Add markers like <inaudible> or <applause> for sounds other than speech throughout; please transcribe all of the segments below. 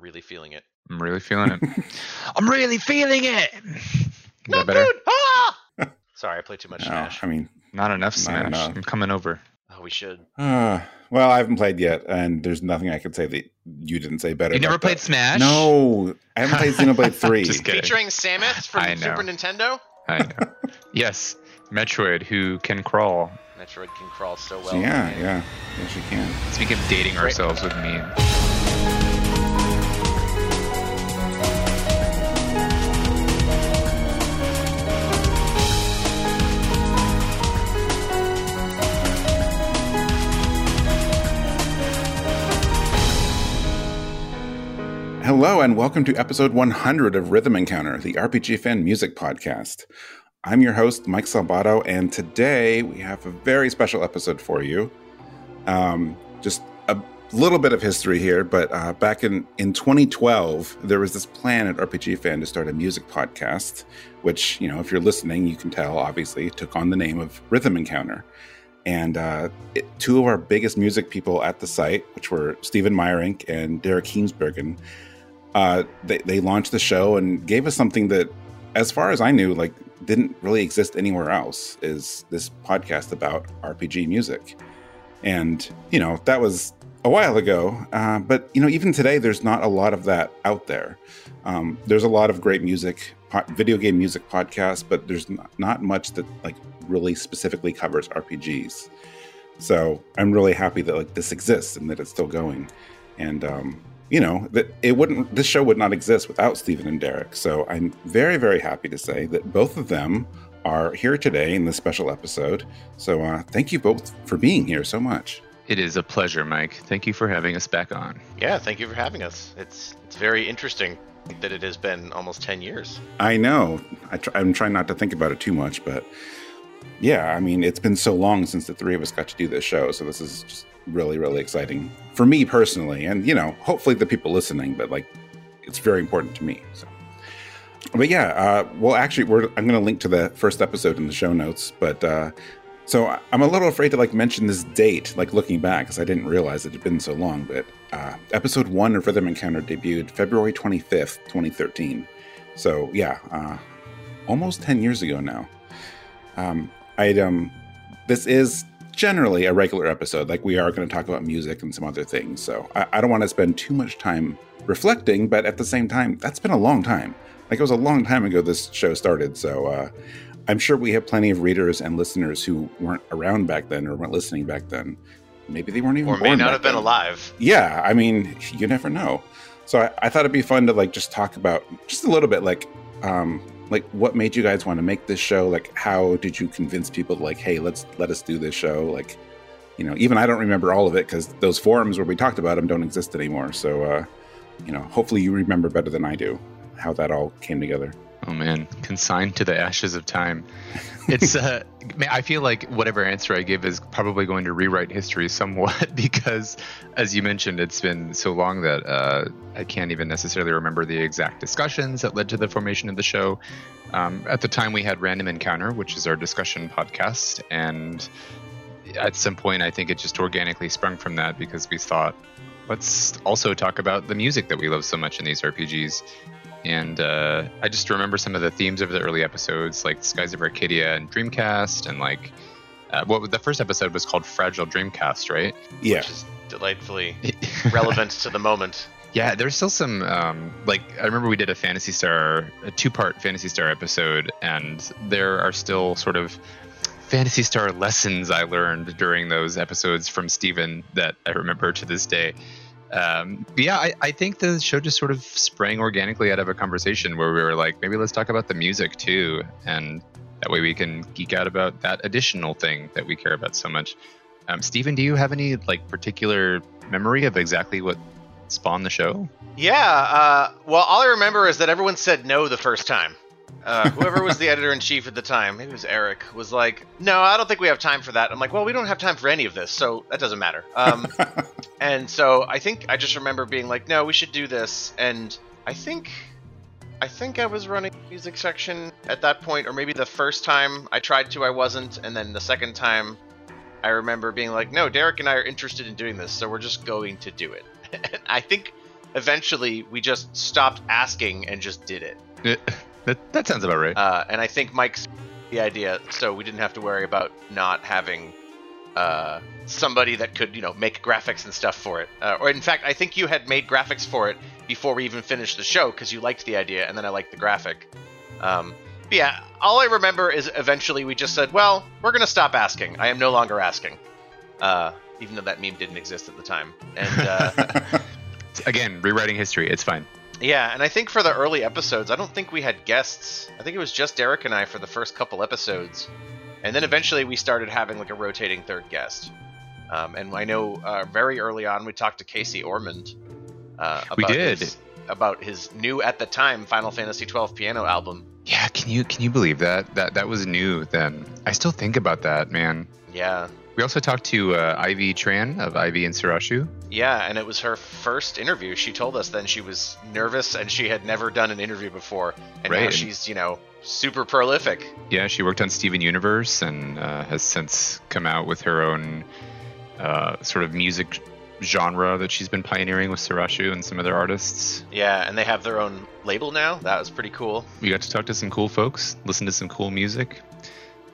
really feeling it. I'm really feeling it. <laughs> I'm really feeling it. Not that better? good. Ah! <laughs> Sorry, I played too much No, Smash. I mean, Not enough Not Smash. enough. I'm coming over. Oh, we should. uh, <sighs> well, I haven't played yet, and there's nothing I could say that you didn't say better. You never played that. Smash? No, I haven't played Xenoblade <laughs> Three. Just kidding. Featuring Samus from I know. Super Nintendo. I know. yes, Metroid, who can crawl. Metroid can crawl so well. yeah, yeah, yes, you can. Speaking of dating Great. ourselves with me. Hello, and welcome to episode 100 of Rhythm Encounter, the RPG fan music podcast. I'm your host, Mike Salvato, and today we have a very special episode for you. Um, just a little bit of history here, but uh, back in, in 2012, there was this plan at RPG Fan to start a music podcast, which, you know, if you're listening, you can tell, obviously, took on the name of Rhythm Encounter. And uh, it, two of our biggest music people at the site, which were Stephen Meyerink and Derek Heemsbergen, uh, they, they launched the show and gave us something that, as far as I knew, like didn't really exist anywhere else. Is this podcast about RPG music? And you know that was a while ago, uh, but you know even today there's not a lot of that out there. Um, there's a lot of great music, po- video game music podcasts, but there's not, not much that like really specifically covers RPGs. So I'm really happy that like this exists and that it's still going. And um, you know that it wouldn't this show would not exist without Stephen and Derek. So I'm very very happy to say that both of them are here today in this special episode. So uh, thank you both for being here so much. It is a pleasure, Mike. Thank you for having us back on. Yeah, thank you for having us. It's it's very interesting that it has been almost ten years. I know I tr- I'm trying not to think about it too much, but yeah, I mean it's been so long since the three of us got to do this show, so this is just really really exciting for me personally, and you know hopefully the people listening. But like, it's very important to me. So, but yeah, uh, well actually, we're I'm going to link to the first episode in the show notes, but. uh so I- I'm a little afraid to like mention this date, like looking back, because I didn't realize it had been so long. But uh, episode one of Rhythm Encounter debuted February 25th, 2013. So yeah, uh, almost 10 years ago now. Um, I'd um, this is generally a regular episode. Like we are going to talk about music and some other things. So I, I don't want to spend too much time reflecting, but at the same time, that's been a long time. Like it was a long time ago this show started. So uh, I'm sure we have plenty of readers and listeners who weren't around back then or weren't listening back then. Maybe they weren't even Or may not have been then. alive. Yeah, I mean, you never know. So I, I thought it'd be fun to like just talk about just a little bit, like, um, like what made you guys want to make this show? Like, how did you convince people like, hey, let's let us do this show? Like, you know, even I don't remember all of it because those forums where we talked about them don't exist anymore. So, uh, you know, hopefully you remember better than I do how that all came together. Oh man, consigned to the ashes of time. It's uh, I feel like whatever answer I give is probably going to rewrite history somewhat <laughs> because as you mentioned it's been so long that uh I can't even necessarily remember the exact discussions that led to the formation of the show. Um, at the time we had Random Encounter, which is our discussion podcast and at some point I think it just organically sprung from that because we thought let's also talk about the music that we love so much in these RPGs and uh, I just remember some of the themes of the early episodes, like Skies of Arcadia and Dreamcast, and like uh, what the first episode was called Fragile Dreamcast, right? Yeah. Which is delightfully <laughs> relevant to the moment. yeah, there's still some um, like I remember we did a Phantasy Star, a two-part Phantasy Star episode, and there are still sort of Phantasy Star lessons I learned during those episodes from Steven that I remember to this day. Um, yeah, I, I think the show just sort of sprang organically out of a conversation where we were like, maybe let's talk about the music too, and that way we can geek out about that additional thing that we care about so much. Um, Steven, do you have any like particular memory of exactly what spawned the show? Yeah. Uh, well, all I remember is that everyone said no the first time. Uh, whoever was the editor in chief at the time, maybe it was Eric, was like, "No, I don't think we have time for that." I'm like, "Well, we don't have time for any of this, so that doesn't matter." Um, <laughs> and so I think I just remember being like, "No, we should do this." And I think, I think I was running music section at that point, or maybe the first time I tried to, I wasn't, and then the second time, I remember being like, "No, Derek and I are interested in doing this, so we're just going to do it." <laughs> and I think eventually we just stopped asking and just did it. <laughs> That, that sounds about right. Uh, and I think Mike's the idea, so we didn't have to worry about not having uh, somebody that could, you know, make graphics and stuff for it. Uh, or in fact, I think you had made graphics for it before we even finished the show because you liked the idea, and then I liked the graphic. Um, but yeah, all I remember is eventually we just said, "Well, we're gonna stop asking. I am no longer asking," uh, even though that meme didn't exist at the time. And uh, <laughs> Again, rewriting history. It's fine. Yeah, and I think for the early episodes, I don't think we had guests. I think it was just Derek and I for the first couple episodes, and then eventually we started having like a rotating third guest. Um, and I know uh, very early on we talked to Casey Ormond. Uh, about We did. his, about his new at the time Final Fantasy twelve piano album. Yeah, can you can you believe that? That that was new then. I still think about that, man. Yeah, We also talked to uh, Aivi Tran of Aivi and Surasshu. yeah, and it was her first interview. She told us then she was nervous and she had never done an interview before, and now she's you know super prolific. Yeah, she worked on Steven Universe and uh, has since come out with her own uh, sort of music genre that she's been pioneering with Surasshu and some other artists. Yeah, and they have their own label now. That was pretty cool. We got to talk to some cool folks, listen to some cool music,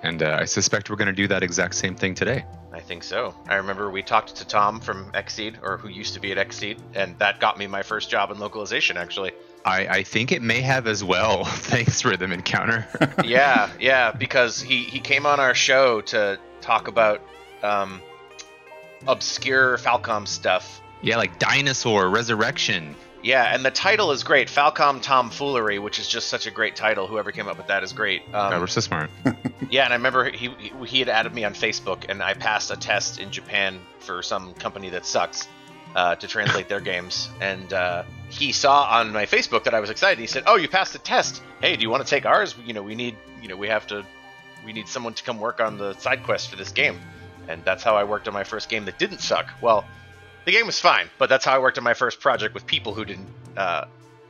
and uh, I suspect we're going to do that exact same thing today. I think so. I remember we talked to Tom from Xseed, or who used to be at Xseed, and that got me my first job in localization, actually. I, I think it may have as well. <laughs> Thanks, Rhythm Encounter. <laughs> yeah, yeah, because he, he came on our show to talk about um, obscure Falcom stuff. yeah, like Dinosaur Resurrection. Yeah, and the title is great, Falcom Tomfoolery, which is just such a great title. Whoever came up with that is great. Um, God, we're so smart. <laughs> Yeah, and I remember he he- he had added me on Facebook, and I passed a test in Japan for some company that sucks uh, to translate their games. And uh, he saw on my Facebook that I was excited. He said, "Oh, you passed the test. Hey, do you want to take ours? You know, we need you know we have to we need someone to come work on the side quest for this game." And that's how I worked on my first game that didn't suck. Well, the game was fine, but that's how I worked on my first project with people who didn't uh,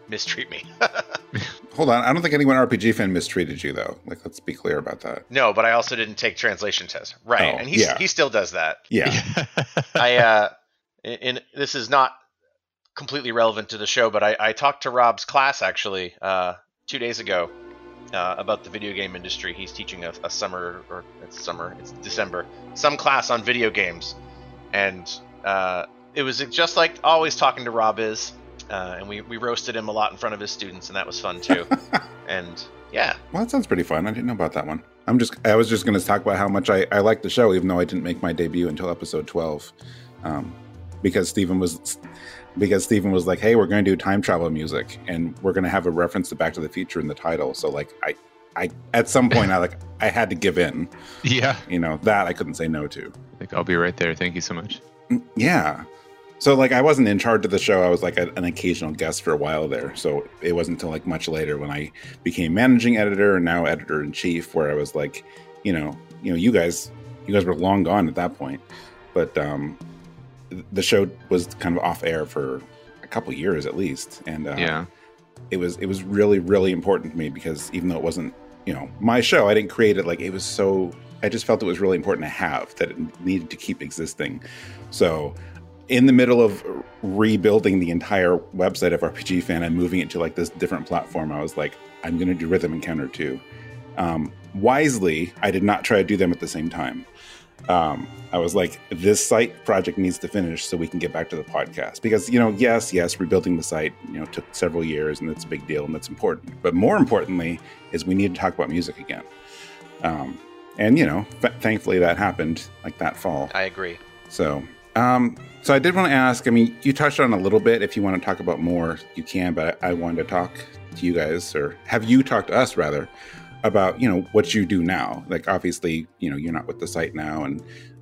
mistreat me. <laughs> Hold on, I don't think anyone RPG fan mistreated you though. Like, let's be clear about that. no, but I also didn't take translation tests. Right, Oh, and he yeah. he still does that. Yeah, <laughs> I uh, in, this is not completely relevant to the show, but I, I talked to Rob's class actually uh, two days ago uh, about the video game industry. He's teaching a, a summer or it's summer, it's December, some class on video games, and uh, it was just like always talking to Rob is, uh, and we we roasted him a lot in front of his students, and that was fun too. <laughs> and yeah, well, that sounds pretty fun. I didn't know about that one. I'm just, I was just going to talk about how much I, I like the show, even though I didn't make my debut until episode 12, um, because Stephen was, because Stephen was like, "Hey, we're going to do time travel music, and we're going to have a reference to Back to the Future in the title." So, like, I, I, at some point, I like, I had to give in. <laughs> yeah. You know, that I couldn't say no to. Like, I'll be right there. Thank you so much. Mm, Yeah. So like I wasn't in charge of the show. I was like a, an occasional guest for a while there. So it wasn't until like much later when I became managing editor and now editor in chief where I was like, you know, you know, you guys you guys were long gone at that point. But um the show was kind of off air for a couple years at least. And uh, yeah. it was it was really really important to me because even though it wasn't you know my show i didn't create it like it was so i just felt it was really important to have that it needed to keep existing so in the middle of rebuilding the entire website of rpg fan and moving it to like this different platform i was like i'm going to do rhythm encounter too um, wisely i did not try to do them at the same time um, I was like, this site project needs to finish so we can get back to the podcast. Because, you know, yes, yes, rebuilding the site, you know, took several years and it's a big deal and that's important. But more importantly, is we need to talk about music again. Um, and, you know, th- thankfully that happened like that fall. I agree. So, um, so I did want to ask. I mean, you touched on a little bit. If you want to talk about more, you can. But I, wanted to talk to you guys, or have you talk to us rather, about you know what you do now. Like, obviously, you know, you're not with the site now, and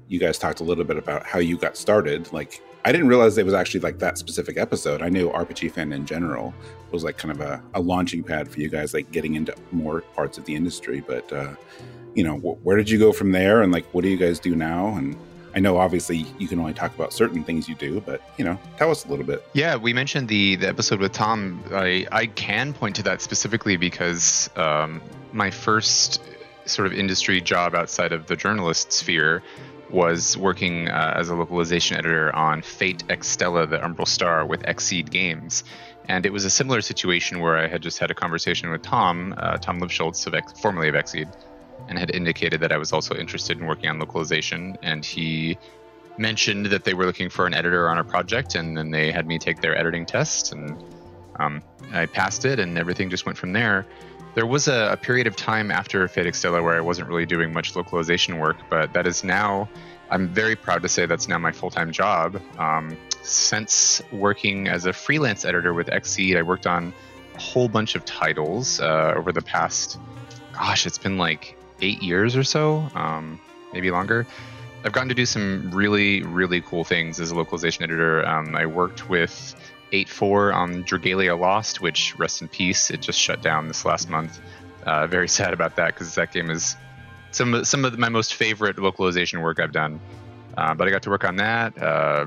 you guys talked a little bit about how you got started. Like, I didn't realize it was actually like that specific episode. I knew RPG fan in general was like kind of a, a launching pad for you guys, like getting into more parts of the industry. But uh, you know, wh- where did you go from there, and like, what do you guys do now? And I know obviously you can only talk about certain things you do, but you know, tell us a little bit. Yeah, we mentioned the the episode with Tom. I I can point to that specifically because um, my first sort of industry job outside of the journalist sphere was working uh, as a localization editor on Fate Extella, the Umbral Star with Xseed Games. And it was a similar situation where I had just had a conversation with Tom, uh, Tom Lipschultz, of X, formerly of Xseed, and had indicated that I was also interested in working on localization. And he mentioned that they were looking for an editor on a project, and then they had me take their editing test, and um, I passed it, and everything just went from there. There was a, a period of time after Fate Extella where I wasn't really doing much localization work, but that is now, I'm very proud to say that's now my full time job. Um, since working as a freelance editor with Xseed, I worked on a whole bunch of titles uh, over the past, gosh, it's been like eight years or so, um, maybe longer. I've gotten to do some really, really cool things as a localization editor. Um, I worked with 8-4 on Dragalia Lost, which, rest in peace, it just shut down this last month. Uh, very <laughs> sad about that because that game is some of, some of my most favorite localization work I've done. Uh, but I got to work on that. Uh,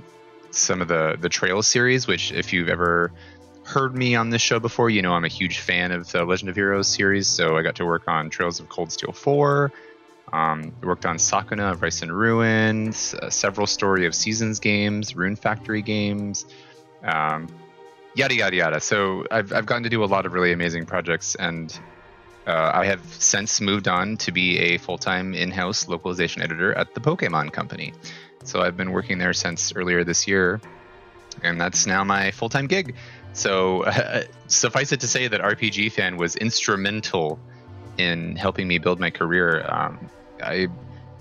some of the the Trails series, which if you've ever heard me on this show before, you know I'm a huge fan of the Legend of Heroes series. So I got to work on Trails of Cold Steel 4. Um, worked on Sakuna of Rice and Ruin, uh, several Story of Seasons games, Rune Factory games, um, yada yada yada. So I've I've gotten to do a lot of really amazing projects, and uh, I have since moved on to be a full time in house localization editor at the Pokemon Company. So I've been working there since earlier this year, and that's now my full time gig. So uh, <laughs> suffice it to say that RPG Fan was instrumental in helping me build my career. Um, I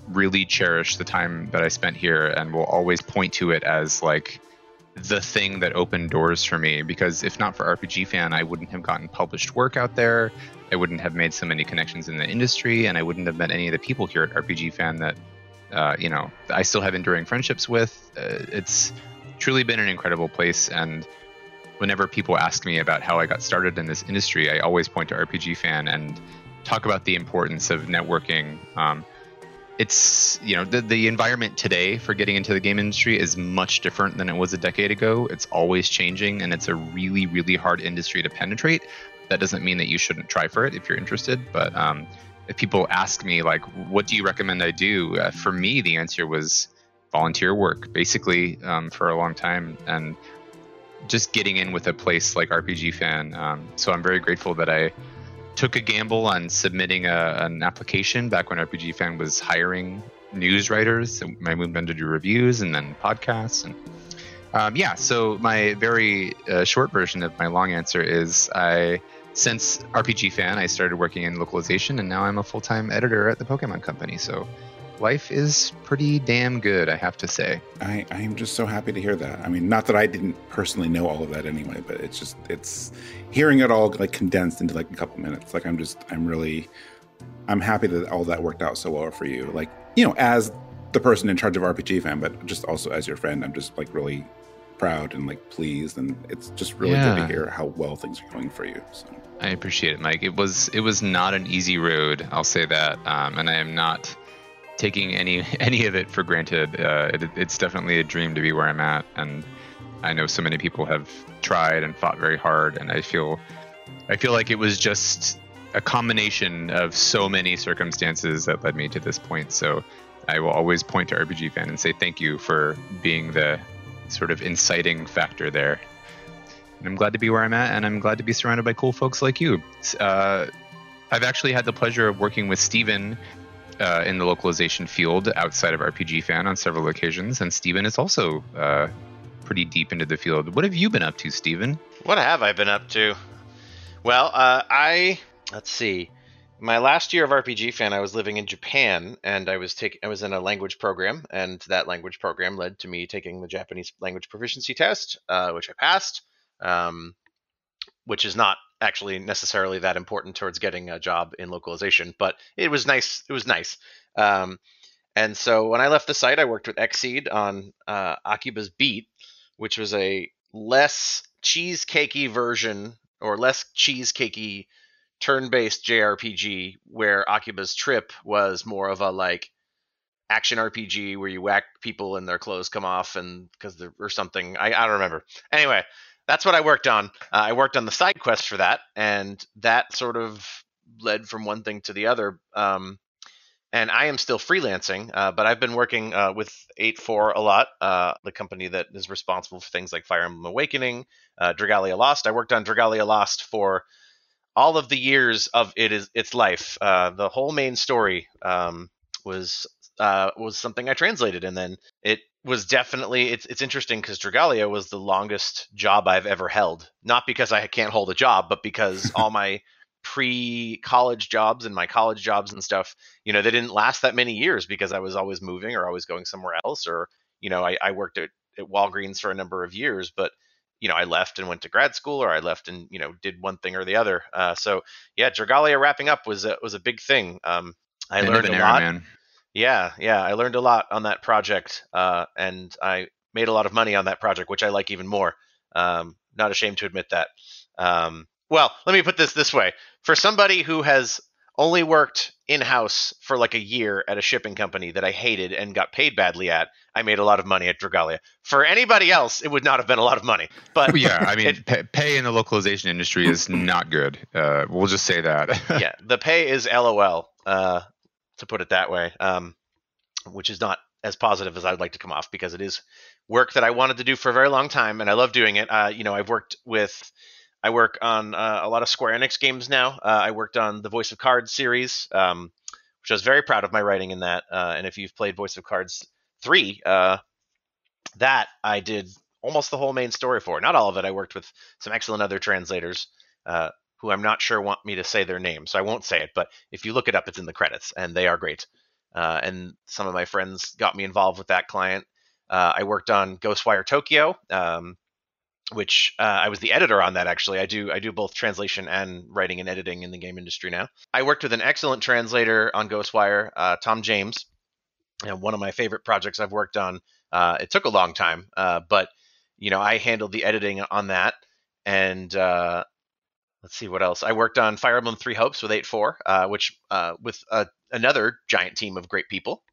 really cherish the time that I spent here, and will always point to it as like the thing that opened doors for me because if not for RPG Fan, I wouldn't have gotten published work out there. I wouldn't have made so many connections in the industry, and I wouldn't have met any of the people here at RPG Fan that, uh, you know, I still have enduring friendships with. Uh, it's truly been an incredible place, and whenever people ask me about how I got started in this industry, I always point to RPG Fan and talk about the importance of networking. Um, it's you know the, the environment today for getting into the game industry is much different than it was a decade ago. It's always changing and it's a really really hard industry to penetrate. That doesn't mean that you shouldn't try for it if you're interested but um, if people ask me like what do you recommend i do? Uh, for me the answer was volunteer work basically um, for a long time. And just getting in with a place like rpg fan um, so i'm very grateful that i took a gamble on submitting a, an application back when RPG Fan was hiring news writers. I moved on to do reviews and then podcasts. And um, yeah, so my very uh, short version of my long answer is I, since RPG Fan, I started working in localization and now I'm a full time editor at the Pokemon Company. So life is pretty damn good, I have to say. I, I am just so happy to hear that. I mean, not that I didn't personally know all of that anyway, but it's just it's hearing it all like condensed into like a couple minutes. Like I'm just I'm really I'm happy that all that worked out so well for you. Like you know, as the person in charge of RPG fan, but just also as your friend, I'm just like really proud and like pleased, and it's just really yeah. good to hear how well things are going for you. So. I appreciate it, Mike. It was it was not an easy road. I'll say that, um, and I am not taking any <laughs> any of it for granted. Uh, it, it's definitely a dream to be where I'm at, and I know so many people have tried and fought very hard, and I feel I feel like it was just a combination of so many circumstances that led me to this point. So I will always point to RPG Fan and say thank you for being the sort of inciting factor there. And I'm glad to be where I'm at, and I'm glad to be surrounded by cool folks like you. Uh, I've actually had the pleasure of working with Steven uh, in the localization field outside of RPG Fan on several occasions, and Steven is also uh, pretty deep into the field. What have you been up to, Steven? What have I been up to? Well, uh, I let's see. My last year of RPG Fan, I was living in Japan, and I was taking I was in a language program, and that language program led to me taking the Japanese language proficiency test, uh, which I passed. Um, which is not actually necessarily that important towards getting a job in localization, but it was nice. It was nice. Um, and so when I left the site, I worked with Xseed on uh, Akiba's Beat, which was a less cheesecakey version or less cheesecakey turn-based JRPG, where Akiba's Trip was more of a like action RPG where you whack people and their clothes come off and because or something. I, I don't remember. Anyway, that's what I worked on. Uh, I worked on the side quest for that, and that sort of led from one thing to the other. Um, and I am still freelancing, uh, but I've been working uh, with 8-4 a lot, uh, the company that is responsible for things like Fire Emblem Awakening, uh, Dragalia Lost. I worked on Dragalia Lost for all of the years of it is its life. Uh, the whole main story um, was uh, was something I translated, and then it was definitely it's it's interesting because Dragalia was the longest job I've ever held. Not because I can't hold a job, but because <laughs> all my pre-college jobs and my college jobs and stuff, you know, they didn't last that many years because I was always moving or always going somewhere else, or you know, I, I worked at, at Walgreens for a number of years, but you know, I left and went to grad school, or I left and you know did one thing or the other. Uh, so yeah, Dragalia wrapping up was a, was a big thing. Um, I End learned a era, lot. man. Yeah, yeah, I learned a lot on that project, uh, and I made a lot of money on that project, which I like even more. Um, not ashamed to admit that. Um, well, let me put this this way: for somebody who has only worked in house for like a year at a shipping company that I hated and got paid badly at, I made a lot of money at Dragalia. For anybody else, it would not have been a lot of money. But yeah, I <laughs> mean, it- pay, pay in the localization industry is not good. Uh, we'll just say that. <laughs> yeah, the pay is LOL, uh, to put it that way, um, which is not as positive as I'd like to come off because it is work that I wanted to do for a very long time, and I love doing it. Uh, you know, I've worked with, I work on uh, a lot of Square Enix games now. Uh, I worked on the Voice of Cards series, um, which I was very proud of my writing in that. Uh, and if you've played Voice of Cards three, uh, that I did almost the whole main story for. Not all of it. I worked with some excellent other translators. Who I'm not sure want me to say their name, so I won't say it. But if you look it up, it's in the credits, and they are great. Uh, and some of my friends got me involved with that client. Uh, I worked on Ghostwire Tokyo, um, which uh, I was the editor on that. Actually, I do I do both translation and writing and editing in the game industry now. I worked with an excellent translator on Ghostwire, uh, Tom James, and one of my favorite projects I've worked on. Uh, it took a long time, uh, but you know I handled the editing on that, and let's see what else. I worked on Fire Emblem Three Hopes with 8-4, uh, which uh, with uh, another giant team of great people,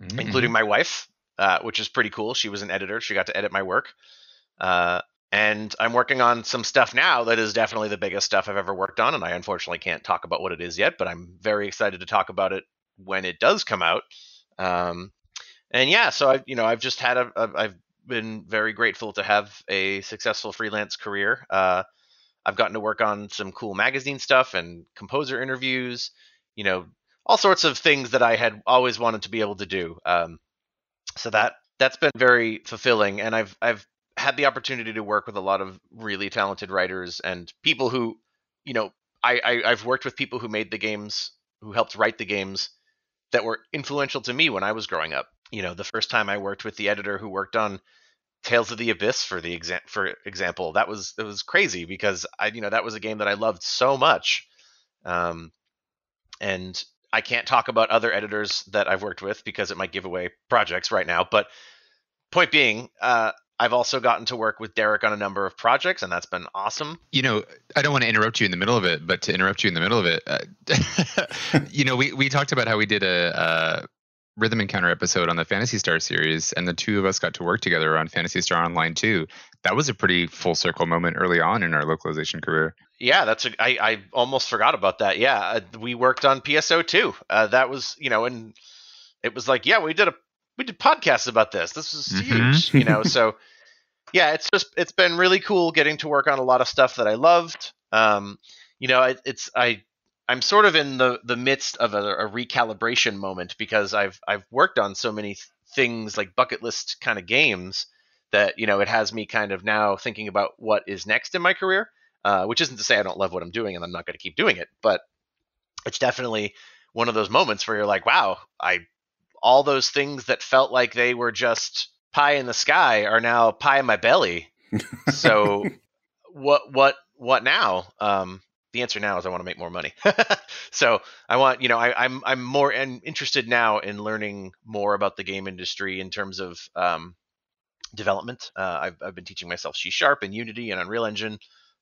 Mhm. including my wife, uh, which is pretty cool. She was an editor; she got to edit my work. Uh, and I'm working on some stuff now that is definitely the biggest stuff I've ever worked on, and I unfortunately can't talk about what it is yet. But I'm very excited to talk about it when it does come out. Um, and yeah, so I, you know, I've just had a, a, I've been very grateful to have a successful freelance career. Uh, I've gotten to work on some cool magazine stuff and composer interviews, you know, all sorts of things that I had always wanted to be able to do. Um, so that that's been very fulfilling, and I've I've had the opportunity to work with a lot of really talented writers and people who, you know, I, I I've worked with people who made the games, who helped write the games that were influential to me when I was growing up. You know, the first time I worked with the editor who worked on Tales of the Abyss for the exa- for example, that was it was crazy because I you know that was a game that I loved so much, um, and I can't talk about other editors that I've worked with because it might give away projects right now. But point being, uh, I've also gotten to work with Derek on a number of projects, and that's been awesome. You know, I don't want to interrupt you in the middle of it, but to interrupt you in the middle of it, uh, <laughs> you know, we, we talked about how we did a, a Rhythm Encounter episode on the Phantasy Star series, and the two of us got to work together on Phantasy Star Online 2. That was a pretty full circle moment early on in our localization career. Yeah, that's a, I, I almost forgot about that. Yeah, uh, we worked on PSO 2. Uh, that was you know, and it was like, yeah, we did a we did podcasts about this. This was Mhm. huge, you know. So <laughs> yeah, it's just it's been really cool getting to work on a lot of stuff that I loved. Um, you know, it, it's I I'm sort of in the the midst of a, a recalibration moment because I've I've worked on so many th- things like bucket list kind of games that you know it has me kind of now thinking about what is next in my career. Uh, which isn't to say I don't love what I'm doing and I'm not going to keep doing it, but it's definitely one of those moments where you're like, wow, I all those things that felt like they were just pie in the sky are now pie in my belly. So <laughs> what what what now? Um, the answer now is I want to make more money. <laughs> so I want you know I, I'm I'm more and interested now in learning more about the game industry in terms of um, development. Uh, I've I've been teaching myself C sharp and Unity and Unreal Engine.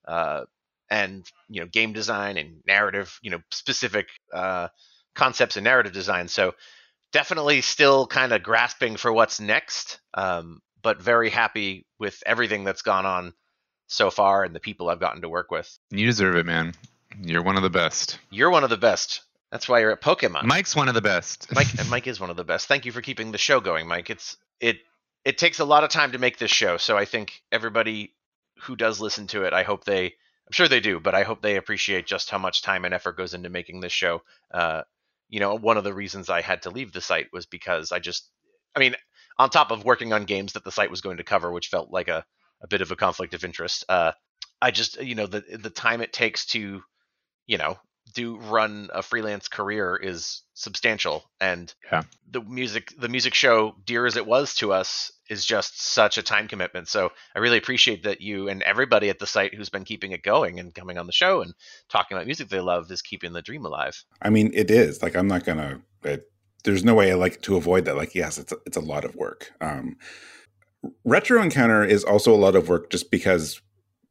Uh, and you know game design and narrative you know specific uh, concepts and narrative design so definitely still kind of grasping for what's next um, but very happy with everything that's gone on so far and the people i've gotten to work with You deserve it, man. You're one of the best. you're one of the best That's why you're at Pokemon. Mike's one of the best. Mike and <laughs> Mike is one of the best. Thank you for keeping the show going, Mike. It's it it takes a lot of time to make this show, so I think everybody who does listen to it, I hope they I'm sure they do, but I hope they appreciate just how much time and effort goes into making this show. Uh, you know, one of the reasons I had to leave the site was because I just I mean, on top of working on games that the site was going to cover, which felt like a, a bit of a conflict of interest, uh, I just you know the the time it takes to you know do run a freelance career is substantial and Yeah. the music the music show dear as it was to us is just such a time commitment so i really appreciate that you and everybody at the site who's been keeping it going and coming on the show and talking about music they love is keeping the dream alive I mean, it is like I'm not gonna. It, there's no way I like to avoid that. Like, yes, it's a, it's a lot of work. Um, Retro Encounter is also a lot of work, just because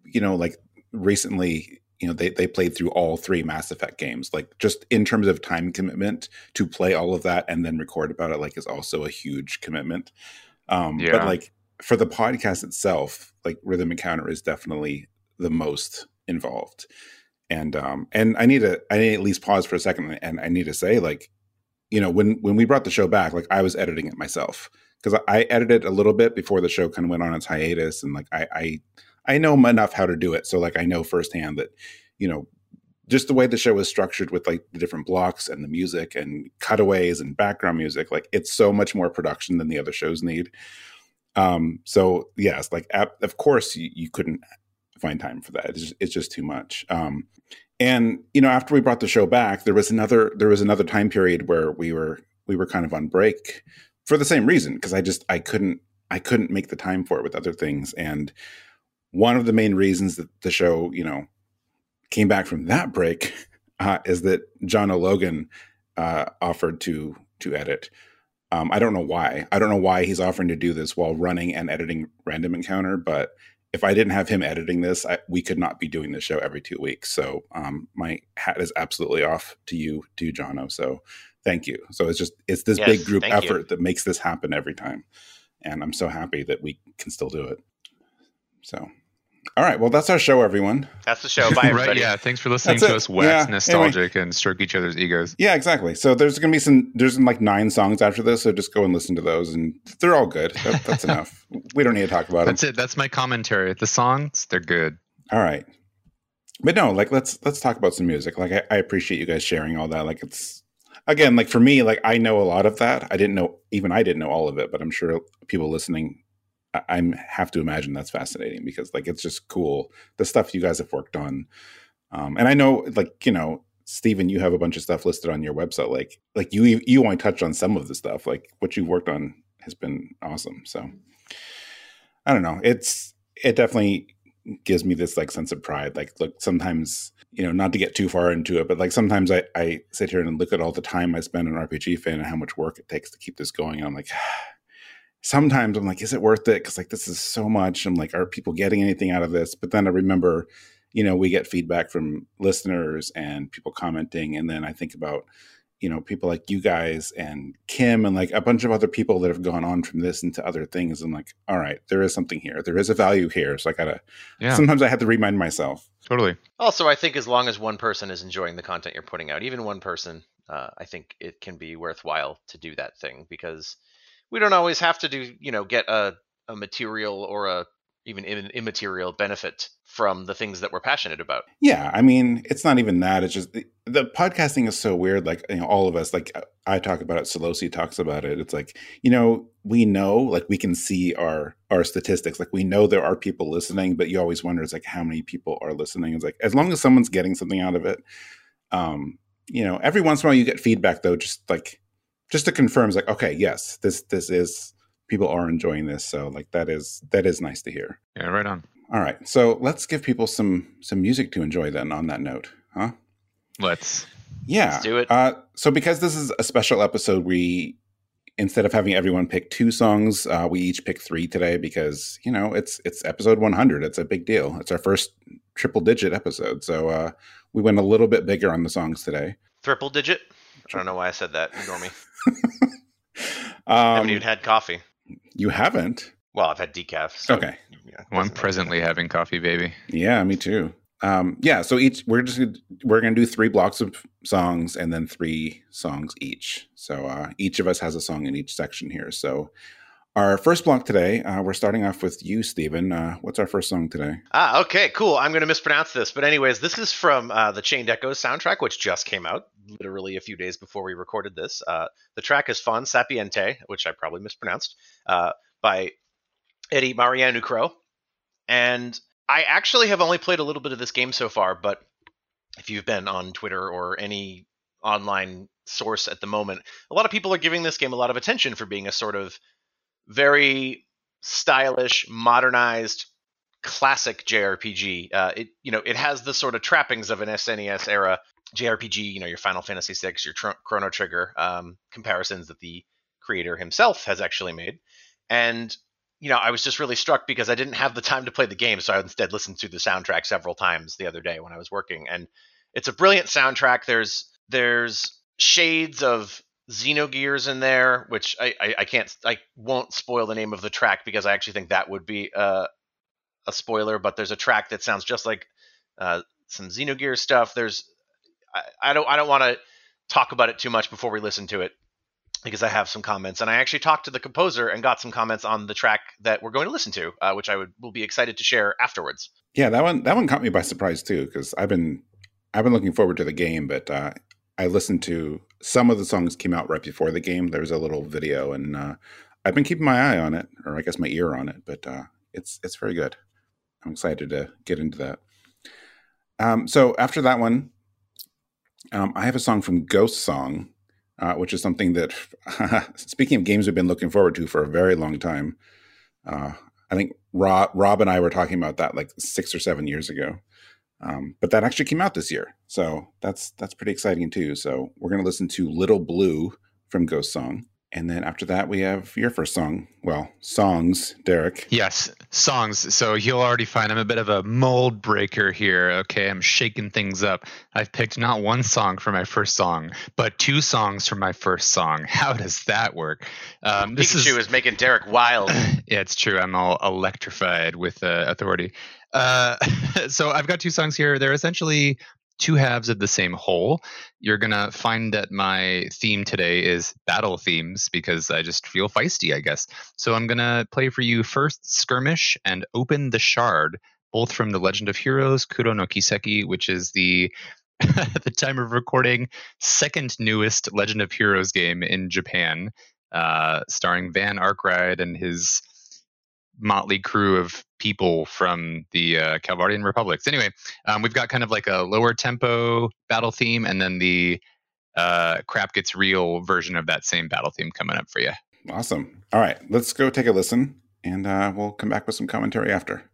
you know, like recently, you know, they they played through all three Mass Effect games. Like, just in terms of time commitment to play all of that and then record about it, like, is also a huge commitment. Um, Yeah. But like for the podcast itself, like Rhythm Encounter is definitely the most involved and um and i need to i need to at least pause for a second and i need to say like you know when when we brought the show back like i was editing it myself because I, edited a little bit before the show kind of went on its hiatus and like i i i know enough how to do it so like i know firsthand that you know just the way the show is structured with like the different blocks and the music and cutaways and background music like it's so much more production than the other shows need. Um so yes like of course you, you couldn't find time for that it's just, it's just too much. Um and you know after we brought the show back there was another there was another time period where we were we were kind of on break for the same reason because i just i couldn't i couldn't make the time for it with other things and one of the main reasons that the show you know came back from that break <laughs> uh, is that john o'logan uh, offered to to edit um, i don't know why i don't know why he's offering to do this while running and editing random encounter but if I didn't have him editing this, I, we could not be doing this show every two weeks. So um, my hat is absolutely off to you, to Jono. So thank you. So it's just it's this Yes, big group thank you. effort that makes this happen every time, and I'm so happy that we can still do it. So, all right, well that's our show, everyone. that's the show bye <laughs> everybody right? Yeah. Thanks for listening That's to it. us wax Yeah, anyway. nostalgic and stroke each other's egos. Yeah, exactly. So there's going to be some. There's like nine songs after this, so just go and listen to those, and they're all good. That, that's enough. <laughs> We don't need to talk about them. That's it. That's my commentary. The songs, they're good. All right. But no, like let's let's talk about some music. Like I, I appreciate you guys sharing all that. Like it's again, like for me, like I know a lot of that. I didn't know even I didn't know all of it, but I'm sure people listening I I'm have to imagine that's fascinating because like it's just cool the stuff you guys have worked on. Um and I know like, you know, Steven, you have a bunch of stuff listed on your website. Like like you you only touched on some of the stuff. Like what you've worked on has been awesome. So I don't know. It's it definitely gives me this like sense of pride. Like, look, sometimes you know, not to get too far into it, but like sometimes I I sit here and look at all the time I spend on RPG fan and how much work it takes to keep this going. And I'm like, <sighs> sometimes I'm like, is it worth it? Because like this is so much. I'm like, are people getting anything out of this? But then I remember, you know, we get feedback from listeners and people commenting, and then I think about you know people like you guys and kim and like a bunch of other people that have gone on from this into other things i'm like all right there is something here. There is a value here so i gotta Yeah, sometimes i have to remind myself. Totally. Also, I think as long as one person is enjoying the content you're putting out, even one person, uh, I think it can be worthwhile to do that thing because we don't always have to do, you know, get a, a material or a even im- immaterial benefit from the things that we're passionate about. yeah i mean it's not even that it's just the, the podcasting is so weird like you know all of us like i talk about it Solosi talks about it it's like you know we know like we can see our our statistics like we know there are people listening but you always wonder it's like how many people are listening it's like as long as someone's getting something out of it um you know every once in a while you get feedback though just like just to confirm it's like okay yes this this is people are enjoying this so like that is that is nice to hear Yeah, right on. all right so let's give people some some music to enjoy then on that note huh Let's. yeah Let's do it. uh so because this is a special episode we instead of having everyone pick two songs uh we each pick three today because you know it's it's episode 100 it's a big deal it's our first triple digit episode so uh we went a little bit bigger on the songs today Triple digit. I don't know why I said that. Ignore me. I <laughs> um, haven't even had coffee. You haven't Well, I've had decaf. So, okay yeah, Well, I'm doesn't- presently having coffee, baby. yeah me too um, yeah, so each we're just we're gonna do three blocks of songs and then three songs each. So uh, each of us has a song in each section here. So our first block today, uh, we're starting off with you, Stephen. Uh, what's our first song today? Ah, okay, cool. I'm going to mispronounce this, but anyways, this is from uh, the Chained Echoes soundtrack, which just came out literally a few days before we recorded this. Uh, the track is "Fon Sapiente," which I probably mispronounced, uh, by Eddie Marianthal and I actually have only played a little bit of this game so far, but if you've been on Twitter or any online source at the moment, a lot of people are giving this game a lot of attention for being a sort of very stylish, modernized, classic JRPG. Uh, it you know it has the sort of trappings of an SNES era JRPG. You know your Final Fantasy VI, your Tr- Chrono Trigger um, comparisons that the creator himself has actually made, and you know, I was just really struck because I didn't have the time to play the game, so I instead listened to the soundtrack several times the other day when I was working. And it's a brilliant soundtrack. There's there's shades of Xenogears in there, which I, I, I can't I won't spoil the name of the track because I actually think that would be a, a spoiler. But there's a track that sounds just like uh, some Xenogear stuff. There's I, I don't I don't want to talk about it too much before we listen to it because I have some comments, and I actually talked to the composer and got some comments on the track that we're going to listen to, uh, which I would will be excited to share afterwards. Yeah, that one that one caught me by surprise too, because I've been I've been looking forward to the game, but uh, I listened to some of the songs came out right before the game. There was a little video, and uh, I've been keeping my eye on it, or I guess my ear on it. But uh, it's it's very good. I'm excited to get into that. Um, so after that one, um, I have a song from Ghost Song uh, which is something that, <laughs> speaking of games we've been looking forward to for a very long time. Uh, I think Rob, Rob and I were talking about that like six or seven years ago. Um, but that actually came out this year, so that's that's pretty exciting too. So we're going to listen to "Little Blue" from Ghost Song. And then after that, we have your first song. Well, songs, Derek. Yes, songs. So you'll already find I'm a bit of a mold breaker here. Okay, I'm shaking things up. I've picked not one song for my first song, but two songs for my first song. How does that work? Um, this Pikachu is, is making Derek wild. <clears throat> yeah, it's true. I'm all electrified with uh, authority. Uh, <laughs> so I've got two songs here. They're essentially two halves of the same whole. You're going to find that my theme today is battle themes because I just feel feisty, I guess. So I'm going to play for you first Skirmish and Open the Shard, both from The Legend of Heroes Kuro no Kiseki, which is the at <laughs> the time of recording, second newest Legend of Heroes game in Japan, uh, starring Van Arkride and his motley crew of people from the uh, Calvardian republics. Anyway, um, we've got kind of like a lower tempo battle theme, and then the uh, crap gets real version of that same battle theme coming up for you. Awesome. All right, let's go take a listen, and uh, we'll come back with some commentary after.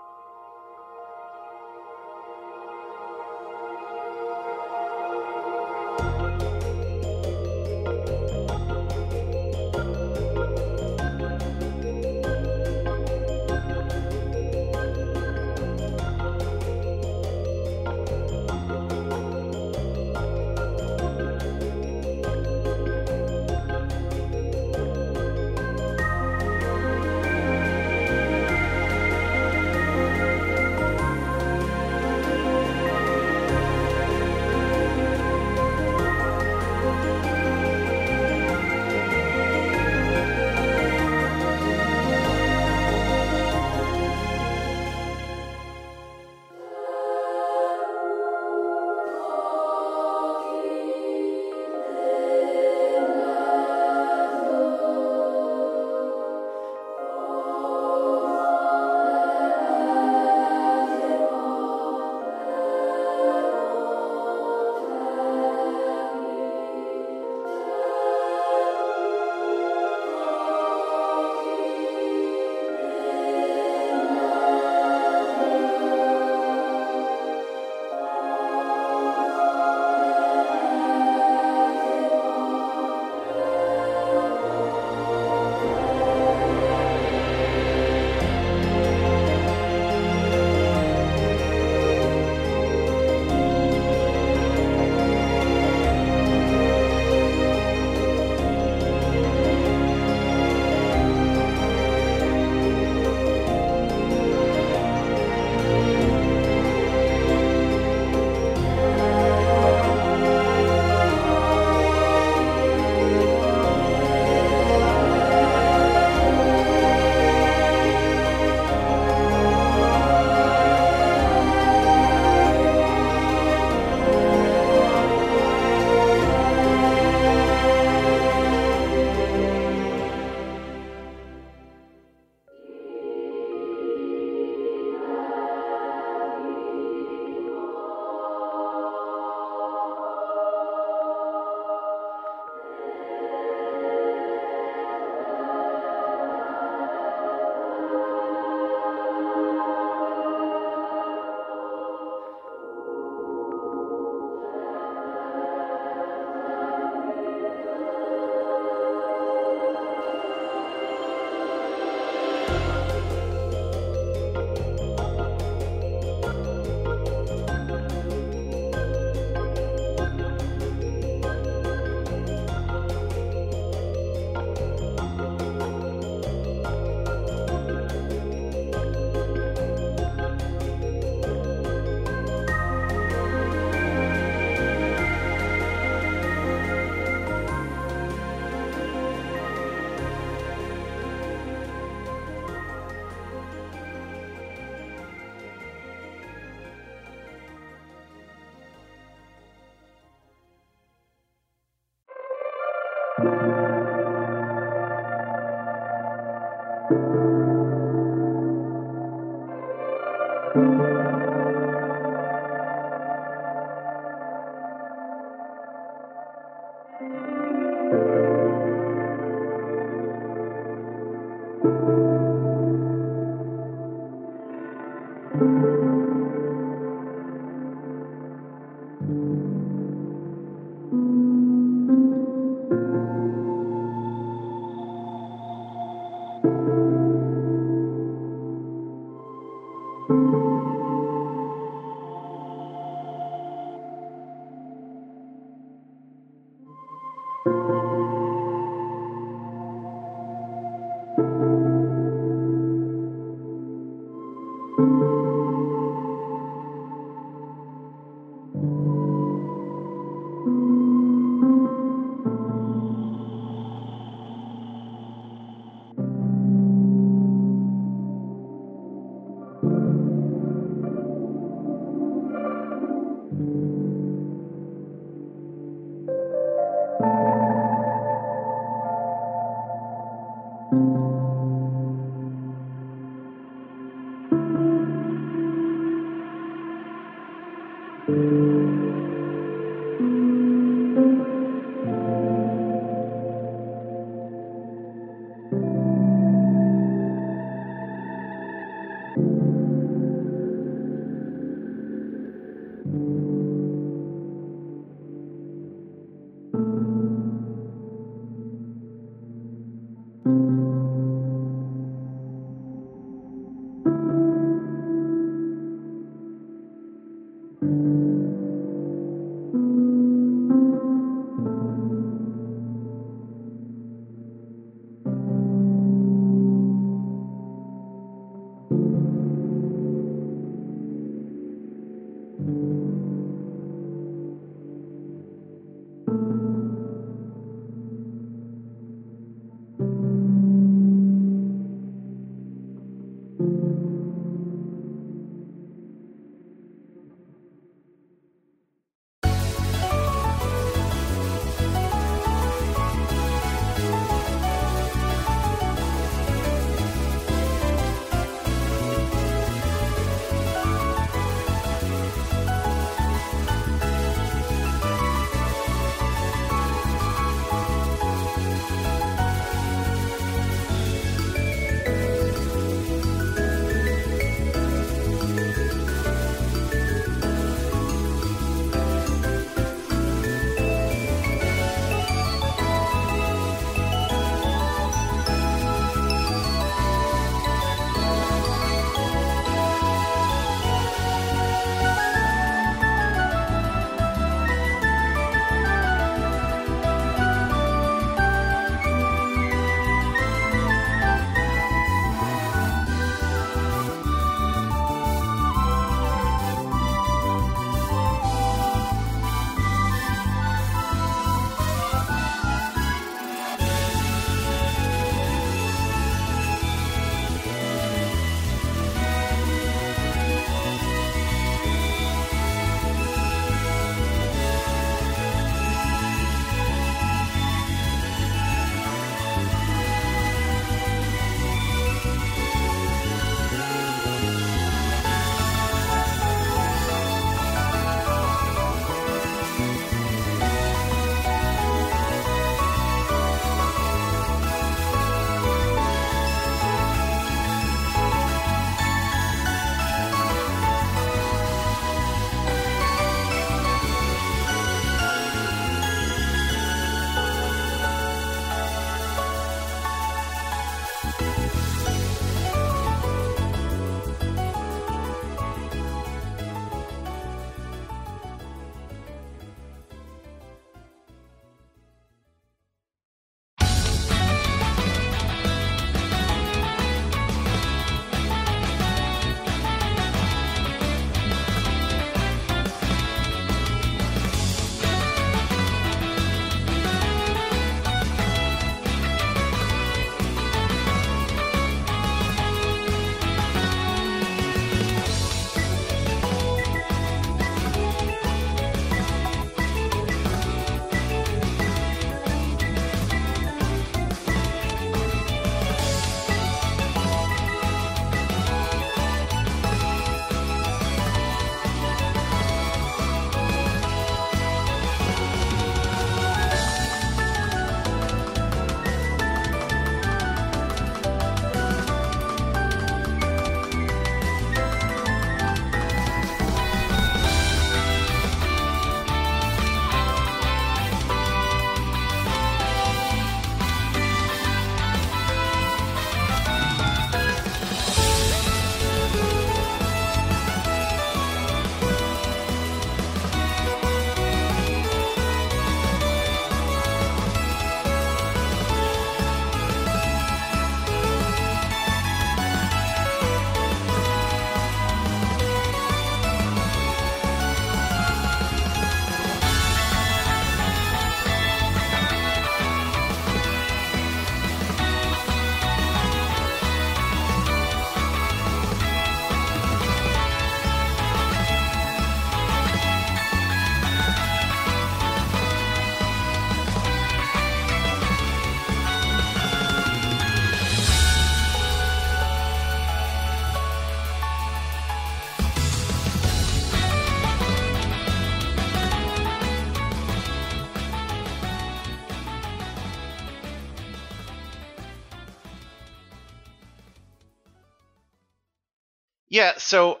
Yeah, so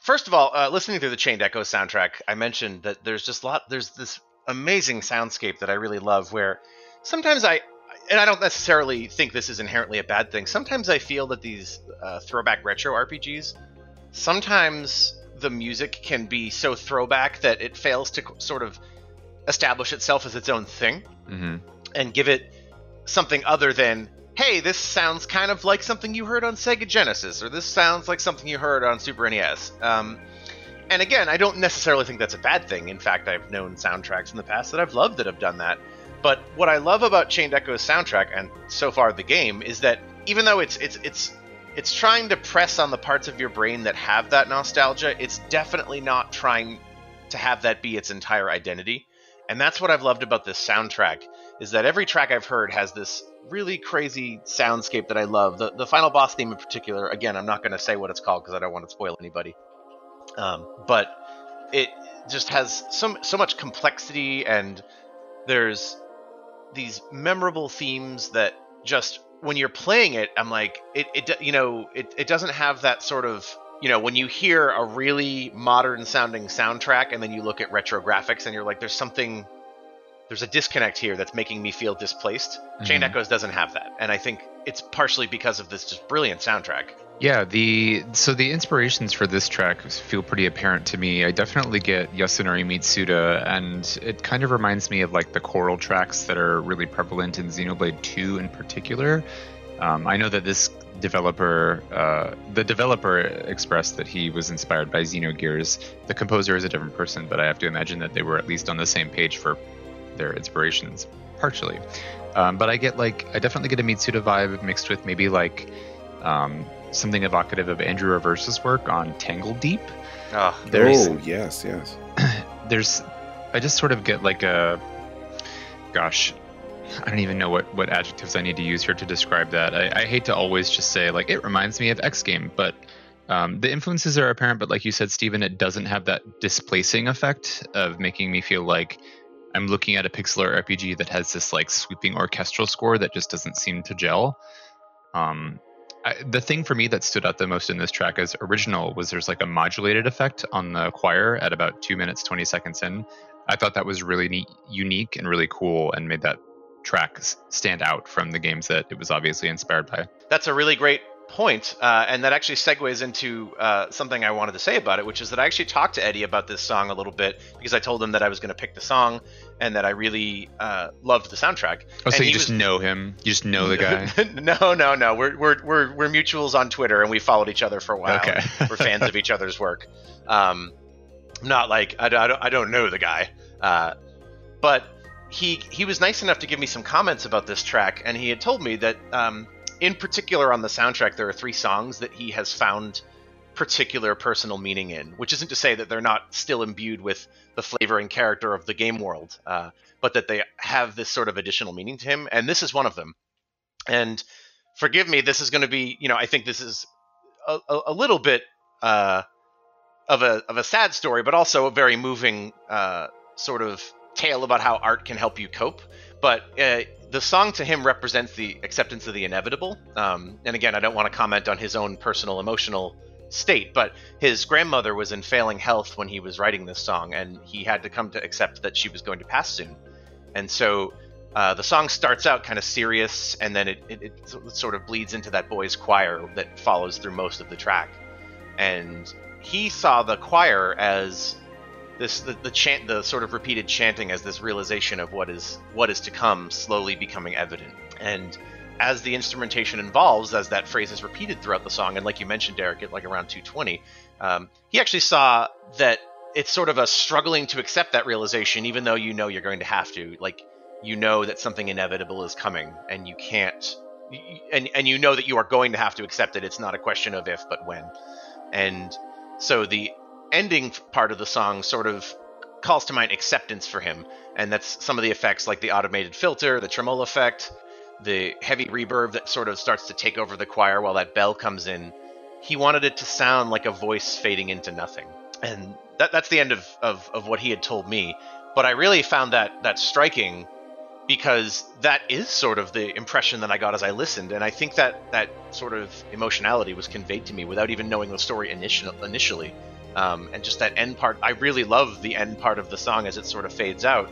first of all, uh, listening through the Chained Echo soundtrack, I mentioned that there's just a lot. There's this amazing soundscape that I really love, where sometimes I, and I don't necessarily think this is inherently a bad thing. Sometimes I feel that these uh, throwback retro RPGs, sometimes the music can be so throwback that it fails to sort of establish itself as its own thing Mm-hmm. and give it something other than hey this sounds kind of like something you heard on sega genesis or this sounds like something you heard on super nes um, and again i don't necessarily think that's a bad thing. In fact i've known soundtracks in the past that i've loved that have done that. But what i love about chained echo's soundtrack and so far the game is that even though it's it's it's it's trying to press on the parts of your brain that have that nostalgia it's definitely not trying to have that be its entire identity. And that's what I've loved about this soundtrack is that every track I've heard has this really crazy soundscape that I love. The the final boss theme in particular, again, I'm not going to say what it's called because I don't want to spoil anybody. Um, but it just has so so much complexity and there's these memorable themes that just when you're playing it, I'm like it it you know it it doesn't have that sort of you know, when you hear a really modern sounding soundtrack and then you look at retro graphics and you're like, there's something, there's a disconnect here that's making me feel displaced. Chain Mhm. Echoes doesn't have that. And I think it's partially because of this just brilliant soundtrack. Yeah, the so the inspirations for this track feel pretty apparent to me. I definitely get Yasunori Mitsuda, and it kind of reminds me of like the choral tracks that are really prevalent in Xenoblade 2 in particular. Um, I know that this developer, uh, the developer expressed that he was inspired by Xenogears. The composer is a different person, but I have to imagine that they were at least on the same page for their inspirations, partially. Um, but I get like, I definitely get a Mitsuda vibe mixed with maybe like um, something evocative of Andrew Aversa's work on Tangledeep. Oh, There's oh, yes, yes. <clears throat> there's I just sort of get like a gosh, I don't even know what what adjectives I need to use here to describe that. I, I hate to always just say like it reminds me of X game, but um, the influences are apparent. But like you said, Stephen, it doesn't have that displacing effect of making me feel like I'm looking at a pixel art RPG that has this like sweeping orchestral score that just doesn't seem to gel. Um, I, the thing for me that stood out the most in this track as original was there's like a modulated effect on the choir at about two minutes twenty seconds in. I thought that was really neat, unique and really cool, and made that track stand out from the games that it was obviously inspired by. That's a really great point, uh, and that actually segues into uh, something I wanted to say about it, which is that I actually talked to Eddie about this song a little bit because I told him that I was going to pick the song and that I really uh, loved the soundtrack. Oh, so And you just was- know him? You just know the <laughs> guy? no, no, no. We're, we're we're we're mutuals on Twitter, and we followed each other for a while. Okay. we're fans of each other's work. Um, not like I, I don't I don't know the guy, uh, but he he was nice enough to give me some comments about this track, and he had told me that um, in particular on the soundtrack there are three songs that he has found particular personal meaning in, which isn't to say that they're not still imbued with the flavor and character of the game world, uh, but that they have this sort of additional meaning to him, and this is one of them. And forgive me, this is going to be, you know, I think this is a, a, a little bit uh, of a of a sad story, but also a very moving uh, sort of tale about how art can help you cope. But uh, the song to him represents the acceptance of the inevitable. Um, and again, I don't want to comment on his own personal emotional state, but his grandmother was in failing health when he was writing this song, and he had to come to accept that she was going to pass soon. And so uh, the song starts out kind of serious, and then it, it, it sort of bleeds into that boys' choir that follows through most of the track. And he saw the choir as this the, the chant the sort of repeated chanting as this realization of what is what is to come slowly becoming evident. And as the instrumentation evolves as that phrase is repeated throughout the song and like you mentioned derek at like around 220 um, he actually saw that it's sort of a struggling to accept that realization even though you know you're going to have to. Like you know that something inevitable is coming and you can't and and you know that you are going to have to accept it. It's not a question of if but when. And so the ending part of the song sort of calls to mind acceptance for him. And that's some of the effects like the automated filter the tremolo effect the heavy reverb that sort of starts to take over the choir while that bell comes in. He wanted it to sound like a voice fading into nothing. And that, that's the end of, of, of what he had told me. But i really found that that striking because that is sort of the impression that I got as I listened, and I think that that sort of emotionality was conveyed to me without even knowing the story initial, initially. Um, and just that end part, I really love the end part of the song as it sort of fades out,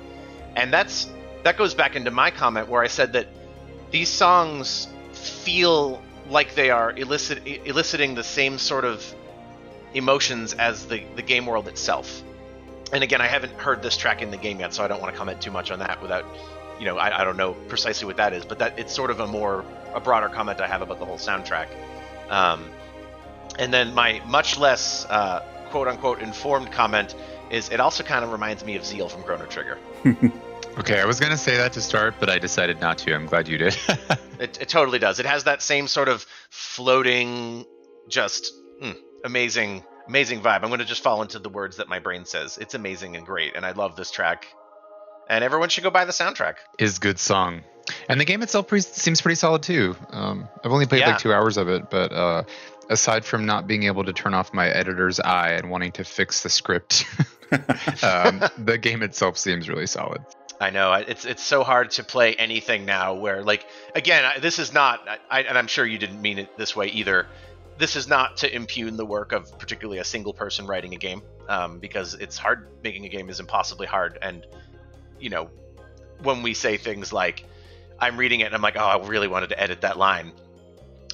and that's that goes back into my comment where I said that these songs feel like they are elicit, eliciting the same sort of emotions as the, the game world itself. And again, I haven't heard this track in the game yet, so I don't want to comment too much on that without, you know, I, I don't know precisely what that is, but that it's sort of a more a broader comment I have about the whole soundtrack. Um, and then my much less uh, quote unquote informed comment is it also kind of reminds me of Zeal from Chrono Trigger. <laughs> Okay, I was going to say that to start, but I decided not to. I'm glad you did. <laughs> It, it totally does. It has that same sort of floating, just mm, amazing, amazing vibe. I'm going to just fall into the words that my brain says. It's amazing and great, and I love this track. And everyone should go buy the soundtrack. is good song. And the game itself pre- seems pretty solid too. Um, I've only played Yeah. like two hours of it, but uh, aside from not being able to turn off my editor's eye and wanting to fix the script, <laughs> um, the game itself seems really solid. I know it's it's so hard to play anything now. Where like again, this is not, I, and I'm sure you didn't mean it this way either. This is not to impugn the work of particularly a single person writing a game, um, because it's hard. Making a game is impossibly hard, and you know, when we say things like, "I'm reading it and I'm like, oh, I really wanted to edit that line,"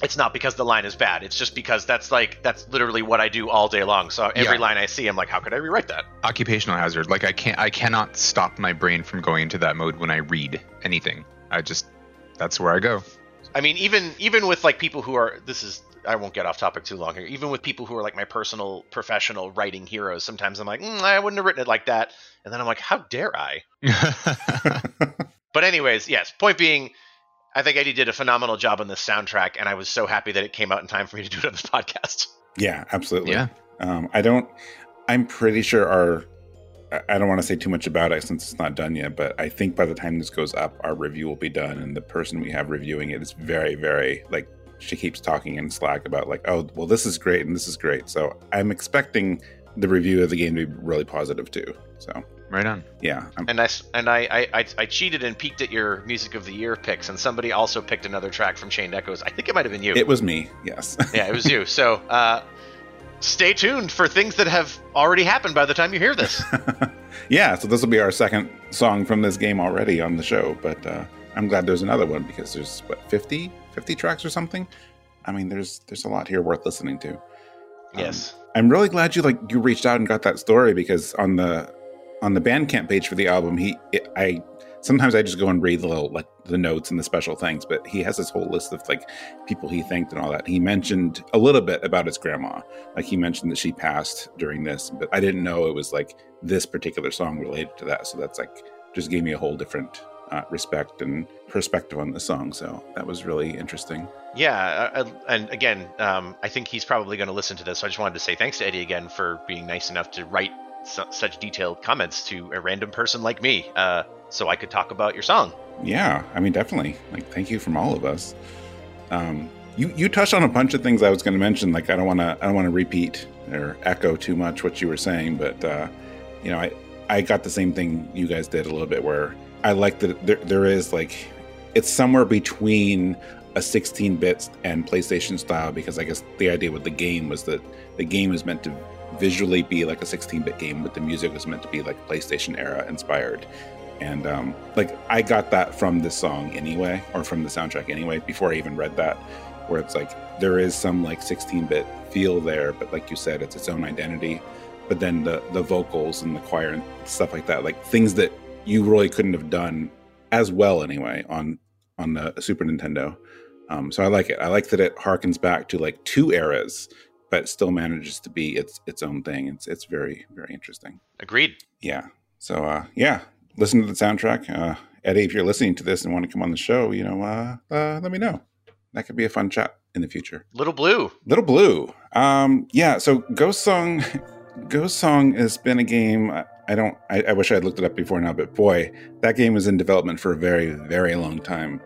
it's not because the line is bad. It's just because that's like that's literally what I do all day long. So every Yeah. line I see, I'm like, how could I rewrite that? Occupational hazard. Like I can't, I cannot stop my brain from going into that mode when I read anything. I just, that's where I go. I mean, even even with like people who are this is I won't get off topic too long here. Even with people who are like my personal professional writing heroes, sometimes I'm like, mm, I wouldn't have written it like that, and then I'm like, how dare I? <laughs> But anyways, yes. Point being, I think Eddie did a phenomenal job on this soundtrack, and I was so happy that it came out in time for me to do it on this <laughs> podcast. yeah, absolutely. yeah. Um, I don't. I'm pretty sure our. I- I don't want to say too much about it since it's not done yet, but I think by the time this goes up, our review will be done, and the person we have reviewing it is very, very like she keeps talking in Slack about like, oh, well, this is great and this is great. So I'm expecting the review of the game to be really positive too. So Right on. yeah, I'm, And I s- and I, I I I cheated and peeked at your music of the year picks, and somebody also picked another track from Chained Echoes. I think it might have been you. it was me. Yes. <laughs> yeah, it was you. So uh, stay tuned for things that have already happened by the time you hear this. <laughs> yeah, so this will be our second song from this game already on the show, but uh, I'm glad there's another one because there's what 50, 50 tracks or something. I mean, there's there's a lot here worth listening to. Um, yes. I'm really glad you like you reached out and got that story because on the on the Bandcamp page for the album, he it, I sometimes I just go and read the little like the notes and the special things, but he has this whole list of like people he thanked and all that. He mentioned a little bit about his grandma, like he mentioned that she passed during this, but I didn't know it was like this particular song related to that. So that's like just gave me a whole different uh, respect and perspective on the song. So that was really interesting. Yeah, uh, and again, um, I think he's probably going to listen to this. So I just wanted to say thanks to Eddie again for being nice enough to write su- such detailed comments to a random person like me, uh, so I could talk about your song. Yeah, I mean, definitely. Like, thank you from all of us. Um, you you touched on a bunch of things I was going to mention. Like, I don't want to I don't want to repeat or echo too much what you were saying, but uh, you know, I I got the same thing you guys did a little bit, where I like that there there is like it's somewhere between a 16-bit and PlayStation style because I guess the idea with the game was that the game is meant to visually be like a 16-bit game, but the music was meant to be like PlayStation era inspired and um, like I got that from this song anyway, or from the soundtrack anyway, before I even read that, where it's like there is some like 16-bit feel there, but like you said, it's its own identity. But then the the vocals and the choir and stuff like that, like things that you really couldn't have done as well anyway on on the Super Nintendo. Um, so I like it. I like that it harkens back to like two eras, but still manages to be its its own thing. It's it's very very interesting. Agreed. Yeah. So uh, yeah, listen to the soundtrack. Uh, Eddie, if you're listening to this and want to come on the show, you know, uh, uh, let me know. That could be a fun chat in the future. Little Blue. Little Blue. Um, yeah. So Ghost Song, <laughs> Ghost Song has been a game. I- don't. I, I wish I had looked it up before now, but boy, that game was in development for a very, very long time.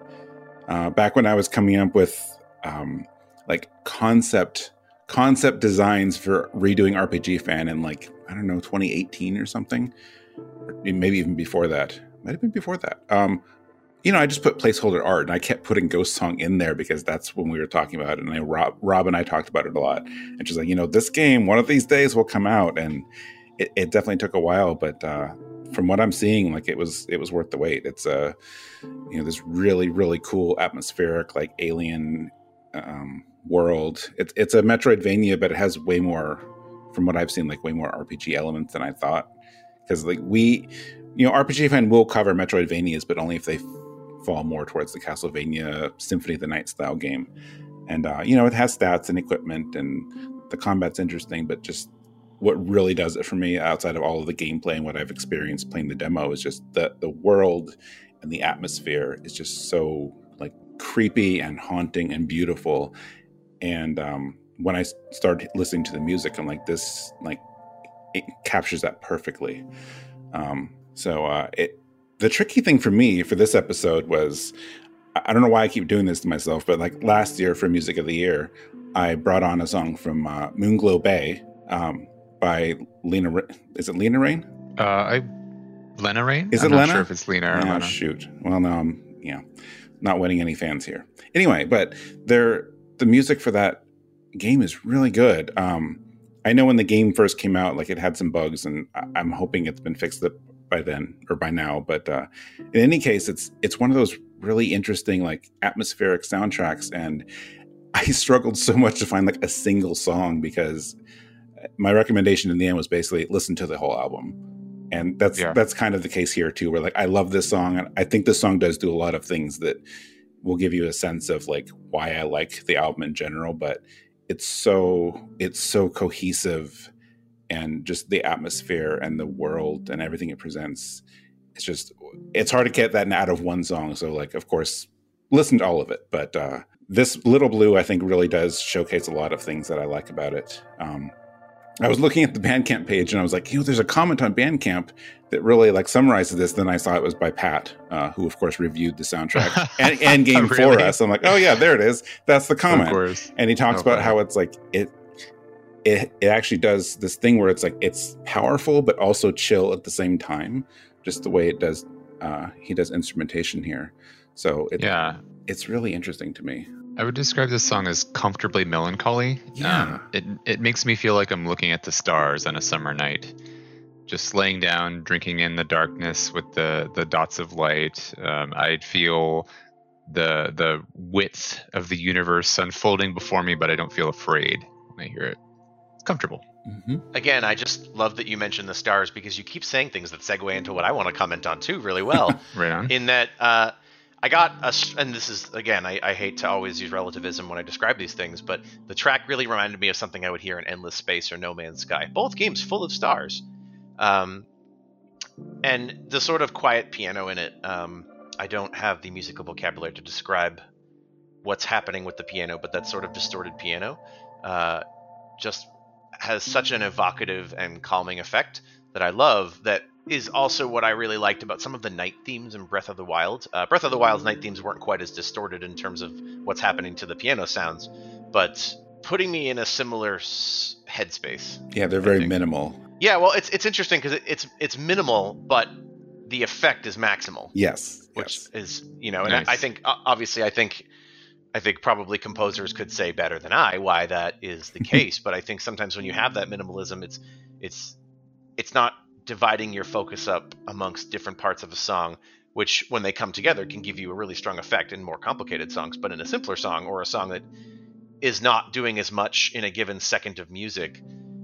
Uh, back when I was coming up with um, like concept concept designs for redoing RPG Fan in like I don't know 2018 or something, maybe even before that. Might have been before that. Um, you know, I just put placeholder art and I kept putting Ghost Song in there because that's when we were talking about it. And I, Rob, Rob and I talked about it a lot. And she's like, you know, this game, one of these days will come out. And it, it definitely took a while, but uh, from what I'm seeing, like it was, it was worth the wait. It's a, uh, you know, this really, really cool atmospheric, like alien um, world. It's, it's a Metroidvania, but it has way more, from what I've seen, like way more RPG elements than I thought. Because like we, you know, RPG fan will cover Metroidvanias, but only if they fall more towards the Castlevania Symphony of the Night style game. And uh, you know, it has stats and equipment, and the combat's interesting. But just what really does it for me, outside of all of the gameplay and what I've experienced playing the demo, is just the the world and the atmosphere is just so like creepy and haunting and beautiful. And um, when I started listening to the music, I'm like, this like it captures that perfectly. Um, so uh, it the tricky thing for me for this episode was I don't know why I keep doing this to myself, but like last year for Music of the Year, I brought on a song from uh, Moonglow Bay um, by Lena. Is it Lena Raine? Uh, I Lena Raine. Is I'm it not Lena? Sure if it's Lena or oh, Lena. Shoot. Well, no, I'm yeah, not winning any fans here. Anyway, but there, the music for that game is really good. Um, I know when the game first came out, like it had some bugs, and I'm hoping it's been fixed by then or by now. But uh, in any case, it's it's one of those really interesting like atmospheric soundtracks, and <laughs> I struggled so much to find like a single song because my recommendation in the end was basically listen to the whole album. And that's yeah. that's kind of the case here too, where like I love this song and I think this song does do a lot of things that will give you a sense of like why I like the album in general, but it's so it's so cohesive and just the atmosphere and the world and everything it presents. It's just it's hard to get that out of one song so like of course listen to all of it but uh this little blue i think really does showcase a lot of things that i like about it. Um i was looking at the bandcamp page and i was like you know there's a comment on bandcamp that really like summarizes this then i saw it was by pat uh, who of course reviewed the soundtrack <laughs> and, and game really? for us. I'm like oh yeah there it is. That's the comment. and he talks okay. about how it's like it it, it actually does this thing where it's like it's powerful but also chill at the same time just the way it does uh he does instrumentation here. So it, yeah. it's really interesting to me i would describe this song as comfortably melancholy yeah um, it, it makes me feel like i'm looking at the stars on a summer night just laying down drinking in the darkness with the the dots of light um, i'd feel the the width of the universe unfolding before me but i don't feel afraid when i hear it It's comfortable. Mm-hmm. Again, I just love that you mentioned the stars because you keep saying things that segue into what I want to comment on too, really well. <laughs> right on. In that, uh, I got a, and this is again, I, I, hate to always use relativism when I describe these things, but the track really reminded me of something I would hear in Endless Space or No Man's Sky. Both games full of stars, um, and the sort of quiet piano in it. Um, I don't have the musical vocabulary to describe what's happening with the piano, but that sort of distorted piano uh, just has such an evocative and calming effect that I love that is also what I really liked about some of the night themes in Breath of the Wild. Uh, Breath of the Wild's night themes weren't quite as distorted in terms of what's happening to the piano sounds, but putting me in a similar s- headspace. Yeah, they're very minimal. Yeah, well, it's it's interesting because it, it's it's minimal, but the effect is maximal. Yes, which yes. is you know, and nice. I, I think obviously I think I think probably composers could say better than I why that is the <laughs> case. but I think sometimes when you have that minimalism, it's it's it's not dividing your focus up amongst different parts of a song, which when they come together can give you a really strong effect in more complicated songs. But in a simpler song or a song that is not doing as much in a given second of music,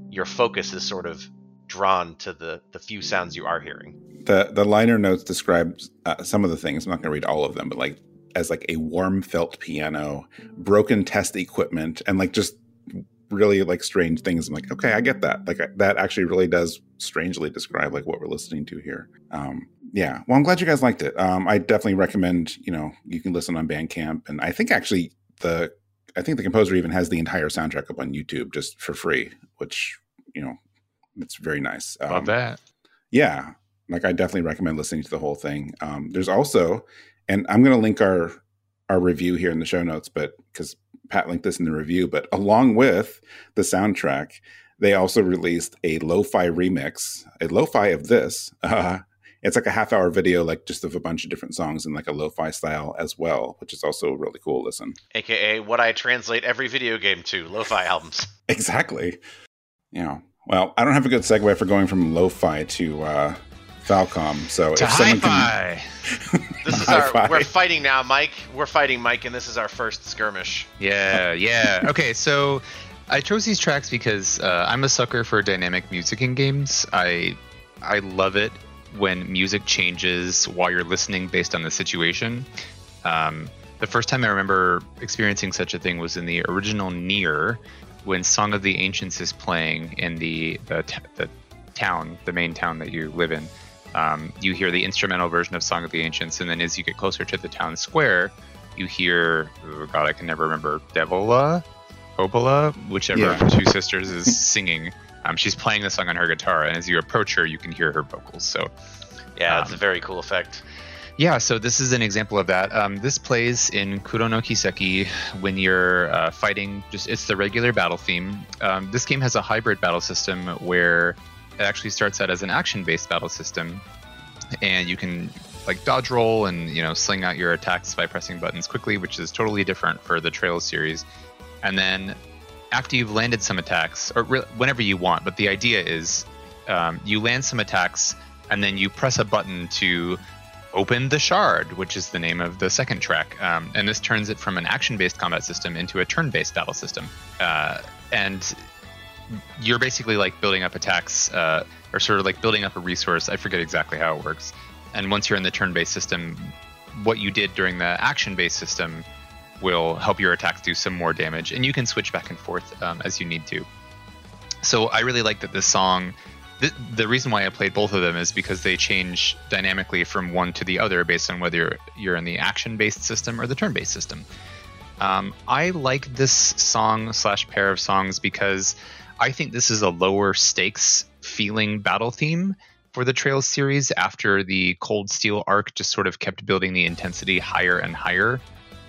your focus is sort of drawn to the the few sounds you are hearing. The the liner notes describes uh, some of the things. I'm not going to read all of them, but like as like a warm felt piano, broken test equipment, and like just really like strange things. I'm like, okay, I get that. Like that actually really does strangely describe like what we're listening to here. Um, yeah. Well, I'm glad you guys liked it. Um, I definitely recommend. You know, you can listen on Bandcamp, and I think actually the I think the composer even has the entire soundtrack up on YouTube just for free, which you know, it's very nice. Um, Love that. Yeah. Like I definitely recommend listening to the whole thing. Um, there's also and I'm going to link our our review here in the show notes, but because Pat linked this in the review, but along with the soundtrack, they also released a lo-fi remix, a lo-fi of this, uh, it's like a half hour video, like just of a bunch of different songs in like a lo-fi style as well, which is also really cool. Listen, AKA what I translate every video game to: lo-fi albums. <laughs> Exactly. You know, well, I don't have a good segue for going from lo-fi to uh, Falcom. So to if someone hi-fi. can, <laughs> This is our. Hi-fi. We're fighting now, Mike. We're fighting Mike, and this is our first skirmish. Yeah, yeah. Okay, so I chose these tracks because uh, I'm a sucker for dynamic music in games. I I love it when music changes while you're listening based on the situation. Um, the first time I remember experiencing such a thing was in the original NieR, when "Song of the Ancients" is playing in the the, t- the town, the main town that you live in. Um, you hear the instrumental version of "Song of the Ancients," and then as you get closer to the town square, you hear oh god i can never remember devola? Popola, whichever Yeah. of the two sisters is <laughs> singing. Um, she's playing the song on her guitar and as you approach her you can hear her vocals so Yeah, it's Um, a very cool effect. yeah so this is an example of that. Um, this plays in kuro no kiseki when you're uh, fighting just it's the regular battle theme. Um, this game has a hybrid battle system where it actually starts out as an action based battle system and you can like dodge roll and you know sling out your attacks by pressing buttons quickly which is totally different for the trails series. And then after you've landed some attacks or re- whenever you want but the idea is um, you land some attacks and then you press a button to open the shard which is the name of the second track. Um, and this turns it from an action-based combat system into a turn-based battle system. Uh, and you're basically like building up attacks uh, or sort of like building up a resource. I forget exactly how it works. And once you're in the turn-based system what you did during the action-based system will help your attacks do some more damage and you can switch back and forth um, as you need to. So i really like that this song th- the reason why i played both of them is because they change dynamically from one to the other based on whether you're, in the action-based system or the turn-based system. Um, i like this song slash pair of songs because i think this is a lower stakes feeling battle theme for the Trails series after the Cold Steel arc just sort of kept building the intensity higher and higher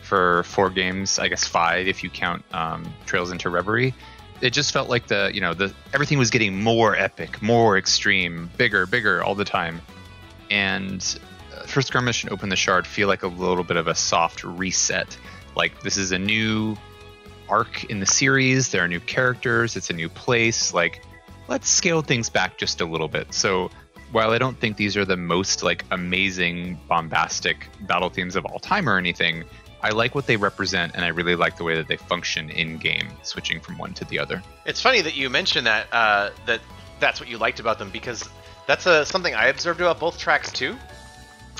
for four games, I guess five if you count um, Trails into Reverie. It just felt like the you know the everything was getting more epic, more extreme, bigger, bigger all the time. And uh, First Skirmish and Open the Shard feel like a little bit of a soft reset. Like this is a new arc in the series. There are new characters. It's a new place. Like let's scale things back just a little bit. So while I don't think these are the most like amazing bombastic battle themes of all time or anything, I like what they represent and I really like the way that they function in game, switching from one to the other. It's funny that you mentioned that uh, that that's what you liked about them because that's a, something I observed about both tracks too.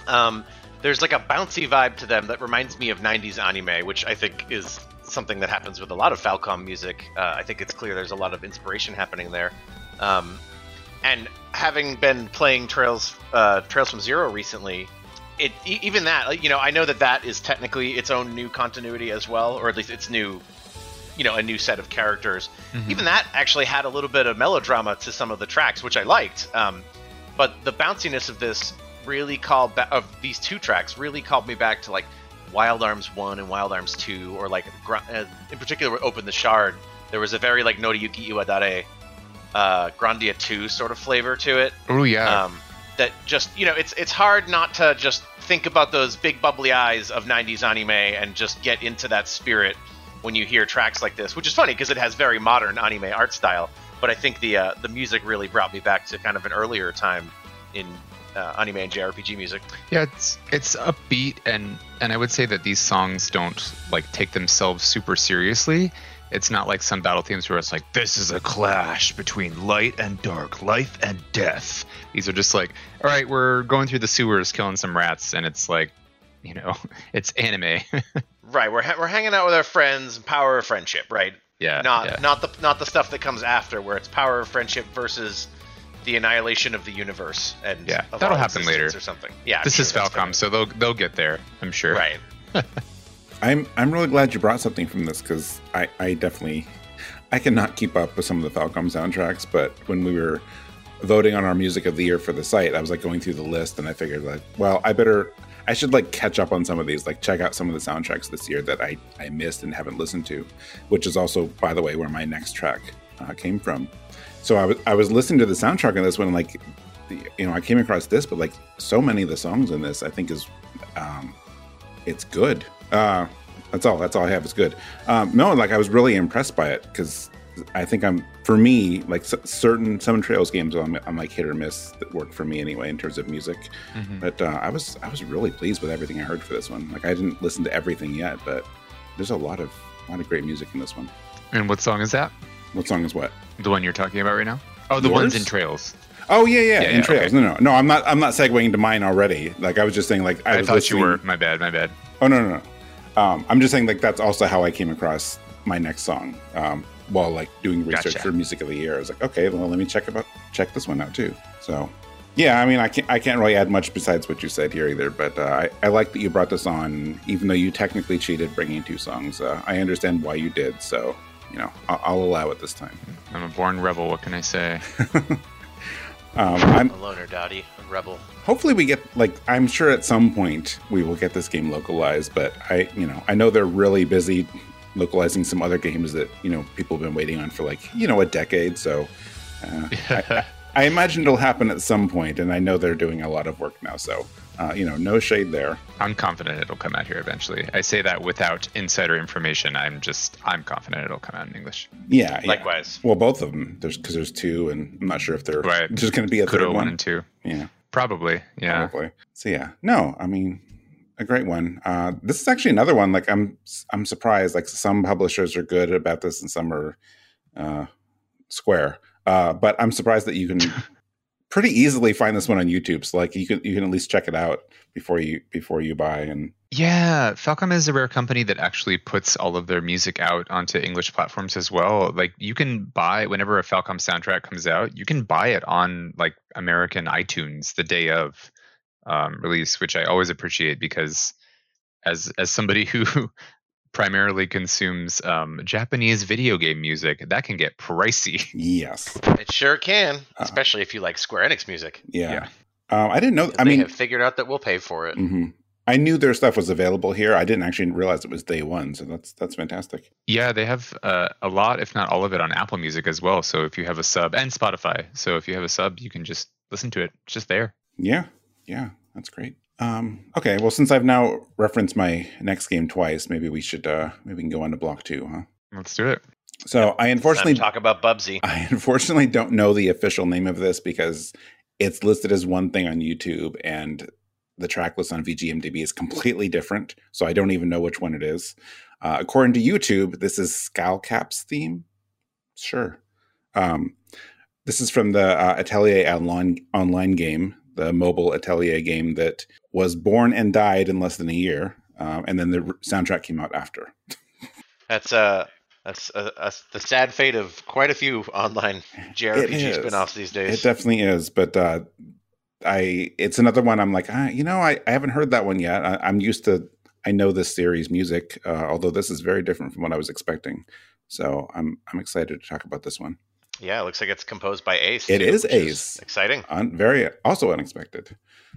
Um, there's like a bouncy vibe to them that reminds me of 90s anime, which I think is something that happens with a lot of Falcom music. Uh, I think it's clear there's a lot of inspiration happening there. Um, and having been playing Trails uh, Trails from Zero recently, it e- even that you know I know that that is technically its own new continuity as well, or at least it's new, you know, a new set of characters. Even that actually had a little bit of melodrama to some of the tracks, which I liked. Um, but the bounciness of this really called ba- of these two tracks really called me back to like Wild Arms One and Wild Arms Two, or like uh, in particular, Open the Shard. There was a very like Noriyuki Iwadare, uh, Grandia Two sort of flavor to it. Oh yeah. Um, that just you know, it's it's hard not to just think about those big bubbly eyes of '90s anime and just get into that spirit when you hear tracks like this, which is funny because it has very modern anime art style. But I think the uh, the music really brought me back to kind of an earlier time in uh, anime and JRPG music. Yeah, it's it's upbeat and and I would say that these songs don't like take themselves super seriously. It's not like some battle themes where it's like this is a clash between light and dark, life and death. These are just like, all right, we're going through the sewers killing some rats and it's like, you know, <laughs> it's anime. <laughs> Right, we're ha- we're hanging out with our friends, power of friendship, right? yeah. not yeah. not the not the stuff that comes after, where it's power of friendship versus the annihilation of the universe and Yeah, of that'll happen later. or something. Yeah, this sure, is Falcom, so they'll they'll get there, I'm sure. Right. <laughs> I'm I'm really glad you brought something from this because I, I definitely I cannot keep up with some of the Falcom soundtracks, but when we were voting on our music of the year for the site, I was like going through the list and I figured like, well, I better I should like catch up on some of these, like check out some of the soundtracks this year that I, I missed and haven't listened to, which is also, by the way, where my next track uh, came from. So I was I was listening to the soundtrack on this one, like you know I came across this, but like so many of the songs in this, I think is um, it's good. Uh, that's all. That's all I have. It's good. Um, no, like I was really impressed by it because I think I'm for me like s- certain Seven Trails games I'm, I'm like hit or miss that work for me anyway in terms of music. Mhm. But uh, I was I was really pleased with everything I heard for this one. Like I didn't listen to everything yet, but there's a lot of a lot of great music in this one. And what song is that? What song is what? The one you're talking about right now? Oh, the ones Yours? in Trails. Oh yeah, yeah, Yeah, in yeah, Trails. okay. No, no, no. I'm not. I'm not segueing to mine already. Like I was just saying. Like I, I, was thought you were. My bad. My bad. Oh no, no, no. Um, I'm just saying like that's also how I came across my next song. Um, while like doing research Gotcha. for music of the year, I was like, okay, well let me check about check this one out too. So yeah, I mean, I can't I can't really add much besides what you said here either. But uh, I I like that you brought this on, even though you technically cheated bringing two songs. Uh, I understand why you did. So you know, I'll, I'll allow it this time. I'm a born rebel. What can I say? <laughs> Um, I'm A loner, Dottie, a rebel. hopefully we get like i'm sure at some point we will get this game localized but i you know i know they're really busy localizing some other games that you know people have been waiting on for like you know a decade so uh, I, <laughs> I imagine it'll happen at some point and i know they're doing a lot of work now so uh, you know no shade there I'm confident it'll come out here eventually. I say that without insider information. I'm just. I'm confident it'll come out in English. yeah, yeah. Likewise. well both of them there's because there's two and i'm not sure if they're Right. there's going to be a Kuro third one one and two. yeah Probably. Yeah. probably. So yeah, no, I mean, a great one. Uh, this is actually another one. Like I'm, I'm surprised. Like some publishers are good about this, and some are uh, square. Uh, but I'm surprised that you can <laughs> pretty easily find this one on YouTube. So like you can, you can at least check it out before you before you buy. And Yeah, Falcom is a rare company that actually puts all of their music out onto English platforms as well. Like you can buy whenever a Falcom soundtrack comes out, you can buy it on like American iTunes the day of um, release, which I always appreciate because as as somebody <laughs> who primarily consumes um, Japanese video game music, that can get pricey. yes, It sure can, Uh, especially if you like Square Enix music. yeah. Yeah. Um, I didn't know. 'Cause I they mean, have figured out that we'll pay for it. mhm. I knew their stuff was available here. I didn't actually realize it was day one. So that's that's fantastic. Yeah, they have uh, a lot, if not all of it, on Apple Music as well. So if you have a sub and Spotify, so if you have a sub, you can just listen to it. It's just there. Yeah, yeah, that's great. Um, okay, well, since I've now referenced my next game twice, maybe we should uh, maybe we can go on to block two, huh? Let's do it. So I unfortunately talk about Bubsy. I unfortunately don't know the official name of this because it's listed as one thing on YouTube and the track list on VGMDB is completely different. So I don't even know which one it is. Uh, according to YouTube, this is Skullcap's theme. Sure. Um, this is from the uh, Atelier online, online game, the mobile Atelier game that was born and died in less than a year. Um, and then the soundtrack came out after. <laughs> That's uh that's uh, uh, the sad fate of quite a few online <laughs> JRPG spin-offs these days. It definitely is, but uh, I it's another one. I'm like, ah, you know, I, I haven't heard that one yet. I, I'm used to I know this series music, uh, although this is very different from what I was expecting. So I'm I'm excited to talk about this one. Yeah, it looks like it's composed by Ace. It too, is which Ace. exciting. Un, very also unexpected.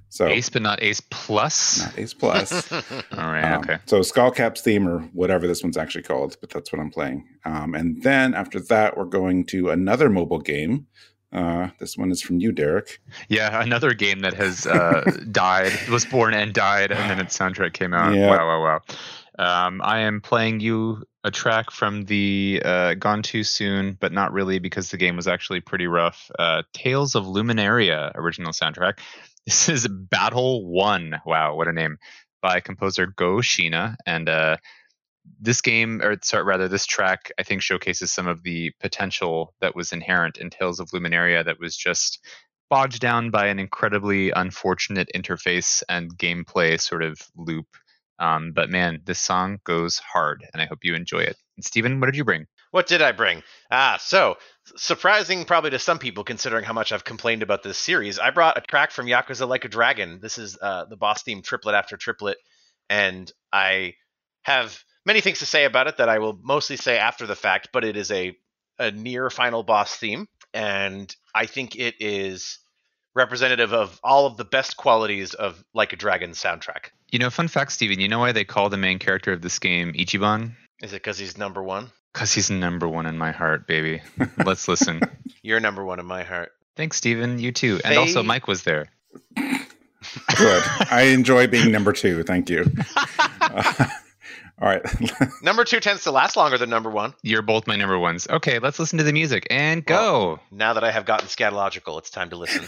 So Ace, but not Ace Plus. not Ace Plus. <laughs> All right. Um, okay. So Skullcap's theme, or whatever this one's actually called, but that's what I'm playing. Um, and then after that, we're going to another mobile game. Uh, this one is from you, Derek. Yeah, another game that has uh, <laughs> died, was born and died, and then its soundtrack came out. Yeah. Wow, wow, wow. Um, I am playing you a track from the uh, Gone Too Soon, but not really because the game was actually pretty rough. Uh, Tales of Luminaria original soundtrack. <laughs> This is Battle One. Wow, what a name! By composer Go Shiina, and uh, this game, or sorry, rather, this track, I think showcases some of the potential that was inherent in Tales of Luminaria that was just bogged down by an incredibly unfortunate interface and gameplay sort of loop. Um, but man, this song goes hard, and I hope you enjoy it. And Steven, what did you bring? What did I bring? Ah, so surprising probably to some people considering how much I've complained about this series. I brought a track from Yakuza Like a Dragon. This is uh, the boss theme triplet after triplet, and I have many things to say about it that I will mostly say after the fact. But it is a a near final boss theme, and I think it is representative of all of the best qualities of Like a Dragon soundtrack. You know, fun fact, Steven, you know why they call the main character of this game Ichiban? Is it because he's number one? Because he's number one in my heart, baby. <laughs> Let's listen. <laughs> You're number one in my heart. Thanks, Steven. You too. And also, Mike was there. <laughs> Good. I enjoy being number two. Thank you. Uh, all right. number two tends to last longer than number one. You're both my number ones. Okay, let's listen to the music and go. Well, now that I have gotten scatological, it's time to listen.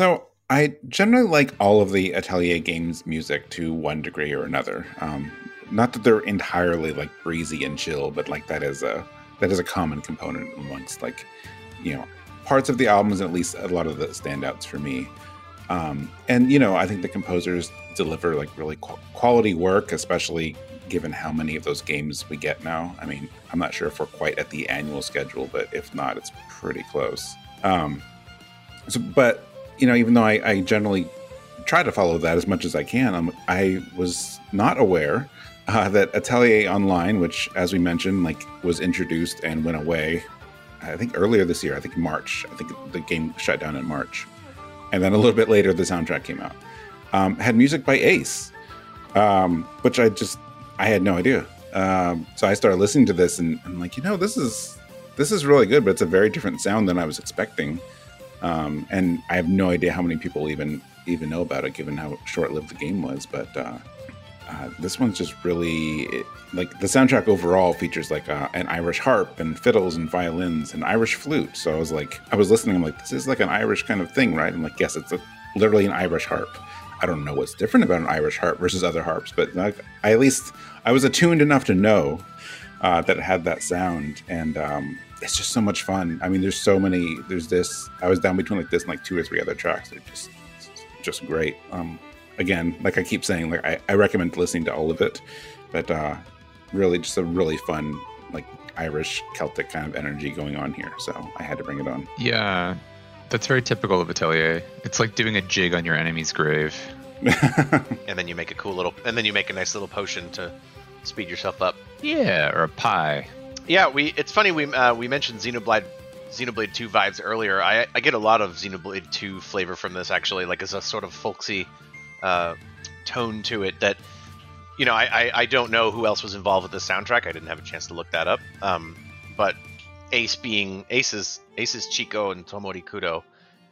So I generally like all of the Atelier games music to one degree or another. Um, not that they're entirely like breezy and chill, but like that is a that is a common component amongst like you know parts of the albums at least a lot of the standouts for me. Um, and you know, I think the composers deliver like really qu- quality work, especially given how many of those games we get now. I mean, I'm not sure if we're quite at the annual schedule, but if not, it's pretty close. Um, so, but you know, even though I, I generally try to follow that as much as I can, I'm, I was not aware uh, that Atelier Online, which, as we mentioned, like was introduced and went away. I think earlier this year. I think March. I think the game shut down in March, and then a little bit later, the soundtrack came out. Um, had music by Ace, um, which I just I had no idea. Um, so I started listening to this, and I'm like, you know, this is this is really good, but it's a very different sound than I was expecting. Um, and I have no idea how many people even even know about it, given how short lived the game was. But uh, uh, this one's just really it, like the soundtrack overall features like uh, an Irish harp and fiddles and violins and Irish flute. So I was like, I was listening. I'm like, this is like an Irish kind of thing, right? I'm like, yes, it's a, literally an Irish harp. I don't know what's different about an Irish harp versus other harps, but like, I at least I was attuned enough to know uh, that it had that sound, and um, it's just so much fun. I mean, there's so many. There's this. I was down between like this and like two or three other tracks. They're just just great. Um, again, like I keep saying, like I, I recommend listening to all of it, but uh, really just a really fun like Irish Celtic kind of energy going on here. So I had to bring it on. Yeah, that's very typical of Atelier. It's like doing a jig on your enemy's grave. <laughs> and then you make a cool little, and then you make a nice little potion to speed yourself up. Yeah, or a pie. Yeah, we. It's funny we uh, we mentioned Xenoblade Xenoblade 2 vibes earlier. I I get a lot of Xenoblade 2 flavor from this actually, like as a sort of folksy uh, tone to it that you know I, I, I don't know who else was involved with the soundtrack. I didn't have a chance to look that up. Um, but Ace being Ace's Ace's Chico and Tomori Kudo,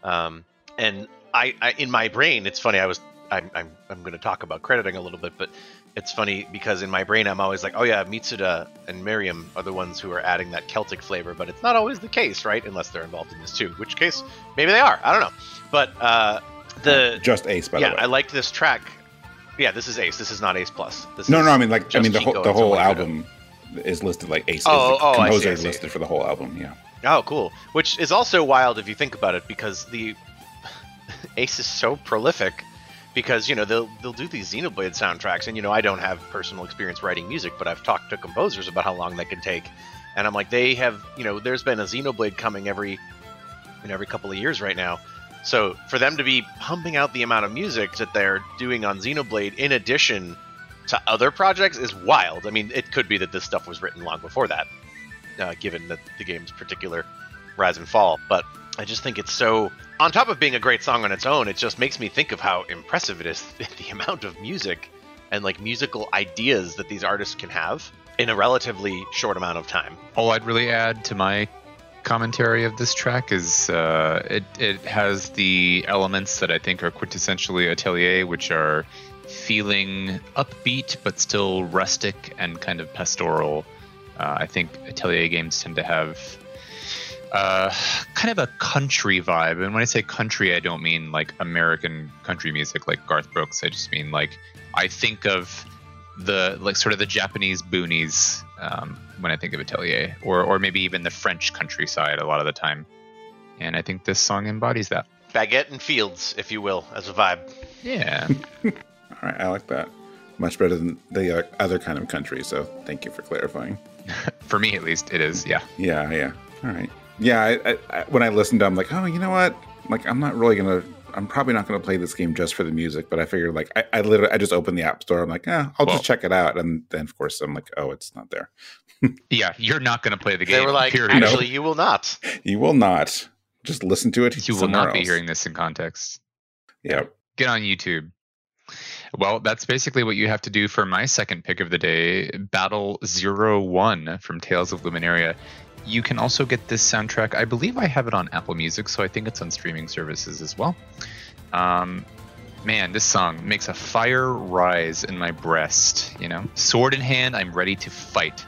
um, and I, I in my brain it's funny I was I'm I'm, I'm going to talk about crediting a little bit, but it's funny because in my brain I'm always like, oh yeah, Mitsuda and Miriam are the ones who are adding that Celtic flavor, but it's not always the case, right? Unless they're involved in this too, which case maybe they are. I don't know, but uh, the just Ace by yeah, the way. I liked this track. Yeah, this is Ace. This is not Ace Plus. This no, is no, I mean like I mean the whole the whole album is listed like Ace. Oh, is the oh, I see, composer I is see. listed for the whole album. Yeah. Oh, cool. Which is also wild if you think about it, because the <laughs> Ace is so prolific. Because you know they'll they'll do these Xenoblade soundtracks, and you know I don't have personal experience writing music, but I've talked to composers about how long that can take, and I'm like they have you know there's been a Xenoblade coming every in every couple of years right now, so for them to be pumping out the amount of music that they're doing on Xenoblade in addition to other projects is wild. I mean, it could be that this stuff was written long before that, uh, given that the game's particular rise and fall. But I just think it's so. On top of being a great song on its own, it just makes me think of how impressive it is <laughs> the amount of music and like musical ideas that these artists can have in a relatively short amount of time. All I'd really add to my commentary of this track is uh, it it has the elements that I think are quintessentially Atelier, which are feeling upbeat but still rustic and kind of pastoral. Uh, I think Atelier games tend to have uh, kind of a country vibe, and when I say country, I don't mean like American country music like Garth Brooks. I just mean like I think of the like sort of the Japanese boonies um, when I think of Atelier, or or maybe even the French countryside a lot of the time. And I think this song embodies that. Baguette and Fields, if you will, as a vibe. Yeah, <laughs> All right, I like that. Much better than the uh, other kind of country. So thank you for clarifying. <laughs> for me at least, it is. Yeah, Yeah, yeah. All right. Yeah, I, I, I, when I listened, I'm like, oh, you know what? Like, I'm not really gonna. I'm probably not gonna play this game just for the music. But I figured, like, I, I literally, I just opened the app store. I'm like, eh, I'll Well- just check it out. And then, of course, I'm like, oh, it's not there. <laughs> yeah. You're not going to play the game. They were like, period. actually, you will not. You will not just listen to it. you will somewhere not be else. hearing this in context. Yeah. get on YouTube. Well, that's basically what you have to do for my second pick of the day, Battle Zero One from Tales of Luminaria. You can also get this soundtrack. I believe I have it on Apple Music, so I think it's on streaming services as well. Um, man, this song makes a fire rise in my breast. You know, sword in hand, I'm ready to fight.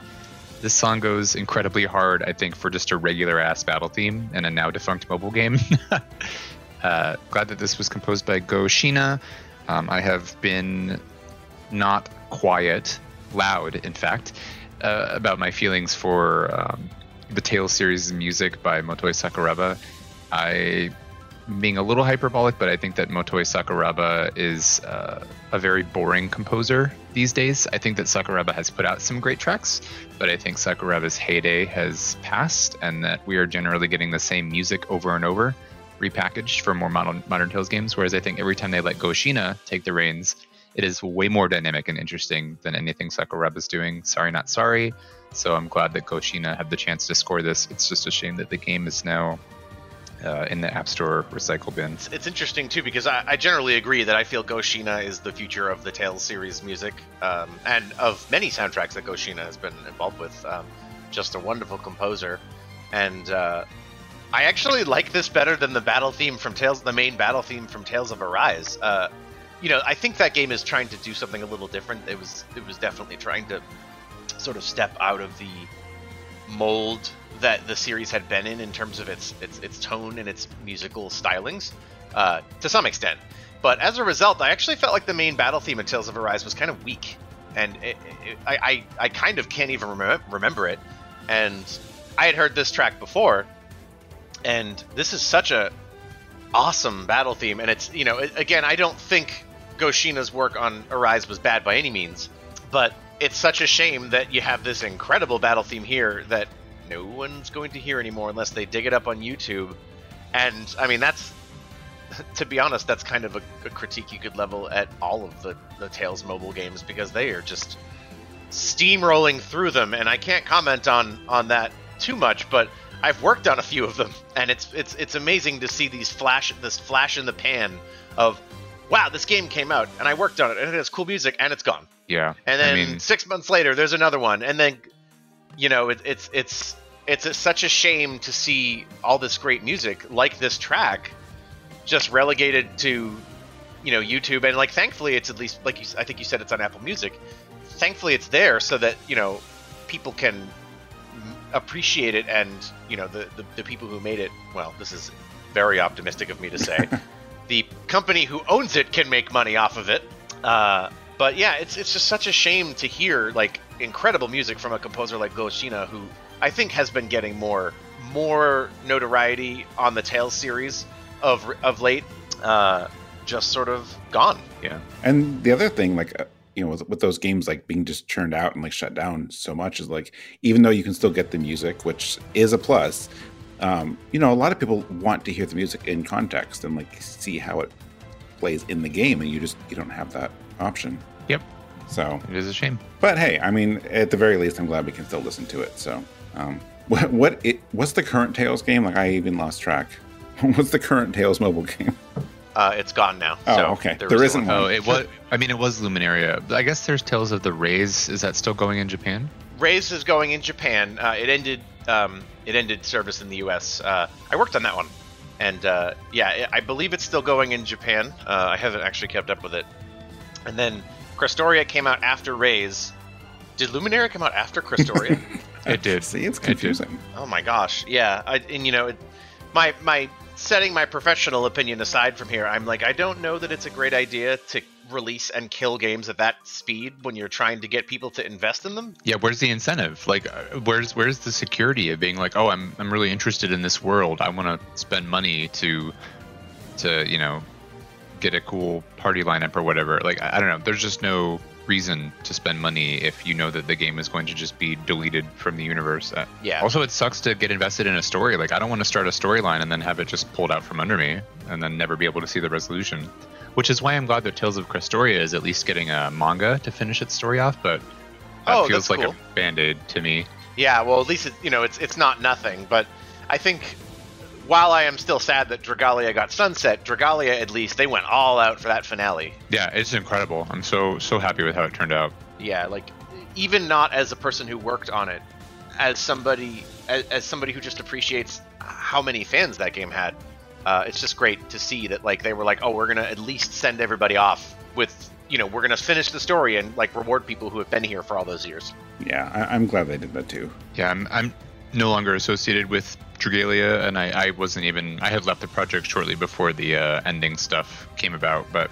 This song goes incredibly hard, I think, for just a regular ass battle theme and a now defunct mobile game. <laughs> Uh, glad that this was composed by Go Shiina. Um, I have been not quiet, loud, in fact, uh, about my feelings for um, the Tales series music by Motoi Sakuraba. I being a little hyperbolic, but I think that Motoi Sakuraba is uh, a very boring composer these days. I think that Sakuraba has put out some great tracks, but I think Sakuraba's heyday has passed, and that we are generally getting the same music over and over, repackaged for more modern, modern Tales games. Whereas I think every time they let Go Shiina take the reins, it is way more dynamic and interesting than anything Sakuraba's doing. Sorry, not sorry. So I'm glad that Go Shiina had the chance to score this. It's just a shame that the game is now uh, in the App Store recycle bin. It's interesting too because I, I generally agree that I feel Go Shiina is the future of the Tales series music um, and of many soundtracks that Go Shiina has been involved with. Um, just a wonderful composer, and uh, I actually like this better than the battle theme from Tales, the main battle theme from Tales of Arise. Uh, you know, I think that game is trying to do something a little different. It was it was definitely trying to sort of step out of the mold that the series had been in in terms of its its, its tone and its musical stylings uh, to some extent. But as a result, I actually felt like the main battle theme in Tales of Arise was kind of weak, and it, it, I, I, I kind of can't even remember, remember it. And I had heard this track before, and this is such a awesome battle theme. And it's you know again, I don't think Go Shiina's work on Arise was bad by any means, but it's such a shame that you have this incredible battle theme here that no one's going to hear anymore unless they dig it up on YouTube. And I mean, that's <laughs> to be honest, that's kind of a, a critique you could level at all of the the Tales mobile games because they are just steamrolling through them. And I can't comment on on that too much, but I've worked on a few of them, and it's it's it's amazing to see these flash this flash in the pan of wow, this game came out and I worked on it and it has cool music and it's gone. Yeah. And then I mean, six months later, there's another one, and then you know it, it's it's it's a, such a shame to see all this great music like this track just relegated to you know YouTube and like thankfully it's at least like you, I think you said it's on Apple Music. Thankfully it's there so that you know people can appreciate it and you know the, the, the people who made it well this is very optimistic of me to say <laughs> the company who owns it can make money off of it uh, but yeah it's it's just such a shame to hear like incredible music from a composer like Go Shiina who I think has been getting more more notoriety on the Tales series of of late uh, just sort of gone yeah. And the other thing, like uh, you know, with, with those games like being just churned out and like shut down so much, is like even though you can still get the music, which is a plus, um, you know, a lot of people want to hear the music in context and like see how it plays in the game, and you just you don't have that option. Yep. So, It is a shame. but hey, I mean, at the very least, I'm glad we can still listen to it. So, um, <laughs> what what it what's the current Tales game? Like, I even lost track. <laughs> what's the current Tales mobile game? uh, it's gone now Oh, so okay. there There was isn't no- one. Oh, it was. I mean, it was Luminaria. I guess there's Tales of the Rays. Is that still going in Japan? Rays is going in Japan. Uh, it ended. Um, it ended service in the U.S. Uh, I worked on that one, and uh, yeah, I I believe it's still going in Japan. Uh, I haven't actually kept up with it. And then Crestoria came out after Rays. Did Luminaria come out after Crestoria? <laughs> It did. See, it's It confusing. oh my gosh, yeah. I, and you know, it, my my setting my professional opinion aside from here, I'm like, I don't know that it's a great idea to release and kill games at that speed when you're trying to get people to invest in them. Yeah, where's the incentive? Like, uh, where's where's the security of being like, oh, I'm I'm really interested in this world. I want to spend money to, to you know, get a cool party lineup or whatever. Like, I I don't know. There's just no reason to spend money if you know that the game is going to just be deleted from the universe. Uh, Yeah. Also, it sucks to get invested in a story. Like, I don't want to start a storyline and then have it just pulled out from under me and then never be able to see the resolution. Which is why I'm glad that Tales of Crestoria is at least getting a manga to finish its story off, but that Oh, feels like cool. a band aid to me. Yeah, well, at least it, you know it's it's not nothing. But I think while I am still sad that Dragalia got sunset, Dragalia at least they went all out for that finale. Yeah, it's incredible. I'm so so happy with how it turned out. Yeah, like even not as a person who worked on it, as somebody as, as somebody who just appreciates how many fans that game had. Uh, it's just great to see that like they were like, oh, we're gonna at least send everybody off with you know we're gonna finish the story and like reward people who have been here for all those years. Yeah, I, I'm glad they did that too. Yeah, I'm I'm no longer associated with Dragalia, and I, I wasn't even I had left the project shortly before the uh, ending stuff came about, but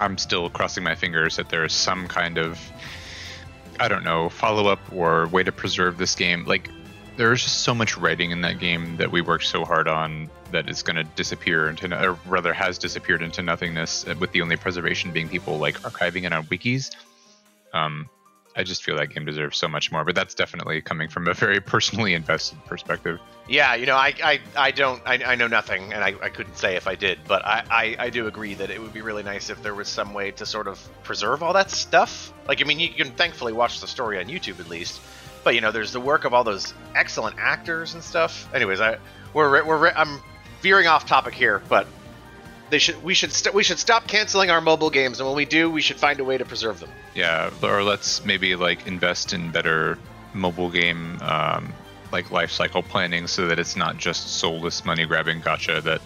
I'm still crossing my fingers that there is some kind of I don't know follow up or way to preserve this game. Like there is just so much writing in that game that we worked so hard on that is going to disappear into, or rather, has disappeared into nothingness. uh, With the only preservation being people like archiving it on wikis. Um, I just feel that game deserves so much more, but that's definitely coming from a very <laughs> personally invested perspective. Yeah, you know, I, I, I don't, I, I know nothing, and I, I couldn't say if I did, but I, I, I do agree that it would be really nice if there was some way to sort of preserve all that stuff. Like, I mean, you can thankfully watch the story on YouTube at least, but you know, there's the work of all those excellent actors and stuff. Anyways, I, we're, we're, I'm veering off topic here, but they should, we should, st- we should stop canceling our mobile games, and when we do, we should find a way to preserve them. Yeah, or let's maybe like invest in better mobile game um, like life cycle planning so that it's not just soulless money grabbing gotcha that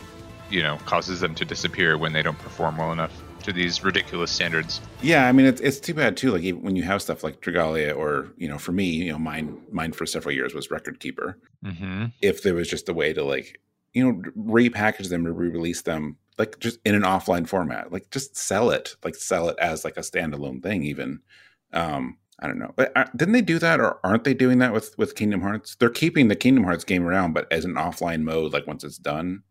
you know causes them to disappear when they don't perform well enough to these ridiculous standards. Yeah, I mean it's it's too bad too. Like even when you have stuff like Dragalia, or you know, for me, you know, mine mine for several years was Record Keeper. Mm-hmm. If there was just a way to like you know repackage them or re-release them like just in an offline format, like just sell it, like sell it as like a standalone thing, even. Um, I don't know. But, uh, Didn't they do that, or aren't they doing that with with Kingdom Hearts? They're keeping the Kingdom Hearts game around, but as an offline mode, like once it's done.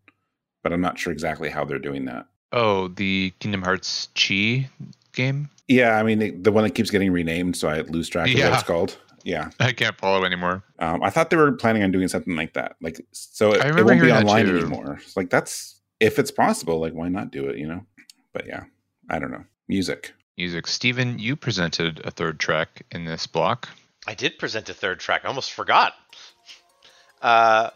But I'm not sure exactly how they're doing that. Oh, the Kingdom Hearts Chi game? Yeah, I mean the, the one that keeps getting renamed, so I lose track of what Yeah. it's called. Yeah, <laughs> I can't follow anymore. um, I thought they were planning on doing something like that, like so it, I it won't be online anymore. It's like that's if it's possible, like why not do it? You know? But yeah, I don't know. Music. Music. Steven, you presented a third track in this block. I did present a third track. I almost forgot. Uh,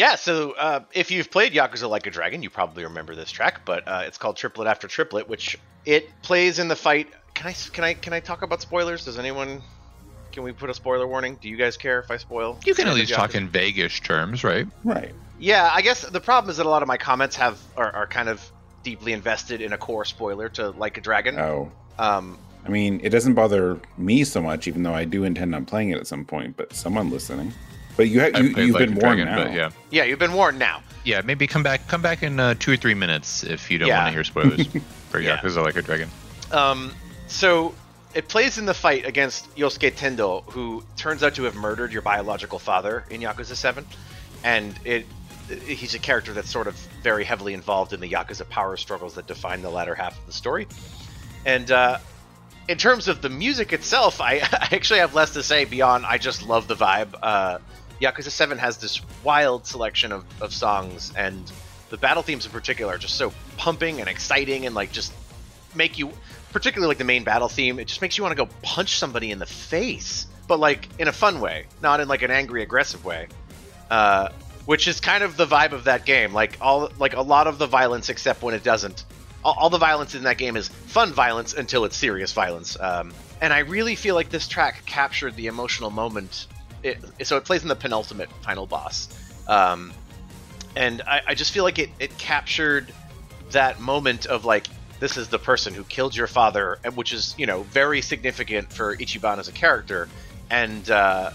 yeah, so uh, if you've played Yakuza Like a Dragon, you probably remember this track, but uh, it's called Triplet After Triplet, which it plays in the fight. Can I can I can I talk about spoilers? Does anyone? Can we put a spoiler warning? Do you guys care if I spoil? You can at any of least talk in vaguish terms, right? Right. Yeah, I guess the problem is that a lot of my comments have are, are kind of deeply invested in a core spoiler to Like a Dragon. Oh, Um, I mean, it doesn't bother me so much, even though I do intend on playing it at some point. But someone listening. But you have you, you've Like been warned Dragon, now. but yeah. yeah, you've been warned now. Yeah, maybe come back come back in uh, two or three minutes if you don't Yeah. want to hear spoilers <laughs> for Yeah. Yakuza Like a Dragon. Um, so it plays in the fight against Yosuke Tendo, who turns out to have murdered your biological father in Yakuza 7. And it he's a character that's sort of very heavily involved in the Yakuza power struggles that define the latter half of the story. And uh, in terms of the music itself, I, <laughs> I actually have less to say beyond I just love the vibe. Uh, Yakuza 7 has this wild selection of, of songs, and the battle themes in particular are just so pumping and exciting and like just make you particularly like the main battle theme it just makes you want to go punch somebody in the face but like in a fun way not in like an angry aggressive way. Uh, which is kind of the vibe of that game like all like a lot of the violence except when it doesn't all, all the violence in that game is fun violence until it's serious violence um, and i really feel like this track captured the emotional moment it, so it plays in the penultimate final boss. Um, and I, I just feel like it, it captured that moment of like this is the person who killed your father and which is you know very significant for ichiban as a character. And uh,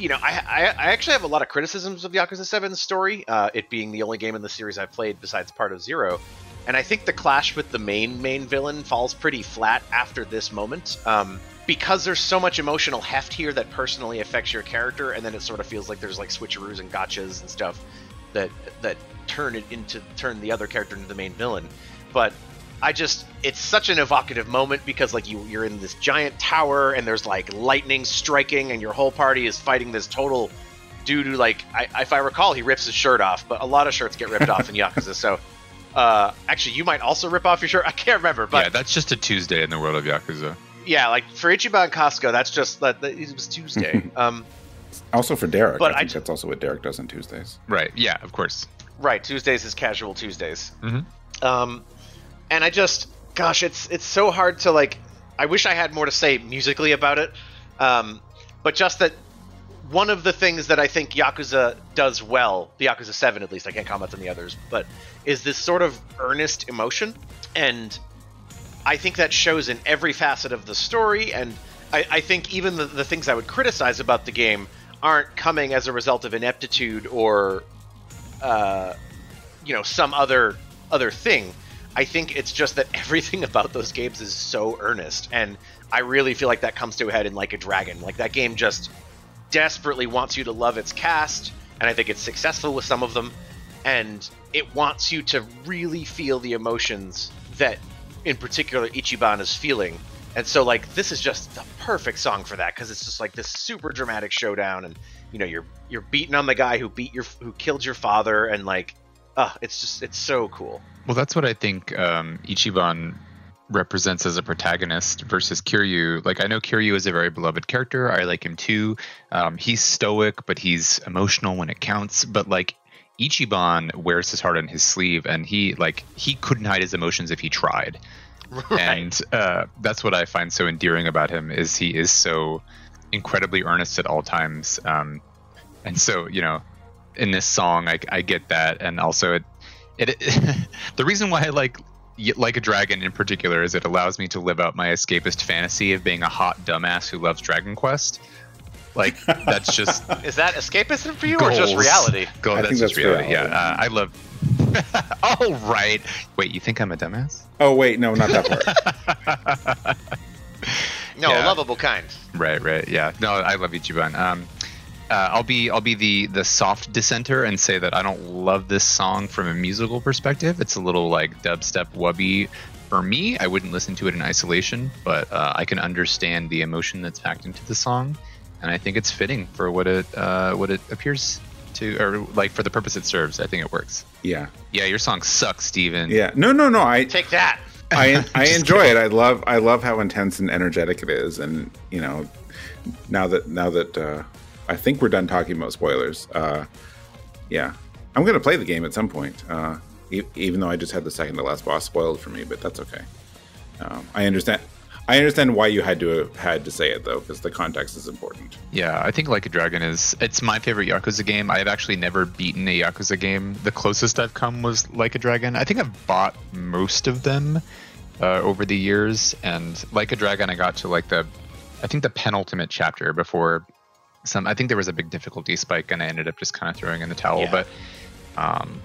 you know I, I, I actually have a lot of criticisms of yakuza 7's story uh, it being the only game in the series i've played besides part of zero and i think the clash with the main main villain falls pretty flat after this moment um, because there's so much emotional heft here that personally affects your character and then it sort of feels like there's like switcheroos and gotchas and stuff that that turn it into turn the other character into the main villain. But I just it's such an evocative moment because like you you're in this giant tower and there's like lightning striking and your whole party is fighting this total dude who like I, if I recall he rips his shirt off, but a lot of shirts get ripped off in <laughs> Yakuza. So uh, actually, you might also rip off your shirt. I can't remember, but yeah, that's just a Tuesday in the world of Yakuza. yeah, like for Ichiban and Costco, that's just that, that it was Tuesday. <laughs> um, Also for Derek, But I I think j- that's also what Derek does on Tuesdays. Right. Yeah, of course. right, Tuesdays is casual Tuesdays. Mhm. Um, and I just, gosh, it's it's so hard to like. I wish I had more to say musically about it, um, but just that one of the things that I think Yakuza does well, the Yakuza Seven at least, I can't comment on the others, but is this sort of earnest emotion, and I think that shows in every facet of the story, and I, I think even the, the things I would criticize about the game aren't coming as a result of ineptitude or uh, you know some other other thing. I think it's just that <laughs> everything about those games is so earnest, and I really feel like that comes to a head in Like a Dragon. Like that game just desperately wants you to love its cast, and I think it's successful with some of them, and it wants you to really feel the emotions that, in particular, Ichiban is feeling. And so, like, this is just the perfect song for that because it's just like this super dramatic showdown, and you know, you're you're beating on the guy who beat your who killed your father, and like, uh, it's just it's so cool. Well, that's what I think um, Ichiban represents as a protagonist versus Kiryu. Like I know Kiryu is a very beloved character. I like him too. Um, he's stoic, but he's emotional when it counts. But like Ichiban wears his heart on his sleeve, and he like he couldn't hide his emotions if he tried. <laughs> Right. And uh, that's what I find so endearing about him is he is so incredibly earnest at all times. Um, and so you know, in this song, I, I get that, and also it, it, it <laughs> the reason why I like like a dragon in particular is it allows me to live out my escapist fantasy of being a hot dumbass who loves Dragon Quest. Like that's just <laughs> is that escapism for you goals. or just reality? Go, that's, that's just reality. reality. Yeah, uh, I love. <laughs> All right. Wait, you think I'm a dumbass? Oh wait, no, not that part. <laughs> no, yeah. a lovable kind. Right, right. Yeah. No, I love Ichiban. Um, uh, I'll be I'll be the the soft dissenter and say that I don't love this song from a musical perspective. It's a little like dubstep wubby for me. I wouldn't listen to it in isolation, but uh, I can understand the emotion that's packed into the song, and I think it's fitting for what it uh, what it appears to or like for the purpose it serves. I think it works. Yeah. Yeah, your song sucks, Steven. Yeah. No, no, no. I take that. I <laughs> I enjoy kidding. it. I love I love how intense and energetic it is, and you know, now that now that uh, I think we're done talking about spoilers. Uh, yeah, I'm gonna play the game at some point. Uh, e- even though I just had the second to last boss spoiled for me, but that's okay. Um, I understand. I understand why you had to had to say it though, because the context is important. Yeah, I think Like a Dragon is it's my favorite Yakuza game. I've actually never beaten a Yakuza game. The closest I've come was Like a Dragon. I think I've bought most of them uh, over the years, and Like a Dragon, I got to like the, I think the penultimate chapter before some. I think there was a big difficulty spike, and I ended up just kind of throwing in the towel. Yeah. But um,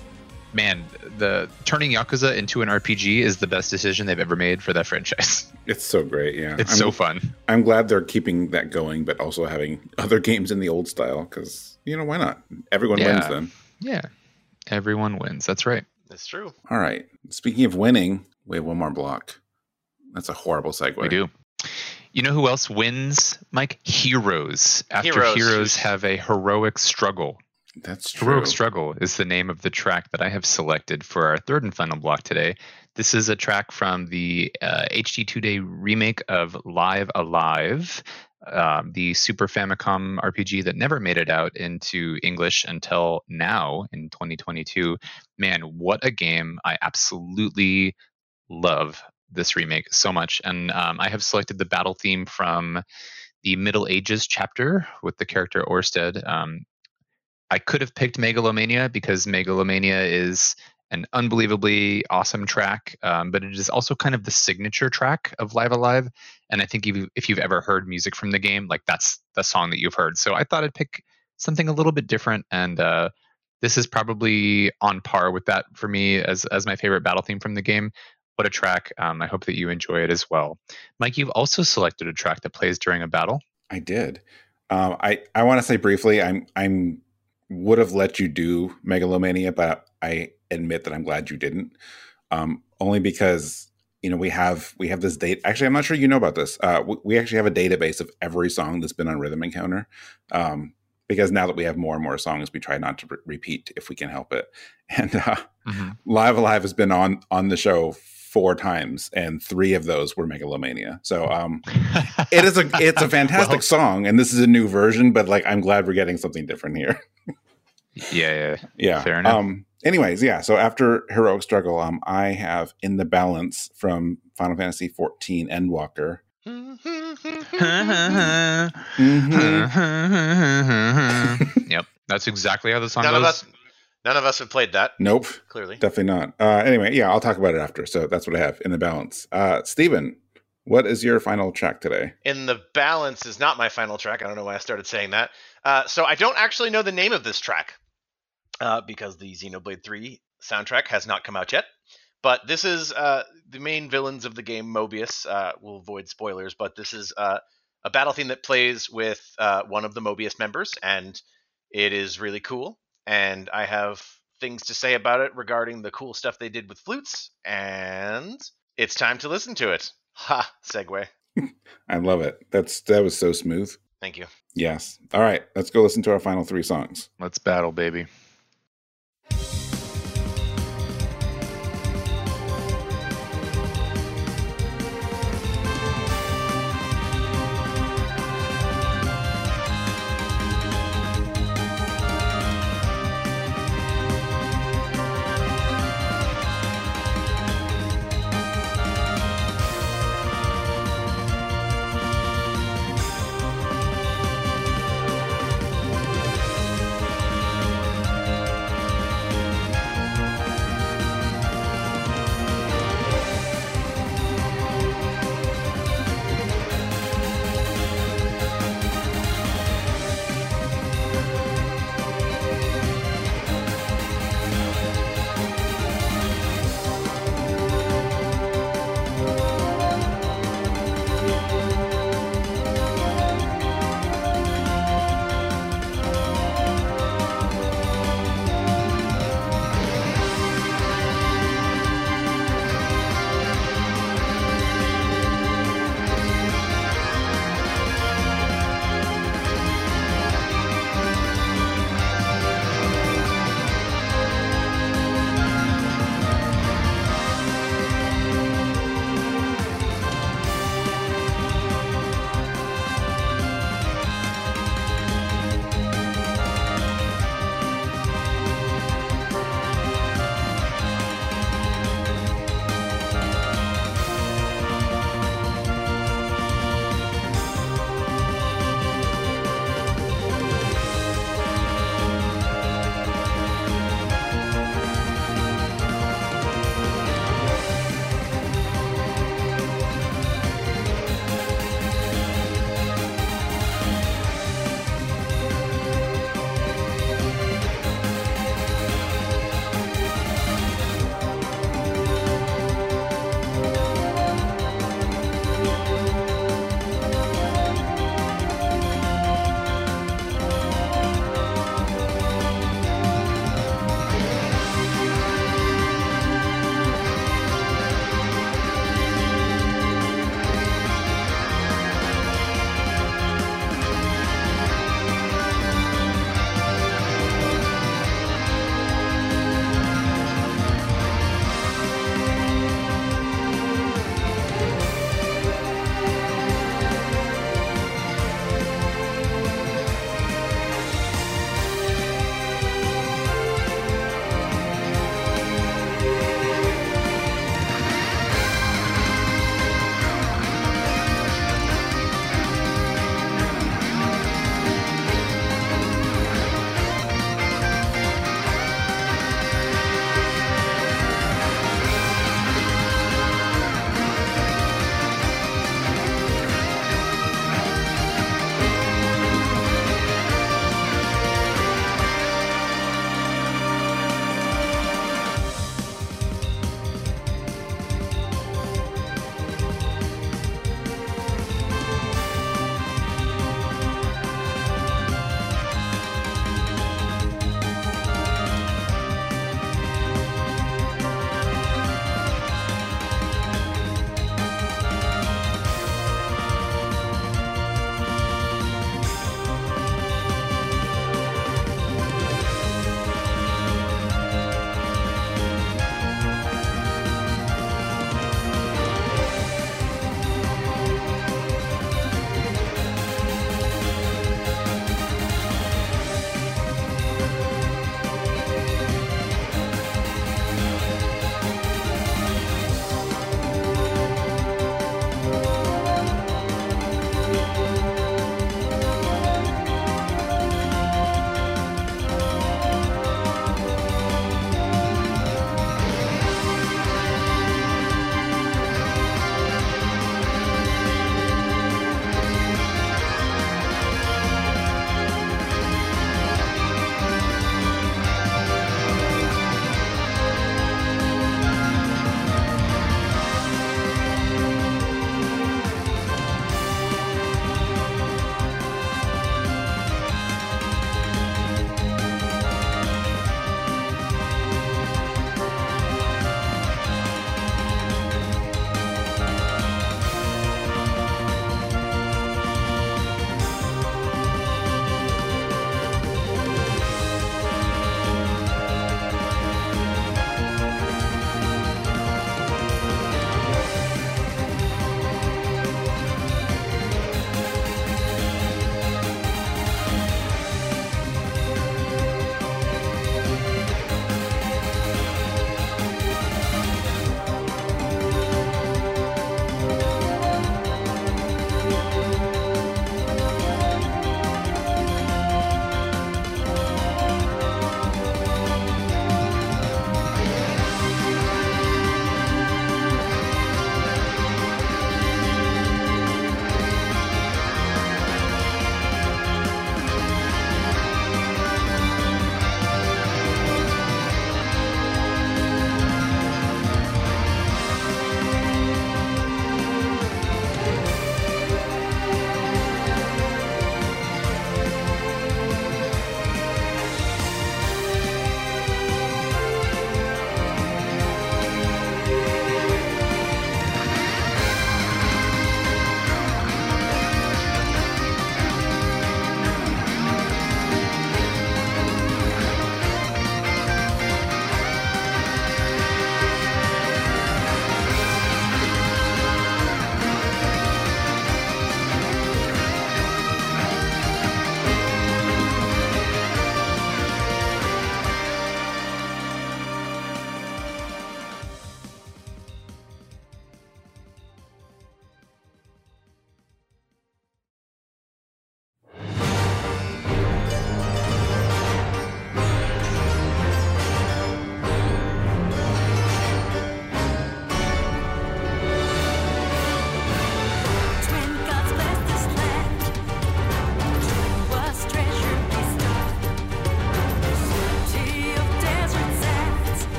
man, the turning Yakuza into an RPG is the best decision they've ever made for that franchise. <laughs> It's so great, yeah. It's I'm, so fun. I'm glad they're keeping that going, but also having <laughs> other games in the old style because you know why not? Everyone yeah. wins then. Yeah, everyone wins. That's right. That's true. All right. Speaking of winning, we have one more block. That's a horrible segue. We do. You know who else wins, Mike? Heroes. After Heroes, Heroes have a heroic struggle. That's true. Heroic Struggle is the name of the track that I have selected for our third and final block today. This is a track from the uh, HD-2D remake of Live Alive, Live, um, the Super Famicom RPG that never made it out into English until now in 2022. Man, what a game! I absolutely love this remake so much. And um, I have selected the battle theme from the Middle Ages chapter with the character Orsted. Um, I could have picked Megalomania because Megalomania is an unbelievably awesome track, um, but it is also kind of the signature track of Live A Live. And I think if, you, if you've ever heard music from the game, like that's the song that you've heard. So I thought I'd pick something a little bit different. And uh, this is probably on par with that for me as, as my favorite battle theme from the game what a track. Um, I hope that you enjoy it as well. Mike, you've also selected a track that plays during a battle. I did. Um, I I want to say briefly, I'm I'm would have let you do Megalomania, but I admit that I'm glad you didn't. Um, only because you know we have we have this date. Actually, I'm not sure you know about this. Uh, we, we, actually have a database of every song that's been on Rhythm Encounter. Um, because now that we have more and more songs, we try not to re- repeat if we can help it. <laughs> And uh, mm-hmm. Live A Live has been on on the show four times, and three of those were Megalomania. So um, <laughs> it is a it's a fantastic well, song, and this is a new version. But like, I'm glad we're getting something different here. yeah, yeah, yeah. Fair enough. Um, anyways, yeah. So after heroic struggle, um, I have in the balance from Final Fantasy 14 Endwalker. <laughs> mm-hmm. <laughs> yep, that's exactly how the song None goes. Of us, None of us have played that. Nope. Clearly. Definitely not. Uh, anyway, yeah, I'll talk about it after. So that's what I have in the balance. Uh, Steven, what is your final track today? In the balance is not my final track. I don't know why I started saying that. Uh, so I don't actually know the name of this track. uh, because the Xenoblade 3 soundtrack has not come out yet. But this is uh, the main villains of the game, Moebius. Uh, we'll avoid spoilers, but this is uh, a battle theme that plays with uh, one of the Moebius members, and it is really cool. And I have things to say about it regarding the cool stuff they did with flutes, and it's time to listen to it. <laughs> Ha! Segue. <laughs> I love it. That's that was so smooth. Thank you. Yes. All right, let's go listen to our final three songs. Let's battle, baby.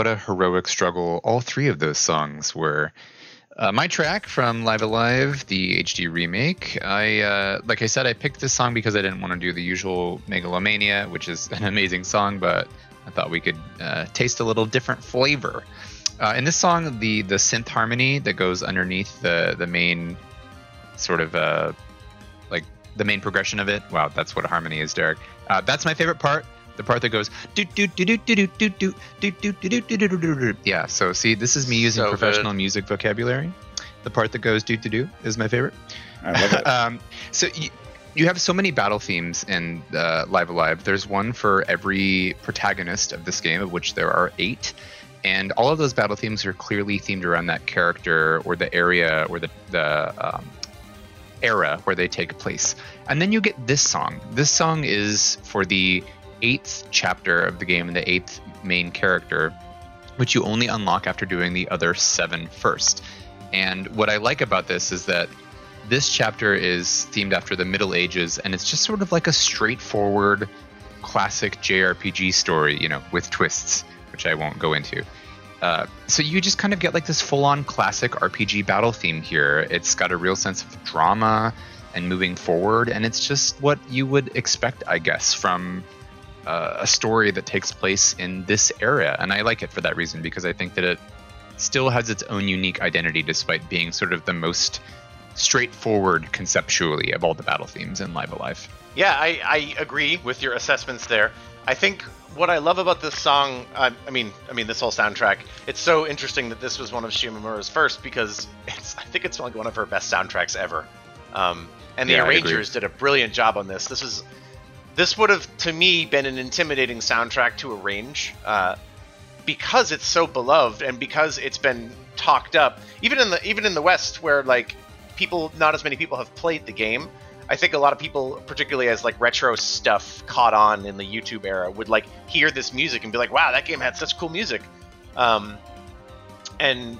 What a heroic struggle all three of those songs were. Uh, my track from Live A Live, the HD remake. I uh, like I said, I picked this song because I didn't want to do the usual Megalomania, which is an amazing song, but I thought we could uh, taste a little different flavor. Uh, in this song, the the synth harmony that goes underneath the the main sort of uh, like the main progression of it. Wow, that's what a harmony is, Derek. Uh, that's my favorite part. The part that goes do do do do do do do do do do do do do do do. Yeah. So see, this is me using So professional good. music vocabulary. The part that goes do do do is my favorite. I love it. um, so you, you have so many battle themes in uh, Live A Live. There's one for every protagonist of this game, of which there are eight, and all of those battle themes are clearly themed around that character or the area or the the um, era where they take place. And then you get this song. This song is for the eighth chapter of the game and the eighth main character, which you only unlock after doing the other seven first. And what I like about this is that this chapter is themed after the Middle Ages, and it's just sort of like a straightforward, classic JRPG story, you know, with twists, which I won't go into. Uh, so you just kind of get like this full-on classic RPG battle theme here. It's got a real sense of drama and moving forward, and it's just what you would expect, I guess, from uh, a story that takes place in this era. And I like it for that reason because I think that it still has its own unique identity, despite being sort of the most straightforward conceptually of all the battle themes in Live A Live. Yeah, I, I agree with your assessments there. I think what I love about this song, uh, I mean, I mean this whole soundtrack. It's so interesting that this was one of Shimomura's first because it's I think it's like one of her best soundtracks ever. Um, and the Yeah, arrangers did a brilliant job on this. This is this would have to me been an intimidating soundtrack to arrange uh, because it's so beloved and because it's been talked up even in the even in the West where like people not as many people have played the game. I think a lot of people, particularly as like retro stuff caught on in the YouTube era, would like hear this music and be like, "Wow, that game had such cool music." Um, and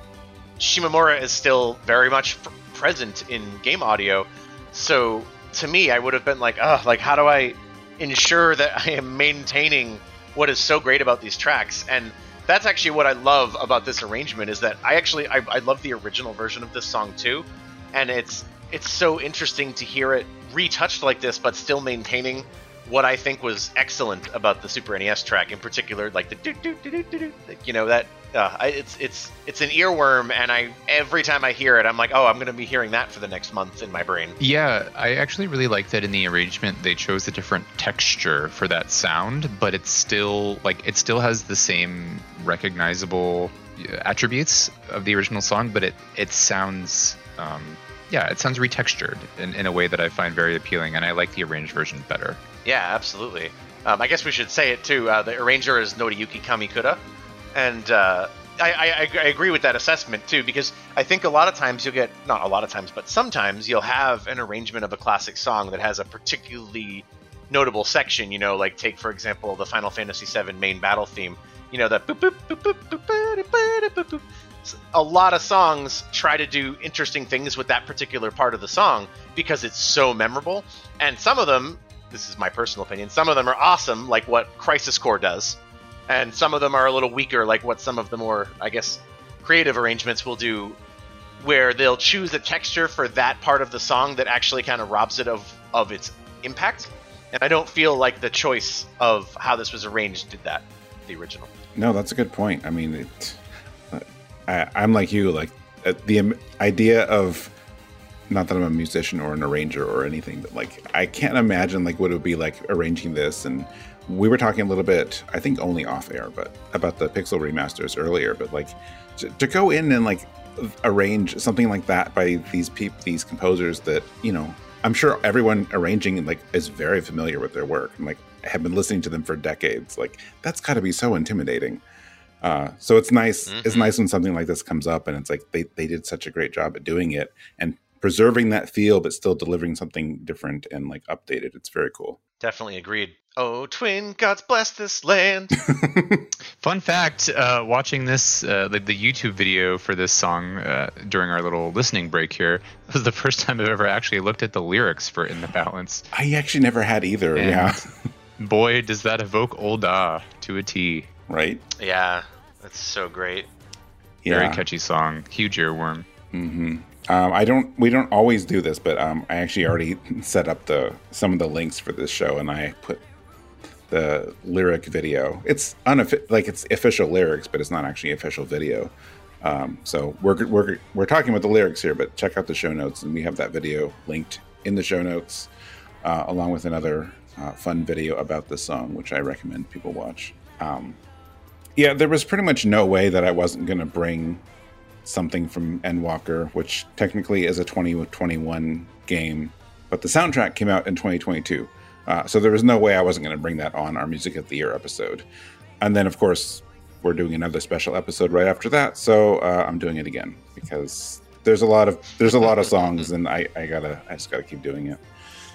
Shimomura is still very much present in game audio, so to me, I would have been like, "Oh, like how do I ensure that I am maintaining what is so great about these tracks?" And that's actually what I love about this arrangement is that I actually I, I love the original version of this song too, and it's it's so interesting to hear it retouched like this, but still maintaining what I think was excellent about the Super NES track, in particular, like the do do do do do you know that. Uh, I, it's it's it's an earworm, and I every time I hear it, I'm like, oh, I'm gonna be hearing that for the next month in my brain. Yeah, I actually really like that in the arrangement they chose a different texture for that sound, but it's still like it still has the same recognizable uh, attributes of the original song, but it it sounds um, yeah, it sounds retextured in, in a way that I find very appealing, and I like the arranged version better. Yeah, absolutely. Um, I guess we should say it too. Uh, the arranger is Noriyuki Kamikura, and uh, I, I, I agree with that assessment too because I think a lot of times you'll get not a lot of times, but sometimes you'll have an arrangement of a classic song that has a particularly notable section. You know, like take for example the Final Fantasy VII main battle theme. You know that boop boop boop boop boop boop boop boop boop. A lot of songs try to do interesting things with that particular part of the song because it's so memorable, and some of them this is my personal opinion. Some of them are awesome, like what Crisis Core does, and some of them are a little weaker, like what some of the more, I guess, creative arrangements will do, where they'll choose a texture for that part of the song that actually kind of robs it of of its impact. And I don't feel like the choice of how this was arranged did that. The original. No, that's a good point. I mean, it, I, I'm like you. Like uh, the idea of not that I'm a musician or an arranger or anything, but like I can't imagine like what it would be like arranging this. And we were talking a little bit, I think only off air, but about the Pixel remasters earlier. But like to, to go in and like arrange something like that by these peop these composers that you know, I'm sure everyone arranging like is very familiar with their work and like have been listening to them for decades. Like that's got to be so intimidating. Uh, so it's nice. It's Mhm. nice when something like this comes up, and it's like they they did such a great job at doing it and preserving that feel, but still delivering something different and like updated. It's very cool. Definitely agreed. Oh, twin gods bless this land. <laughs> Fun fact: uh, watching this, uh, the, the YouTube video for this song uh, during our little listening break here <laughs> was the first time I've ever actually looked at the lyrics for "In the Balance." I actually never had either. And yeah, <laughs> boy, does that evoke old ah to a T. right. yeah. That's so great. Very catchy song. Huge earworm. hmm Um, I don't. We don't always do this, but um, I actually already <laughs> set up the some of the links for this show, and I put the lyric video. It's unoffi- like it's official lyrics, but it's not actually official video. Um, so we're we're we're talking about the lyrics here, but check out the show notes, and we have that video linked in the show notes, uh, along with another uh, fun video about this song, which I recommend people watch. Um, yeah, there was pretty much no way that I wasn't going to bring something from Endwalker, which technically is a 2021 game, but the soundtrack came out in 2022. Uh, so there was no way I wasn't going to bring that on our Music of the Year episode. And then, of course, we're doing another special episode right after that. So uh, I'm doing it again because there's a lot of there's a lot of songs, and I, I gotta I just gotta keep doing it.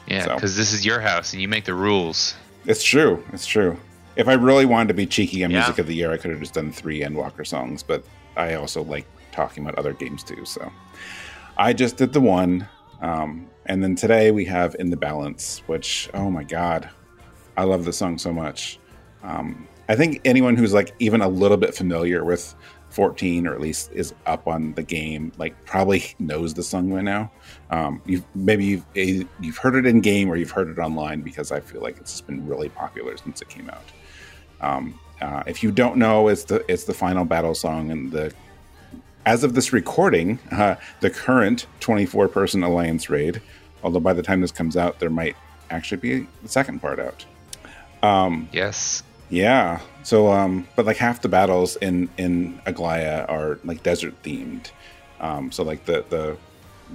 Yeah, So- because this is your house and you make the rules. It's true. It's true. If I really wanted to be cheeky on Yeah. Music of the Year, I could have just done three Endwalker songs, but I also like talking about other games too. So I just did the one. Um, and then today we have In the Balance, which, oh my God, I love this song so much. Um, I think anyone who's like even a little bit familiar with 14 or at least is up on the game like probably knows the song by now um, you've maybe you've eh, you've heard it in game or you've heard it online because i feel like it's been really popular since it came out um, uh, if you don't know it's the it's the final battle song and the as of this recording uh, the current 24 person alliance raid although by the time this comes out there might actually be the second part out um, Yes. yeah. So, um, but like half the battles in in Aglaia are like desert themed. Um, so like the the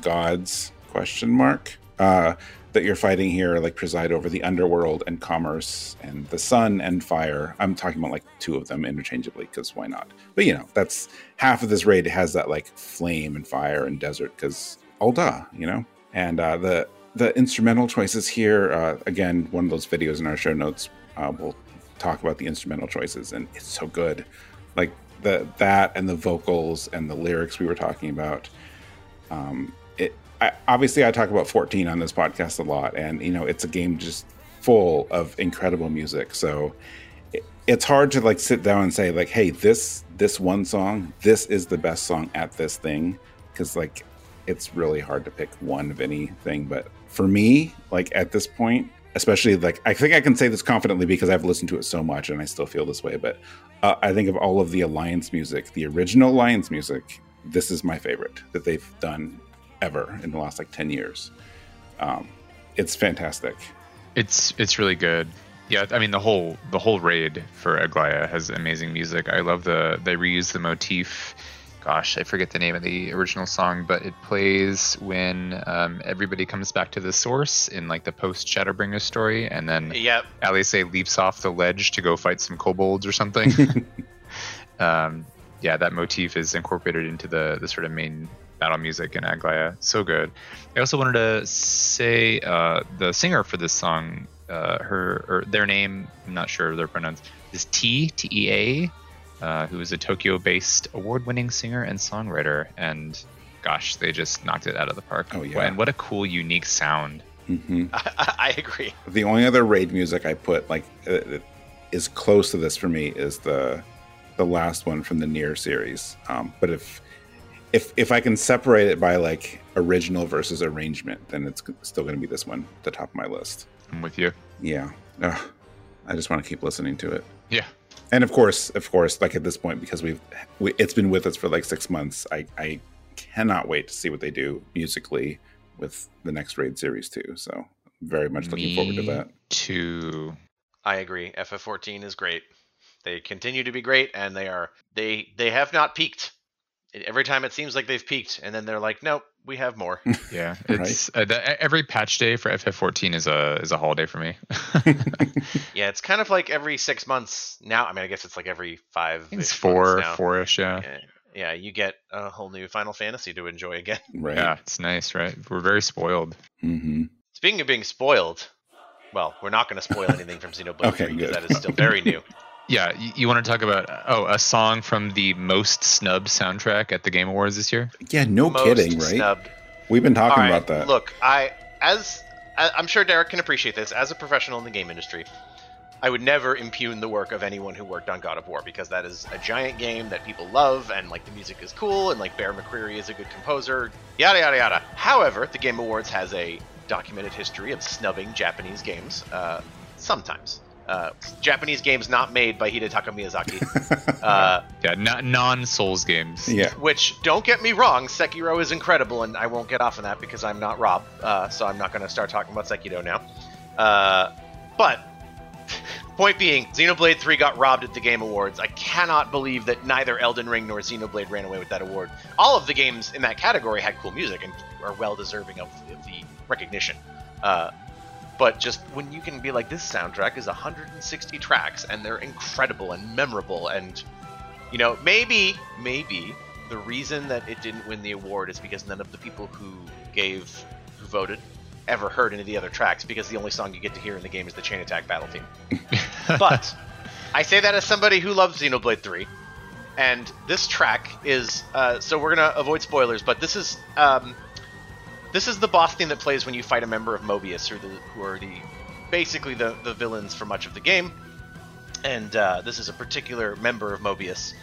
gods question mark uh, that you're fighting here like preside over the underworld and commerce and the sun and fire. I'm talking about like two of them interchangeably because why not? But you know that's half of this raid has that like flame and fire and desert because oh duh, you know. And uh, the the instrumental choices here uh, again one of those videos in our show notes uh, will talk about the instrumental choices and it's so good like the that and the vocals and the lyrics we were talking about um I, obviously i talk about 14 on this podcast a lot and you know it's a game just full of incredible music. So it, it's hard to like sit down and say like hey this this one song this is the best song at this thing because like it's really hard to pick one of anything. But for me like at this point especially like i think i can say this confidently because i've listened to it so much and i still feel this way but uh, i think of all of the alliance music the original alliance music this is my favorite that they've done ever in the last like 10 years um, it's fantastic It's it's really good. Yeah, I mean the whole the whole raid for Aglaia has amazing music. I love the they reuse the motif. Gosh, I forget the name of the original song, but it plays when um, everybody comes back to the source in like the post Shadowbringer story, and then Yep. Alice leaps off the ledge to go fight some kobolds or something. <laughs> um, yeah, that motif is incorporated into the the sort of main battle music in Aglaia. So good. I also wanted to say uh, the singer for this song, uh, her or their name, I'm not sure of their pronouns, is T T E A, uh, who is a Tokyo-based award-winning singer and songwriter. And gosh, they just knocked it out of the park. Oh, yeah. And what a cool, unique sound. hmm I, <laughs> I agree. the only other raid music i put like uh, is close to this for me is the the last one from the NieR series um, but if if if i can separate it by like original versus arrangement then it's still going to be this one at the top of my list I'm with you. yeah Ugh, i just want to keep listening to it Yeah. and of course of course like at this point because we've we, it's been with us for like six months i i cannot wait to see what they do musically with the next raid series too so very much looking forward to that Too. I agree. FF14 is great. They continue to be great, and they are they they have not peaked. Every time it seems like they've peaked, and then they're like, nope, we have more. <laughs> Yeah, Right. it's uh, the, every patch day for FF14 is a is a holiday for me. <laughs> yeah, it's kind of like every six months now. I mean, I guess it's like every five. it's four, now. four-ish. Yeah. Yeah, yeah, you get a whole new Final Fantasy to enjoy again. <laughs> right yeah, it's nice, right? We're very spoiled. hmm Speaking of being spoiled, well, we're not going to spoil anything from Xenoblade Okay, 3 because that is still very new. Yeah, you, you want to talk about oh a song from the most snubbed soundtrack at the Game Awards this year? Yeah, no Most kidding, right? Snubbed. We've been talking All right, about that. Look, I as I, I'm sure Derek can appreciate this as a professional in the game industry. I would never impugn the work of anyone who worked on God of War because that is a giant game that people love and like the music is cool and like Bear McCreary is a good composer, yada yada yada. However, the Game Awards has a documented history of snubbing Japanese games uh, sometimes. Uh, Japanese games not made by Hidetaka Miyazaki. <laughs> uh, yeah, not non-Souls games. Yeah. Which, don't get me wrong, Sekiro is incredible, and I won't get off on that because I'm not Rob, uh, so I'm not going to start talking about Sekiro now. Uh, but <laughs> point being, Xenoblade 3 got robbed at the Game Awards. I cannot believe that neither Elden Ring nor Xenoblade ran away with that award. All of the games in that category had cool music and are well deserving of, of the recognition. Uh, but just when you can be like, this soundtrack is 160 tracks and they're incredible and memorable, and you know, maybe, maybe the reason that it didn't win the award is because none of the people who gave, who voted, ever heard any of the other tracks because the only song you get to hear in the game is the Chain Attack Battle theme. <laughs> but I say that as somebody who loves Xenoblade 3, and this track is uh, so we're gonna avoid spoilers, but this is um, this is the boss theme that plays when you fight a member of Moebius, who, the, who are the basically the, the villains for much of the game. And uh, this is a particular member of Moebius.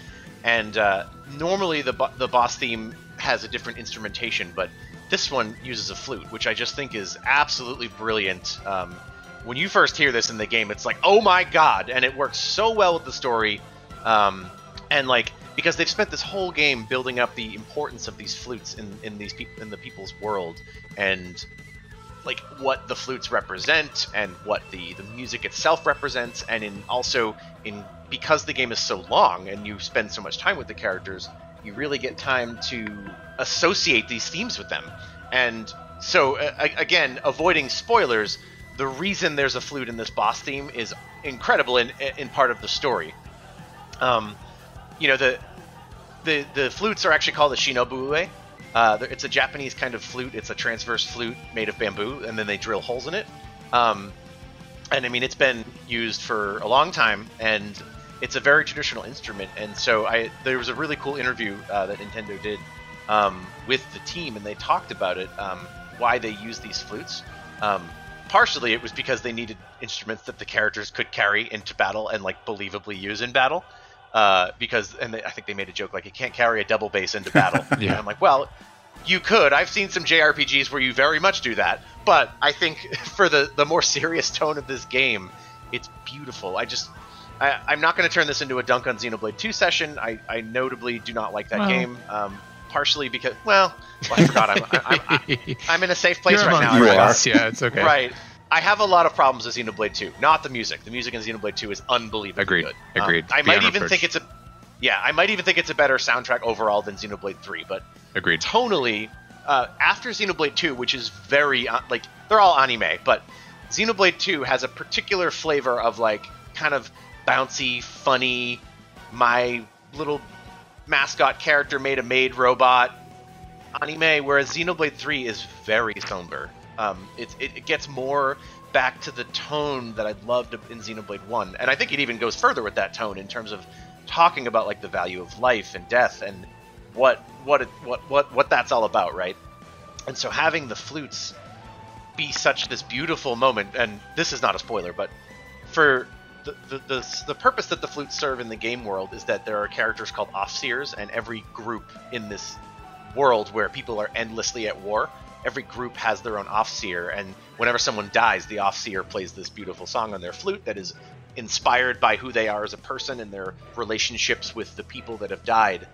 And uh, normally the, bo- the boss theme has a different instrumentation, but this one uses a flute, which I just think is absolutely brilliant. Um, when you first hear this in the game, it's like, oh my god! And it works so well with the story. Um, and like because they've spent this whole game building up the importance of these flutes in, in these pe- in the people's world and like what the flutes represent and what the the music itself represents. And in also in because the game is so long and you spend so much time with the characters you really get time to associate these themes with them. And so uh, again avoiding spoilers the reason there's a flute in this boss theme is incredible in in part of the story. Um, you know the the the flutes are actually called the shinobue. Uh, it's a Japanese kind of flute. It's a transverse flute made of bamboo, and then they drill holes in it. Um, and I mean, it's been used for a long time, and it's a very traditional instrument. And so, I there was a really cool interview uh, that Nintendo did um, with the team, and they talked about it, um, why they use these flutes. Um, partially, it was because they needed instruments that the characters could carry into battle and like believably use in battle uh, because and they, I think they made a joke like you can't carry a double bass into battle. <laughs> yeah. And I'm like, well, you could. I've seen some JRPGs where you very much do that, but I think <laughs> for the the more serious tone of this game, it's beautiful. I just I, am not going to turn this into a dunk on Xenoblade 2 session. I, I notably do not like that well. game. Um, partially because, well, well I forgot. I'm, I'm, I'm, I'm, in a safe place You're right now. Right? Yeah, it's okay. Right. I have a lot of problems with Xenoblade 2. Not the music. The music in Xenoblade 2 is unbelievably Agreed. good. Agreed. Um, I might even think it's a yeah, I might even think it's a better soundtrack overall than Xenoblade 3, but agreed. Tonally, uh, after Xenoblade 2, which is very uh, like they're all anime, but Xenoblade 2 has a particular flavor of like kind of bouncy, funny, my little mascot character made a maid robot anime, whereas Xenoblade 3 is very somber. Um, it, it, it gets more back to the tone that I loved in Xenoblade 1. And I think it even goes further with that tone in terms of talking about like the value of life and death and what what it, what what what that's all about, right? And so having the flutes be such this beautiful moment, and this is not a spoiler, but for the, the, the, the purpose that the flutes serve in the game world is that there are characters called Off-seers, and every group in this world where people are endlessly at war every group has their own Off-seer, and whenever someone dies, the Off-seer plays this beautiful song on their flute that is inspired by who they are as a person and their relationships with the people that have died.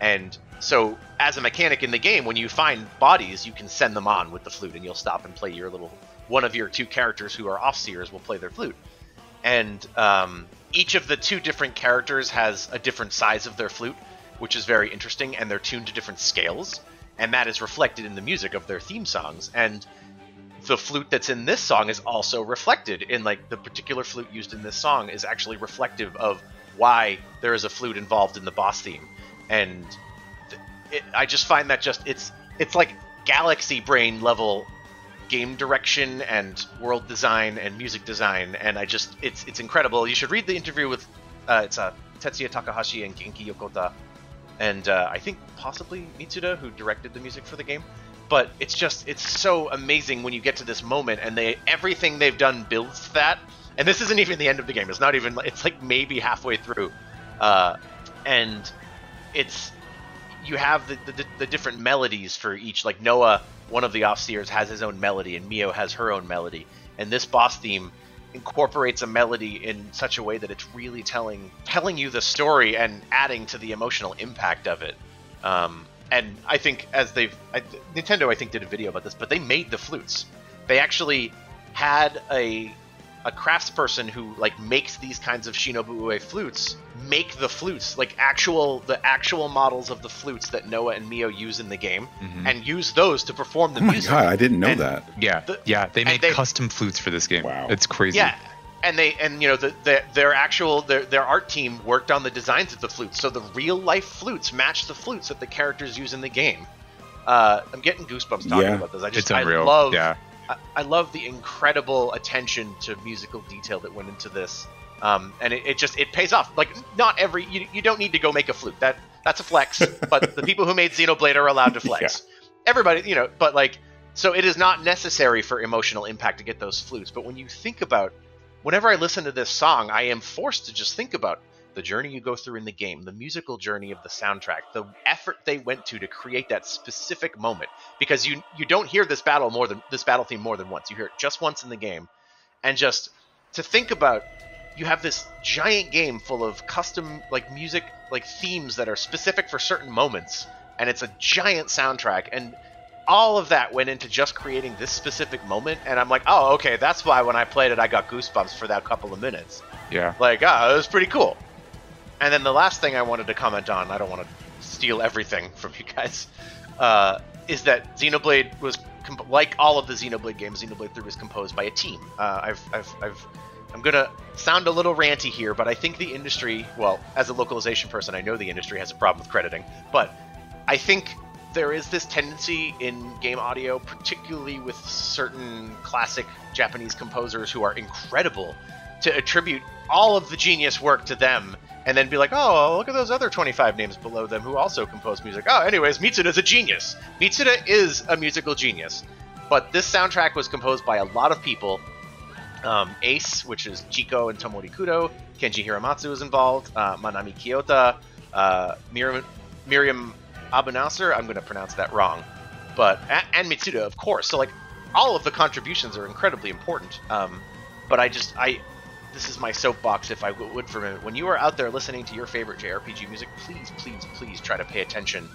And so, as a mechanic in the game, when you find bodies, you can send them on with the flute, and you'll stop and play your little one of your two characters who are Off-seers will play their flute. And um, each of the two different characters has a different size of their flute, which is very interesting, and they're tuned to different scales and that is reflected in the music of their theme songs. And the flute that's in this song is also reflected in like the particular flute used in this song is actually reflective of why there is a flute involved in the boss theme. And it, i just find that just it's it's like galaxy brain level game direction and world design and music design. And i just it's it's incredible. You should read the interview with uh, it's uh, tetsuya takahashi and genki yokota and uh, I think possibly Mitsuda, who directed the music for the game. But it's just it's so amazing when you get to this moment, and they everything they've done builds that, and this isn't even the end of the game. It's not even. It's like maybe halfway through, uh, and it's you have the, the, the different melodies for each. Like Noah, one of the Off-seers, has his own melody, and Mio has her own melody. And this boss theme incorporates a melody in such a way that it's really telling telling you the story and adding to the emotional impact of it. Um, and I think as they've I, Nintendo, I think did a video about this, but they made the flutes. They actually had a a craftsperson who like makes these kinds of Shinobue flutes make the flutes like actual the actual models of the flutes that Noah and Mio use in the game Mhm. and use those to perform the Oh my music. god, I didn't know And- that. Yeah, The- yeah. They and make they- custom flutes for this game. Wow. It's crazy. Yeah, and they and you know the, the their actual their their art team worked on the designs of the flutes, so the real life flutes match the flutes that the characters use in the game. Uh, I'm getting goosebumps talking Yeah. about this. I just It's unreal. I love yeah. I, I love the incredible attention to musical detail that went into this. Um, and it, it just it pays off. Like not every you, you don't need to go make a flute. That that's a flex. <laughs> but the people who made Xenoblade are allowed to flex. Everybody, you know, but like so it is not necessary for emotional impact to get those flutes. But when you think about whenever I listen to this song, I am forced to just think about the journey you go through in the game, the musical journey of the soundtrack, the effort they went to to create that specific moment. Because you you don't hear this battle more than this battle theme more than once. You hear it just once in the game, and just to think about, you have this giant game full of custom like music like themes that are specific for certain moments, and it's a giant soundtrack and. All of that went into just creating this specific moment, and I'm like, oh, okay, that's why when I played it, I got goosebumps for that couple of minutes Yeah. like ah it was pretty cool and then the last thing i wanted to comment on i don't want to steal everything from you guys uh, is that xenoblade was comp- like all of the xenoblade games xenoblade 3 was composed by a team. Uh, I've, I've, I've i'm gonna sound a little ranty here but i think the industry well as a localization person i know the industry has a problem with crediting but i think there is this tendency in game audio particularly with certain classic japanese composers who are incredible to attribute all of the genius work to them and then be like, oh, look at those other 25 names below them who also compose music. Oh, anyways, Mitsuda's a genius. Mitsuda is a musical genius. But this soundtrack was composed by a lot of people. Um, Ace, which is Chiko and Tomori Kudo, Kenji Hiramatsu was involved, uh, Manami Kiyota, uh, Miriam, Miriam Abounnasr, I'm going to pronounce that wrong, but and Mitsuda, of course. So like, all of the contributions are incredibly important. Um, but I just I this is my soapbox if I would for a minute. When you are out there listening to your favorite JRPG music, please, please, please try to pay attention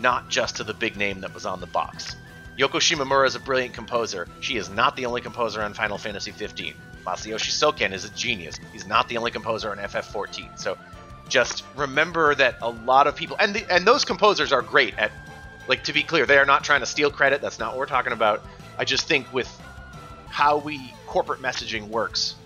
not just to the big name that was on the box. Yoko Shimomura is a brilliant composer. She is not the only composer on Final Fantasy 15. Masayoshi Soken is a genius. He's not the only composer on FF14. So just remember that a lot of people and the, and those composers are great at like to be clear, they are not trying to steal credit. That's not what we're talking about. I just think with how we corporate messaging works,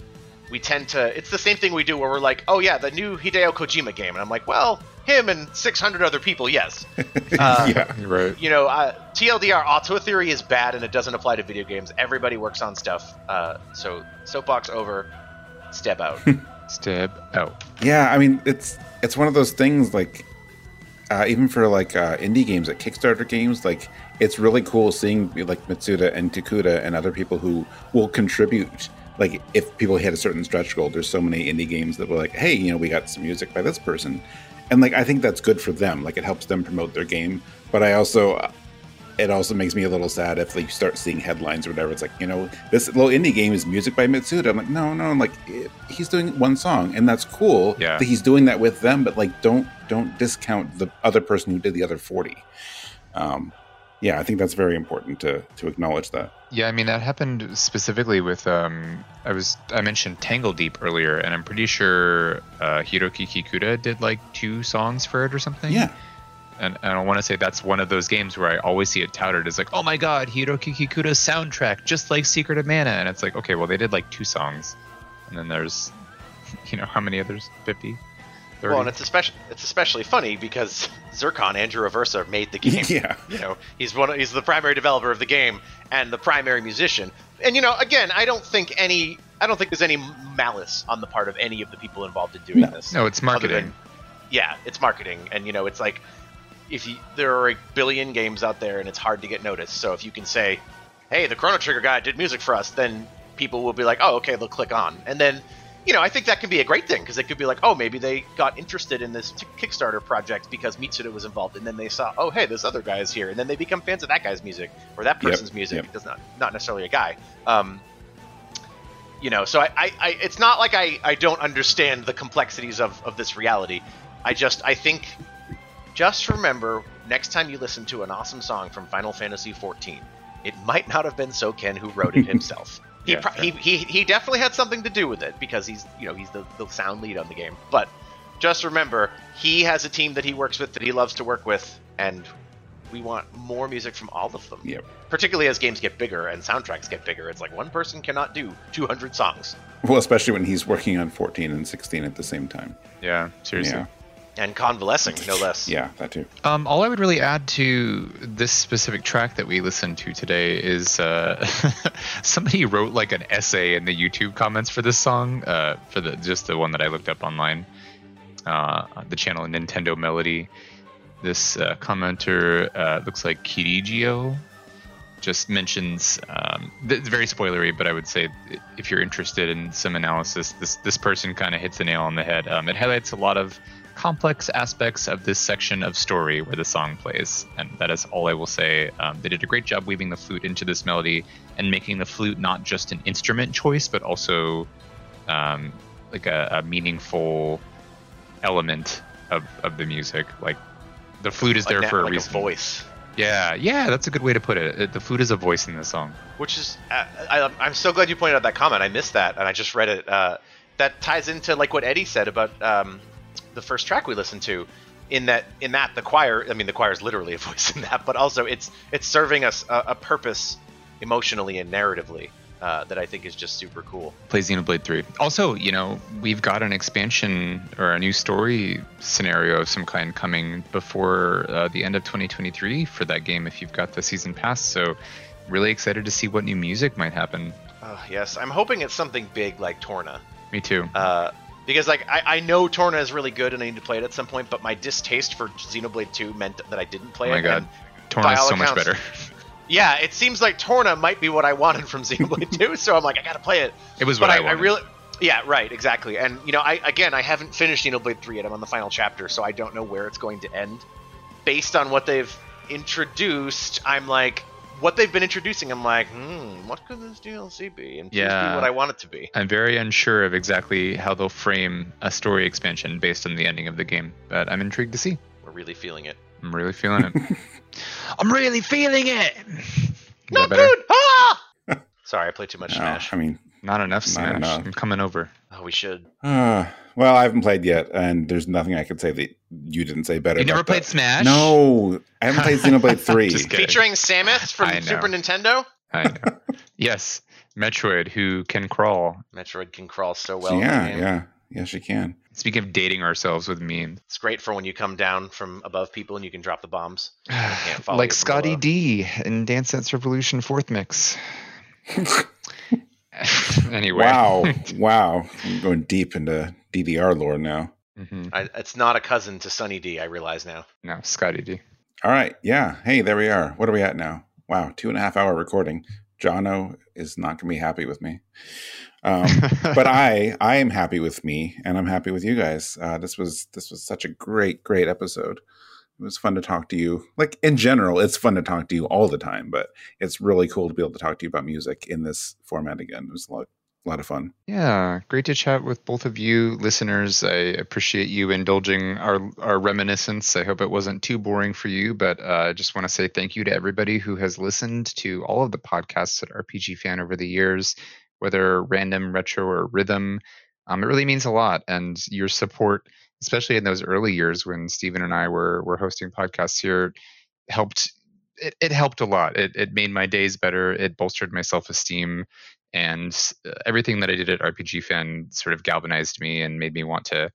we tend to it's the same thing we do where we're like, oh yeah, the new Hideo Kojima game, and I'm like, well, him and 600 other people, yes. <laughs> Uh, yeah. Right. You know, uh, TLDR, auteur theory is bad and it doesn't apply to video games. Everybody works on stuff. Uh, so soapbox over, step out. <laughs> Step out. Yeah, I mean it's it's one of those things like uh, even for like uh, indie games, like Kickstarter games, like it's really cool seeing like Mitsuda and Takuda and other people who will contribute. Like if people hit a certain stretch goal, there's so many indie games that were like, hey, you know, we got some music by this person, and like I think that's good for them. Like it helps them promote their game. But I also uh, it also makes me a little sad if like you start seeing headlines or whatever. It's like you know this little indie game is music by Mitsuda. I'm like no no like it, he's doing one song and that's cool. Yeah. that he's doing that with them, but like don't don't discount the other person who did the other forty. Um, yeah, I think that's very important to to acknowledge that. Yeah, I mean that happened specifically with um I was I mentioned Tangledeep earlier, and I'm pretty sure uh, Hiroki Kikuta did like two songs for it or something. Yeah, and, and I want to say that's one of those games where I always see it touted as like, oh my god, Hiroki Kikuta's soundtrack, just like Secret of Mana, and it's like, okay, well they did like two songs, and then there's, <laughs> you know, how many others? 50? 30? well, and it's especially it's especially funny because <laughs> Zircon Andrew Aversa made the game. <laughs> yeah, you know he's one of, he's the primary developer of the game and the primary musician and you know again i don't think any i don't think there's any malice on the part of any of the people involved in doing No. this no, it's marketing. than- yeah it's marketing and you know it's like if you there are a billion games out there and it's hard to get noticed so if you can say hey the chrono trigger guy did music for us then people will be like, oh, okay, they'll click on, and then you know, I think that can be a great thing because it could be like, oh, maybe they got interested in this t- Kickstarter project because Mitsuda was involved, and then they saw, oh, hey, this other guy is here, and then they become fans of that guy's music or that Yep, person's music. yep. It does not not necessarily a guy. Um, you know, so I, I, I, it's not like I, I don't understand the complexities of, of this reality. I just, I think, just remember next time you listen to an awesome song from Final Fantasy XIV, it might not have been Soken who wrote it <laughs> himself. He, Yeah, pro- fair. he, he, he definitely had something to do with it because he's you know he's the, the sound lead on the game. But just remember, he has a team that he works with that he loves to work with, and we want more music from all of them. Yep. Particularly as games get bigger and soundtracks get bigger, it's like one person cannot do 200 songs. Well, especially when he's working on 14 and 16 at the same time. Yeah, seriously. Yeah. And convalescing, no less. Yeah, that too. Um, all I would really add to this specific track that we listened to today is uh, <laughs> somebody wrote like an essay in the YouTube comments for this song, uh, for the just the one that I looked up online, uh, the channel Nintendo Melody. This uh, commenter uh, looks like Kirigio. Just mentions um, th- it's very spoilery, but I would say if you're interested in some analysis, this this person kind of hits the nail on the head. Um, it highlights a lot of complex aspects of this section of story where the song plays, and that is all I will say. Um, they did a great job weaving the flute into this melody and making the flute not just an instrument choice, but also um, like a, a meaningful element of, of the music. Like the flute is Like there na- for a like reason. voice. Yeah, yeah, that's a good way to put it. It- The flute is a voice in the song. which is uh, I, I'm so glad you pointed out that comment. I missed that, and I just read it. Uh, that ties into like what Eddie said about um, the first track we listened to. In that, in that, the choir. I mean, the choir is literally a <laughs> voice in that, but also it's it's serving us a, a purpose emotionally and narratively uh, that I think is just super cool. play Xenoblade 3. Also, you know, we've got an expansion or a new story scenario of some kind coming before uh, the end of 2023 for that game if you've got the season pass. So, really excited to see what new music might happen. Oh, yes, I'm hoping it's something big like Torna. Me too. Uh, because like I, I know Torna is really good and I need to play it at some point, but my distaste for Xenoblade 2 meant that I didn't play Oh my it. God. Torna's all so much better. <laughs> Yeah, it seems like Torna might be what I wanted from <laughs> Xenoblade 2, so I'm like, I gotta play it. It was But what I, I, I wanted. really, yeah, right, exactly. And you know, I again, I haven't finished Xenoblade 3 yet. I'm on the final chapter, so I don't know where it's going to end. Based on what they've introduced, I'm like, what they've been introducing, I'm like, hmm, what could this DLC be? And Yeah. be what I want it to be. I'm very unsure of exactly how they'll frame a story expansion based on the ending of the game, but I'm intrigued to see. We're really feeling it. I'm really feeling it. <laughs> I'm really feeling it. that Not good. Ah! <laughs> Sorry, I played too much No, Smash. I mean, Not enough Not Smash. enough. I'm coming over. Oh, we should. uh, well, I haven't played yet, and there's nothing I could say that you didn't say better. You never played that. Smash? No, I haven't played Xenoblade <laughs> 3. Just kidding. Featuring Samus from Super Nintendo. I know. yes, Metroid, who can crawl. Metroid can crawl so well. in that yeah, game. yeah. Yes, you can. Speaking of dating ourselves with memes, It's great for when you come down from above people and you can drop the bombs. <sighs> follow like Scotty below. D in Dance Dance Revolution fourth mix. <laughs> <laughs> anyway, Wow. wow. I'm going deep into DDR lore now. Hmm I, it's not a cousin to Sunny D. I realize now. No, Scotty D. All right. Yeah. Hey, there we are. What are we at now? Wow. Two and a half hour recording. Jono is not going to be happy with me. Um, <laughs> but I, I am happy with me, and I'm happy with you guys. Uh, this was this was such a great, great episode. It was fun to talk to you. Like in general, it's fun to talk to you all the time, but it's really cool to be able to talk to you about music in this format again. It was a lot, a lot of fun. Yeah, great to chat with both of you listeners. I appreciate you indulging our our reminiscence. I hope it wasn't too boring for you, but uh, I just want to say thank you to everybody who has listened to all of the podcasts at RPG Fan over the years, whether random, retro, or rhythm. Um, it really means a lot, and your support, especially in those early years when Stephen and I were were hosting podcasts here, helped. It, it helped a lot. It, it made my days better. It bolstered my self esteem and uh, everything that I did at RPG Fan sort of galvanized me and made me want to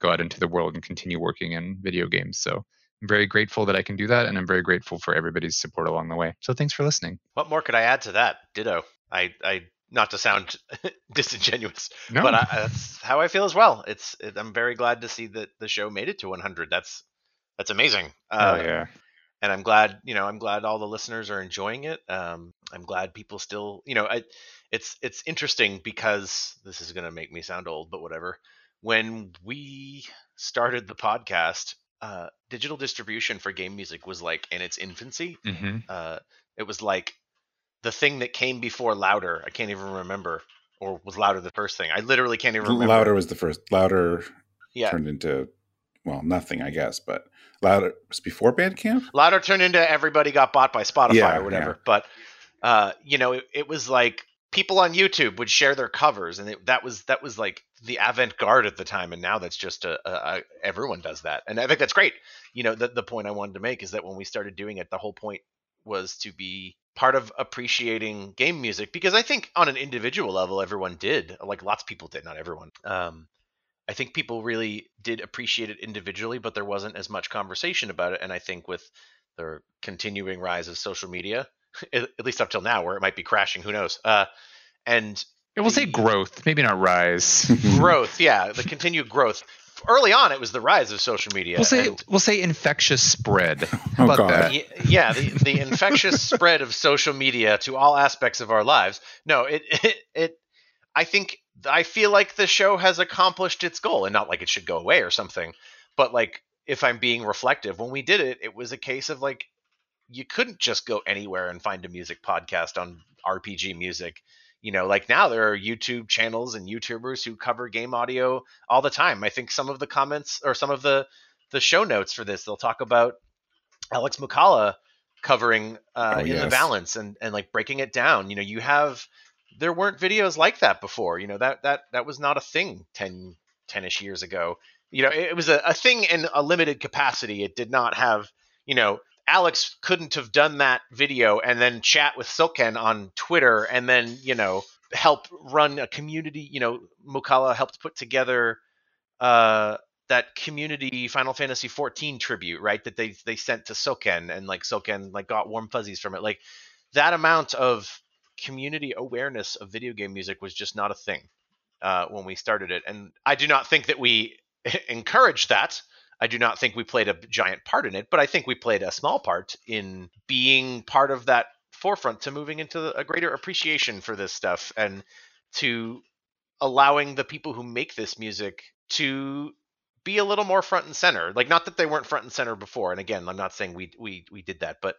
go out into the world and continue working in video games. So I'm very grateful that I can do that, and I'm very grateful for everybody's support along the way. So thanks for listening. What more could I add to that? Ditto. I, I not to sound <laughs> disingenuous, No, but I, that's how I feel as well. It's it, I'm very glad to see that the show made it to 100. That's that's amazing. oh Uh, yeah, and I'm glad you know I'm glad all the listeners are enjoying it. Um, I'm glad people still you know I, it's it's interesting because this is gonna make me sound old, but whatever. When we started the podcast, uh, digital distribution for game music was like in its infancy. hmm Uh, it was like the thing that came before Loudr. I can't even remember, or was Loudr the first thing? I literally can't even remember. Loudr was the first. Loudr yeah, turned into well nothing, I guess. But Loudr was before Bandcamp. Loudr turned into everybody got bought by Spotify Yeah, or whatever. yeah. But uh, you know, it, it was like people on YouTube would share their covers, and it, that was that was like the avant garde at the time. And now that's just a, a, a everyone does that, and I think that's great. You know, the the point I wanted to make is that when we started doing it, the whole point was to be part of appreciating game music because I think on an individual level, everyone did. Like lots of people did, not everyone. Um, I think people really did appreciate it individually, but there wasn't as much conversation about it. And I think with the continuing rise of social media, <laughs> at at least up till now, where it might be crashing, who knows? Uh, and We'll say growth, maybe not rise. <laughs> growth, yeah, the continued growth. Early on, it was the rise of social media. We'll say and- we'll say infectious spread. <laughs> How Oh, about God. that? Y- yeah, the, the infectious spread of social media to all aspects of our lives. No, it, it it I think I feel like the show has accomplished its goal, and not like it should go away or something. But like, if I'm being reflective, when we did it, it was a case of like you couldn't just go anywhere and find a music podcast on RPG music. You know, like now there are YouTube channels and YouTubers who cover game audio all the time. I think some of the comments or some of the the show notes for this, they'll talk about Alex Moukala covering uh, Oh, in the balance and, and like breaking it down. You know, you have there weren't videos like that before. You know, that that that was not a thing 10 10ish years ago. You know, it, was a, a thing in a limited capacity. It did not have, you know, Alex couldn't have done that video and then chat with Soken on Twitter and then, you know, help run a community, you know, Moukala helped put together uh that community Final Fantasy 14 tribute, right? That they they sent to Soken and like Soken like got warm fuzzies from it. Like that amount of community awareness of video game music was just not a thing uh, when we started it, and I do not think that we <laughs> encouraged that. I do not think we played a giant part in it, but I think we played a small part in being part of that forefront to moving into a greater appreciation for this stuff and to allowing the people who make this music to be a little more front and center. Like not that they weren't front and center before. And again, I'm not saying we we we did that, but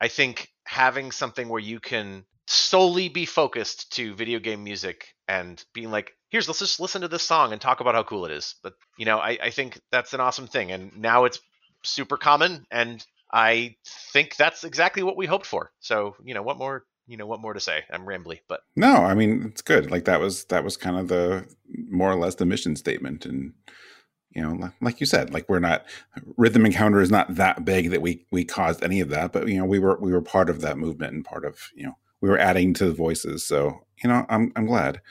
I think having something where you can solely be focused to video game music and being like, here's let's just listen to this song and talk about how cool it is. But you know, I, I think that's an awesome thing. And now it's super common and I think that's exactly what we hoped for. So, you know, what more you know, what more to say? I'm rambly, but No, I mean it's good. Like that was that was kind of the more or less the mission statement, and you know, like, like you said, like we're not Rhythm Encounter is not that big that we we caused any of that, but you know, we were we were part of that movement and part of you know we were adding to the voices. So you know, I'm I'm glad.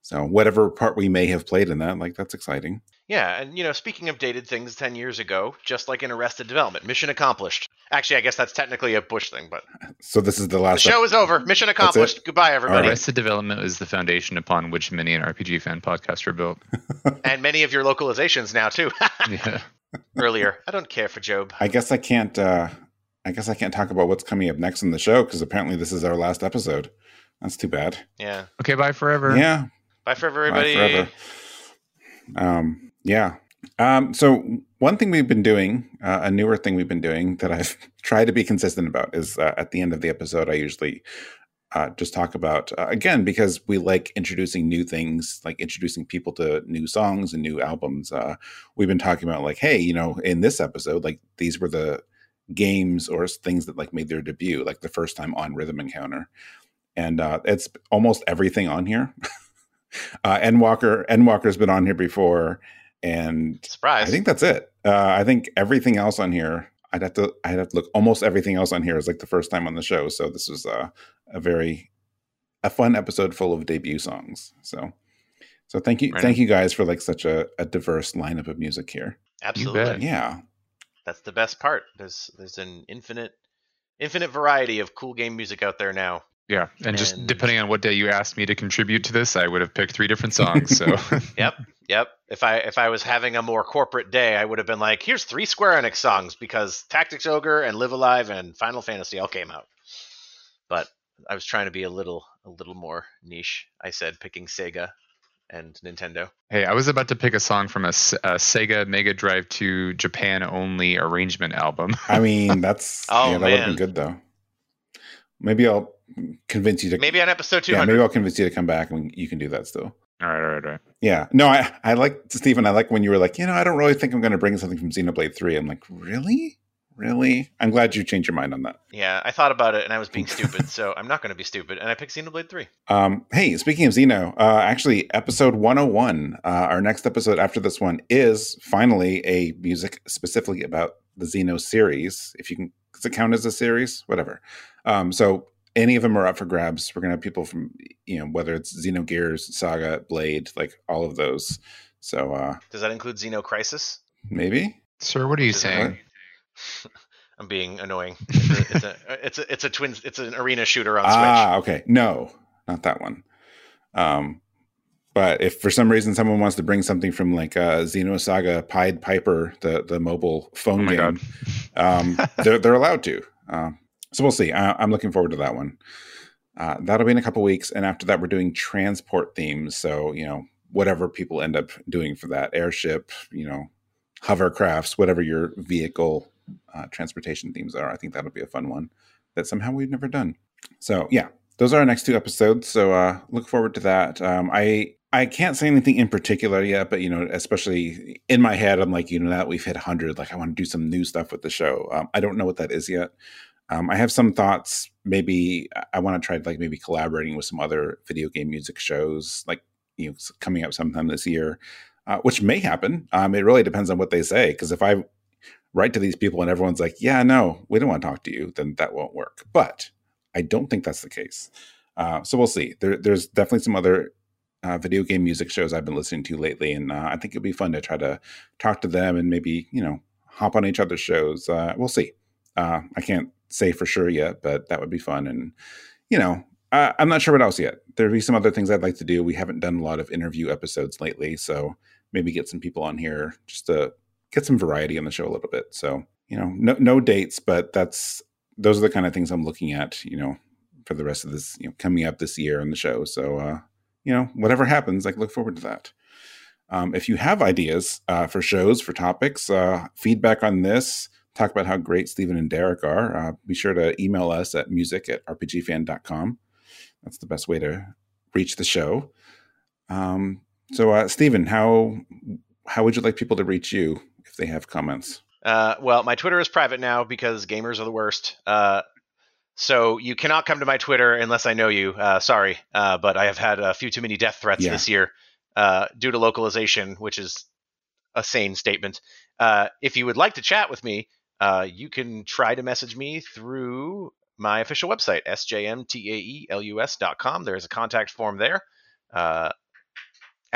So whatever part we may have played in that, like that's exciting. Yeah, and you know, speaking of dated things 10 years ago, just like in Arrested Development, mission accomplished. Actually, I guess that's technically a Bush thing, but <laughs> So this is the the last. show is over. Mission accomplished. Goodbye, everybody. Arrested Development is the foundation upon which many an RPG fan podcast were built. <laughs> And many of your localizations now too. <laughs> Yeah. Earlier, I don't care for Job. I guess I can't. uh I guess I can't talk about what's coming up next in the show because apparently this is our last episode. That's too bad. Yeah. Okay, bye forever. Yeah, Bye for Bye everybody. forever. Um, yeah. Um, so one thing we've been doing, uh, a newer thing we've been doing that I've <laughs> tried to be consistent about is uh, at the end of the episode, I usually uh, just talk about uh, again because we like introducing new things, like introducing people to new songs and new albums. Uh, we've been talking about like, hey, you know, in this episode, like these were the games or things that like made their debut, like the first time on Rhythm Encounter, and uh, it's almost everything on here. <laughs> uh, N Walker, N Walker's been on here before, and Surprise. I think that's it. Uh, I think everything else on here, I'd have to, I'd have to look. Almost everything else on here is like the first time on the show. So this was uh, a very, a fun episode full of debut songs. So, so thank you, Right thank you guys for like such a, a diverse lineup of music here. Absolutely. Yeah, That's the best part. There's there's an infinite infinite variety of cool game music out there now. Yeah, and just depending on what day you asked me to contribute to this, I would have picked three different <laughs> songs. So Yep. Yep. if I if I was having a more corporate day, I would have been like, here's three Square Enix songs because Tactics Ogre and Live A Live and Final Fantasy all came out. But I was trying to be a little a little more niche. I said picking Sega and Nintendo. Hey, I was about to pick a song from a, a Sega Mega Drive 2 Japan only arrangement album. <laughs> I mean, <laughs> that's oh, yeah, that would have been good though. Maybe I'll convince you to. Maybe on episode two. Yeah, maybe I'll convince you to come back and you can do that still. All right, all right, all right. Yeah, no, I I like Stephen. I like when you were like, you know, I don't really think I'm going to bring something from Xenoblade Three. I'm like, really, really? I'm glad you changed your mind on that. Yeah, I thought about it and I was being stupid, so <laughs> I'm not going to be stupid, and I picked Xenoblade Three. Um, hey, speaking of Xeno, uh, actually, episode 101, uh, our next episode after this one is finally a music specifically about the Xeno series. If you can, does it count as a series? Whatever. Um, so any of them are up for grabs. We're gonna have people from you know whether it's Xenogears, Saga, Blade, like all of those. So uh does that include Xeno Crisis? Maybe. Sir, what are you saying? <laughs> I'm being annoying. <laughs> It's a, it's a, it's a it's a twin it's an arena shooter on Switch. Ah, okay. No, not that one. Um but if for some reason someone wants to bring something from like uh, Xenosaga Pied Piper, the the mobile phone oh game, um, <laughs> they're they're allowed to. Uh, so we'll see. I, am looking forward to that one. Uh, that'll be in a couple weeks, and after that, we're doing transport themes. So you know, whatever people end up doing for that airship, you know, hovercrafts, whatever your vehicle uh, transportation themes are. I think that'll be a fun one that somehow we've never done. So yeah, those are our next two episodes. So uh, look forward to that. Um, I I can't say anything in particular yet, but you know, especially in my head, I'm like, you know, that we've hit 100, like I want to do some new stuff with the show. Um, I don't know what that is yet. Um, I have some thoughts. Maybe I want to try like maybe collaborating with some other video game music shows, like you know, coming up sometime this year, uh, which may happen. Um, it really depends on what they say. Because if I write to these people and everyone's like, "Yeah, no, we don't want to talk to you," then that won't work. But I don't think that's the case. Uh, so we'll see. There, there's definitely some other uh, video game music shows I've been listening to lately, and uh, I think it'd be fun to try to talk to them and maybe you know hop on each other's shows. Uh, we'll see. Uh, I can't say for sure yet, but that would be fun. And you know, I'm not sure what else yet. There'd be some other things I'd like to do. We haven't done a lot of interview episodes lately, so maybe get some people on here just to get some variety on the show a little bit. So you know, no no dates, but that's those are the kind of things I'm looking at. You know, for the rest of this, you know, coming up this year on the show. So uh, you know, whatever happens, like look forward to that. Um, if you have ideas uh, for shows, for topics, uh, feedback on this, talk about how great Stephen and Derek are, uh, be sure to email us at music at rpgfan.com. That's the best way to reach the show. Um, so, uh, Stephen, how how would you like people to reach you if they have comments? Uh, well, my Twitter is private now because gamers are the worst. Uh, so you cannot come to my Twitter unless I know you. Uh, sorry, uh, but I have had a few too many death threats yeah. this year uh, due to localization, which is a sane statement. Uh, if you would like to chat with me, uh, you can try to message me through my official website, sjmtaelus.com. There's a contact form there.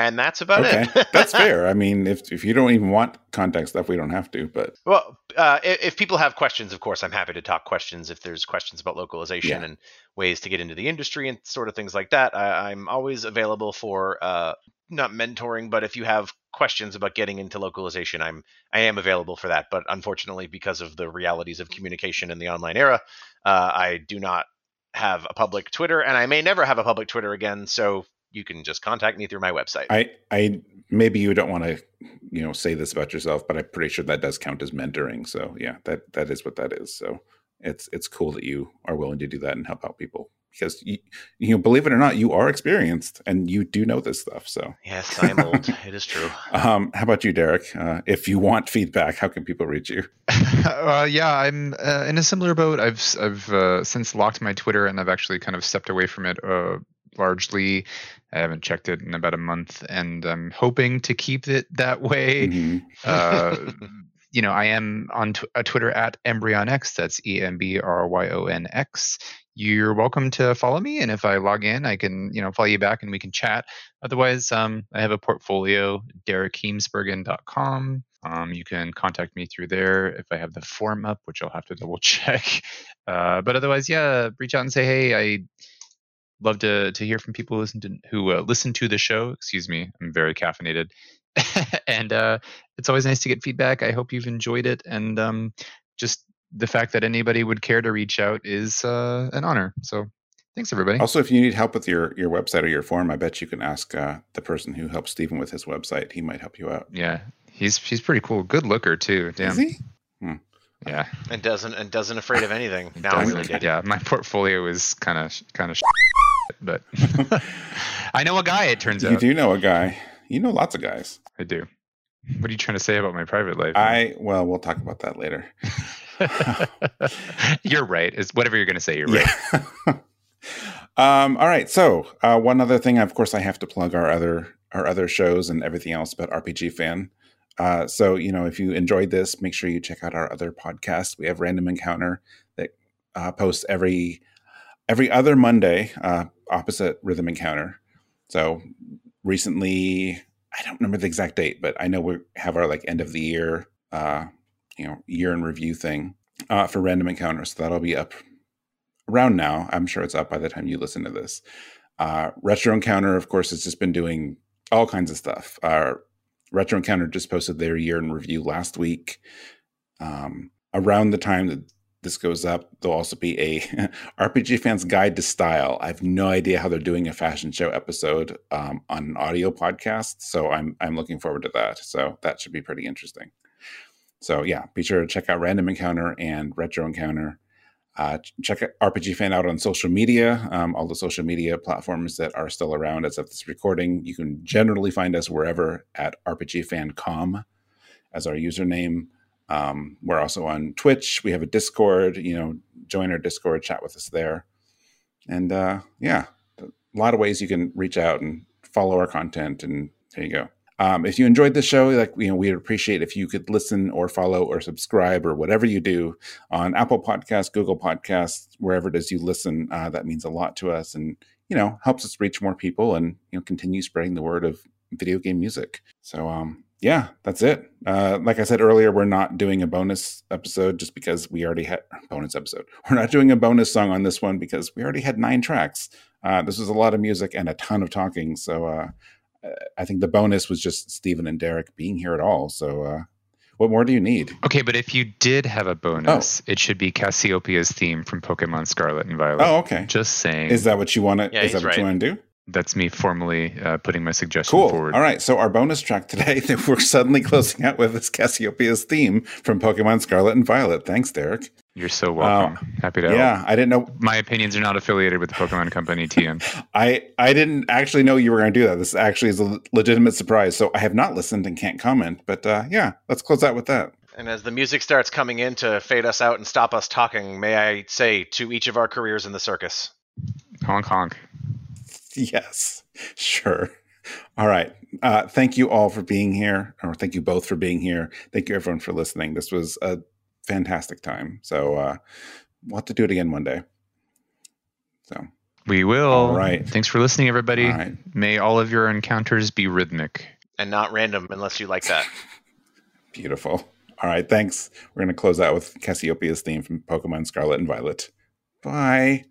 And that's about okay. it. <laughs> that's fair. I mean, if if you don't even want contact stuff, we don't have to. But well, uh, if, if, people have questions, of course, I'm happy to talk questions. If there's questions about localization yeah. and ways to get into the industry and sort of things like that, I, am always available for uh, not mentoring, but if you have questions about getting into localization, I'm I am available for that. But unfortunately, because of the realities of communication in the online era, uh, I do not have a public Twitter, and I may never have a public Twitter again. So you can just contact me through my website. I I maybe you don't want to you know say this about yourself, but I'm pretty sure that does count as mentoring. So yeah, that that is what that is. So it's it's cool that you are willing to do that and help out people because you, you know, believe it or not, you are experienced and you do know this stuff. So yes, I'm old. <laughs> it is true. Um, how about you, Derek? Uh, if you want feedback, how can people reach you? <laughs> uh, yeah, I'm uh, in a similar boat. I've I've uh, since locked my Twitter and I've actually kind of stepped away from it uh, largely. I haven't checked it in about a month, and I'm hoping to keep it that way. Mm-hmm. Uh, you know, I am on t- Twitter at EmbryonX. That's E M B R Y O N X you're welcome to follow me. And if I log in, I can, you know, follow you back and we can chat. Otherwise, um, I have a portfolio, derekheemsbergen.com. Um, you can contact me through there if I have the form up, which I'll have to double <laughs> check. Uh, but otherwise, yeah, reach out and say, hey, I love to to hear from people who listen to who uh, listen to the show. Excuse me, I'm very caffeinated, <laughs> and uh, it's always nice to get feedback. I hope you've enjoyed it, and um, just the fact that anybody would care to reach out is uh, an honor. So thanks, everybody. Also, if you need help with your your website or your form, I bet you can ask uh, the person who helped Stephen with his website. He might help you out. Yeah, he's he's pretty cool. Good looker too. Damn. Is he? Yeah. and doesn't and doesn't afraid of anything. <laughs> Now I really did. Yeah, my portfolio is kind of kind of, but <laughs> I know a guy. It turns You out you do know a guy. You know lots of guys. I do. What are you trying to say about my private life? I well, we'll talk about that later. <laughs> you're right. Is whatever you're going to say. You're right. <laughs> Um, all right. So uh, one other thing, of course, I have to plug our other our other shows and everything else but RPG Fan. Uh, so you know, if you enjoyed this, make sure you check out our other podcasts. We have Random Encounter that uh, posts every every other Monday, uh, opposite Rhythm Encounter. So recently, I don't remember the exact date, but I know we have our like end of the year, uh, you know, year in review thing uh, for Random Encounter. So that'll be up around now. I'm sure it's up by the time you listen to this. Uh, Retro Encounter, of course, has just been doing all kinds of stuff. Uh, Retro Encounter just posted their year in review last week. Um, around the time that this goes up, there'll also be a <laughs> RPG fans guide to style. I have no idea how they're doing a fashion show episode um, on an audio podcast, so I'm I'm looking forward to that. So that should be pretty interesting. So yeah, be sure to check out Random Encounter and Retro Encounter. Uh, check RPG Fan out on social media, um, all the social media platforms that are still around as of this recording. You can generally find us wherever at RPGFan.com as our username. Um, we're also on Twitch. We have a Discord. You know, join our Discord, chat with us there. And uh, yeah, a lot of ways you can reach out and follow our content. And there you go. Um, if you enjoyed the show, like you know, we'd appreciate if you could listen or follow or subscribe or whatever you do on Apple Podcasts, Google Podcasts, wherever it is you listen. Uh, that means a lot to us, and you know, helps us reach more people and you know, continue spreading the word of video game music. So, um, yeah, that's it. Uh, like I said earlier, we're not doing a bonus episode just because we already had bonus episode. <laughs> We're not doing a bonus song on this one because we already had nine tracks. Uh, this was a lot of music and a ton of talking. So, uh, I think the bonus was just Stephen and Derek being here at all. So, uh, what more do you need? Okay, but if you did have a bonus, it should be Cassiopeia's theme from Pokemon Scarlet and Violet. Oh, okay. Just saying. Is that what you want to? Yeah, is that he's what you right. want to do? That's me formally uh, putting my suggestion Cool. forward. All right. So our bonus track today <laughs> that we're suddenly closing out with is Cassiopeia's theme from Pokemon Scarlet and Violet. Thanks, Derek. You're so welcome. Happy to help. Uh, Yeah, I didn't know. My opinions are not affiliated with the Pokemon Company, TM. <laughs> I I didn't actually know you were going to do that. This actually is a legitimate surprise. So I have not listened and can't comment. But uh, yeah, let's close out with that. And as the music starts coming in to fade us out and stop us talking, may I say to each of our careers in the circus. honk honk. Yes, sure. All right. Uh, thank you all for being here, or thank you both for being here. Thank you everyone for listening. This was a fantastic time. So uh, we'll have to do it again one day. So We will. All right. Thanks for listening, everybody. all right. May all of your encounters be rhythmic. And not random unless you like that. <laughs> Beautiful. All right. Thanks. We're going to close out with Cassiopeia's theme from Pokemon Scarlet and Violet. Bye.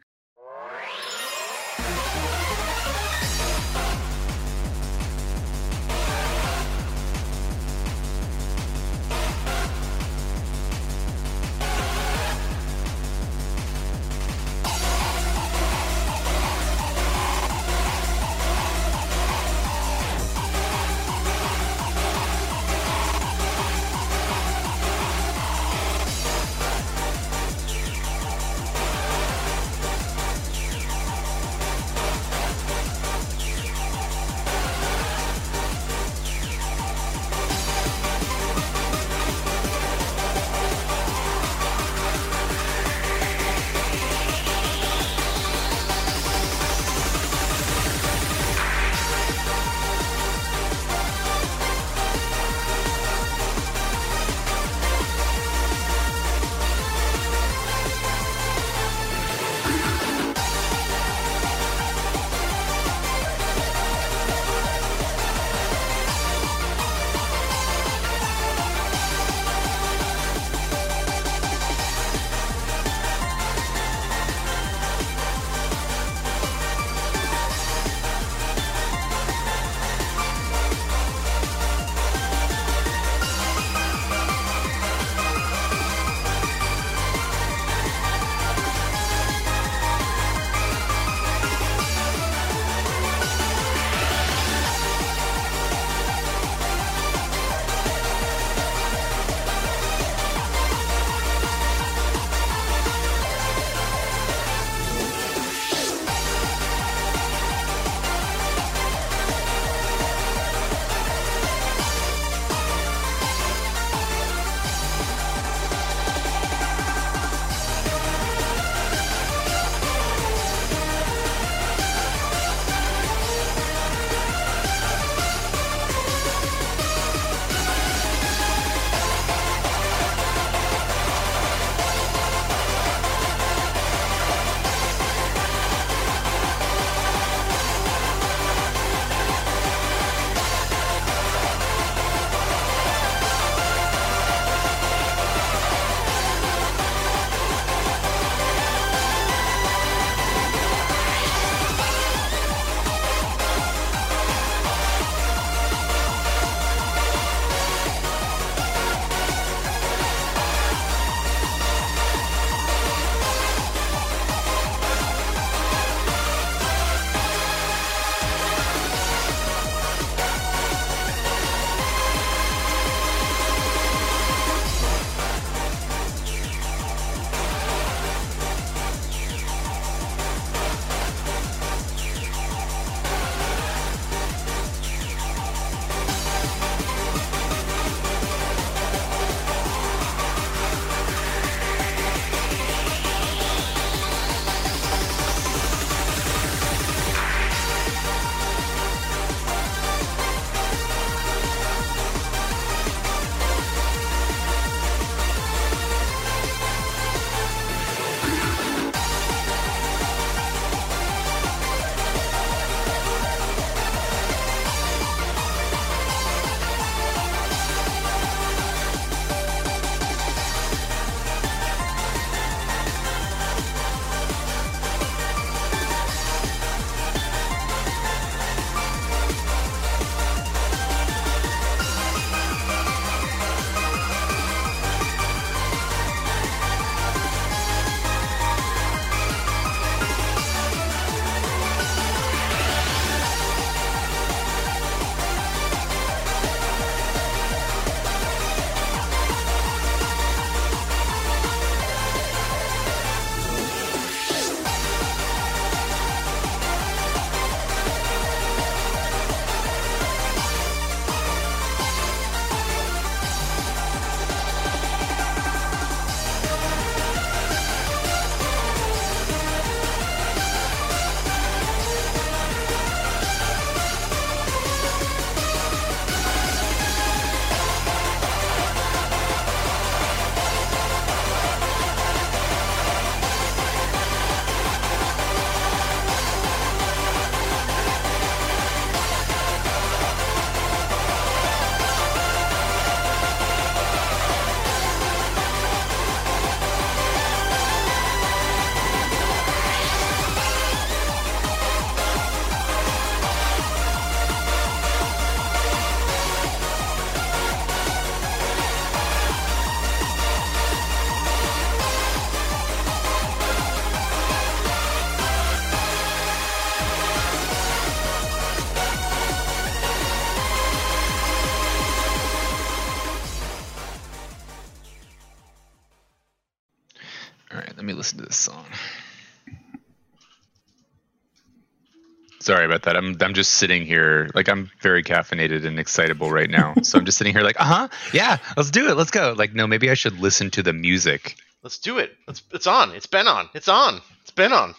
Sorry about that. I'm I'm just sitting here like I'm very caffeinated and excitable right now. so I'm just sitting here like, uh huh, yeah, let's do it, let's go. Like, no, maybe I should listen to the music. Let's do it. Let's, it's on. It's been on. It's on. It's been on.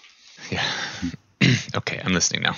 Yeah. <clears throat> okay, I'm listening now.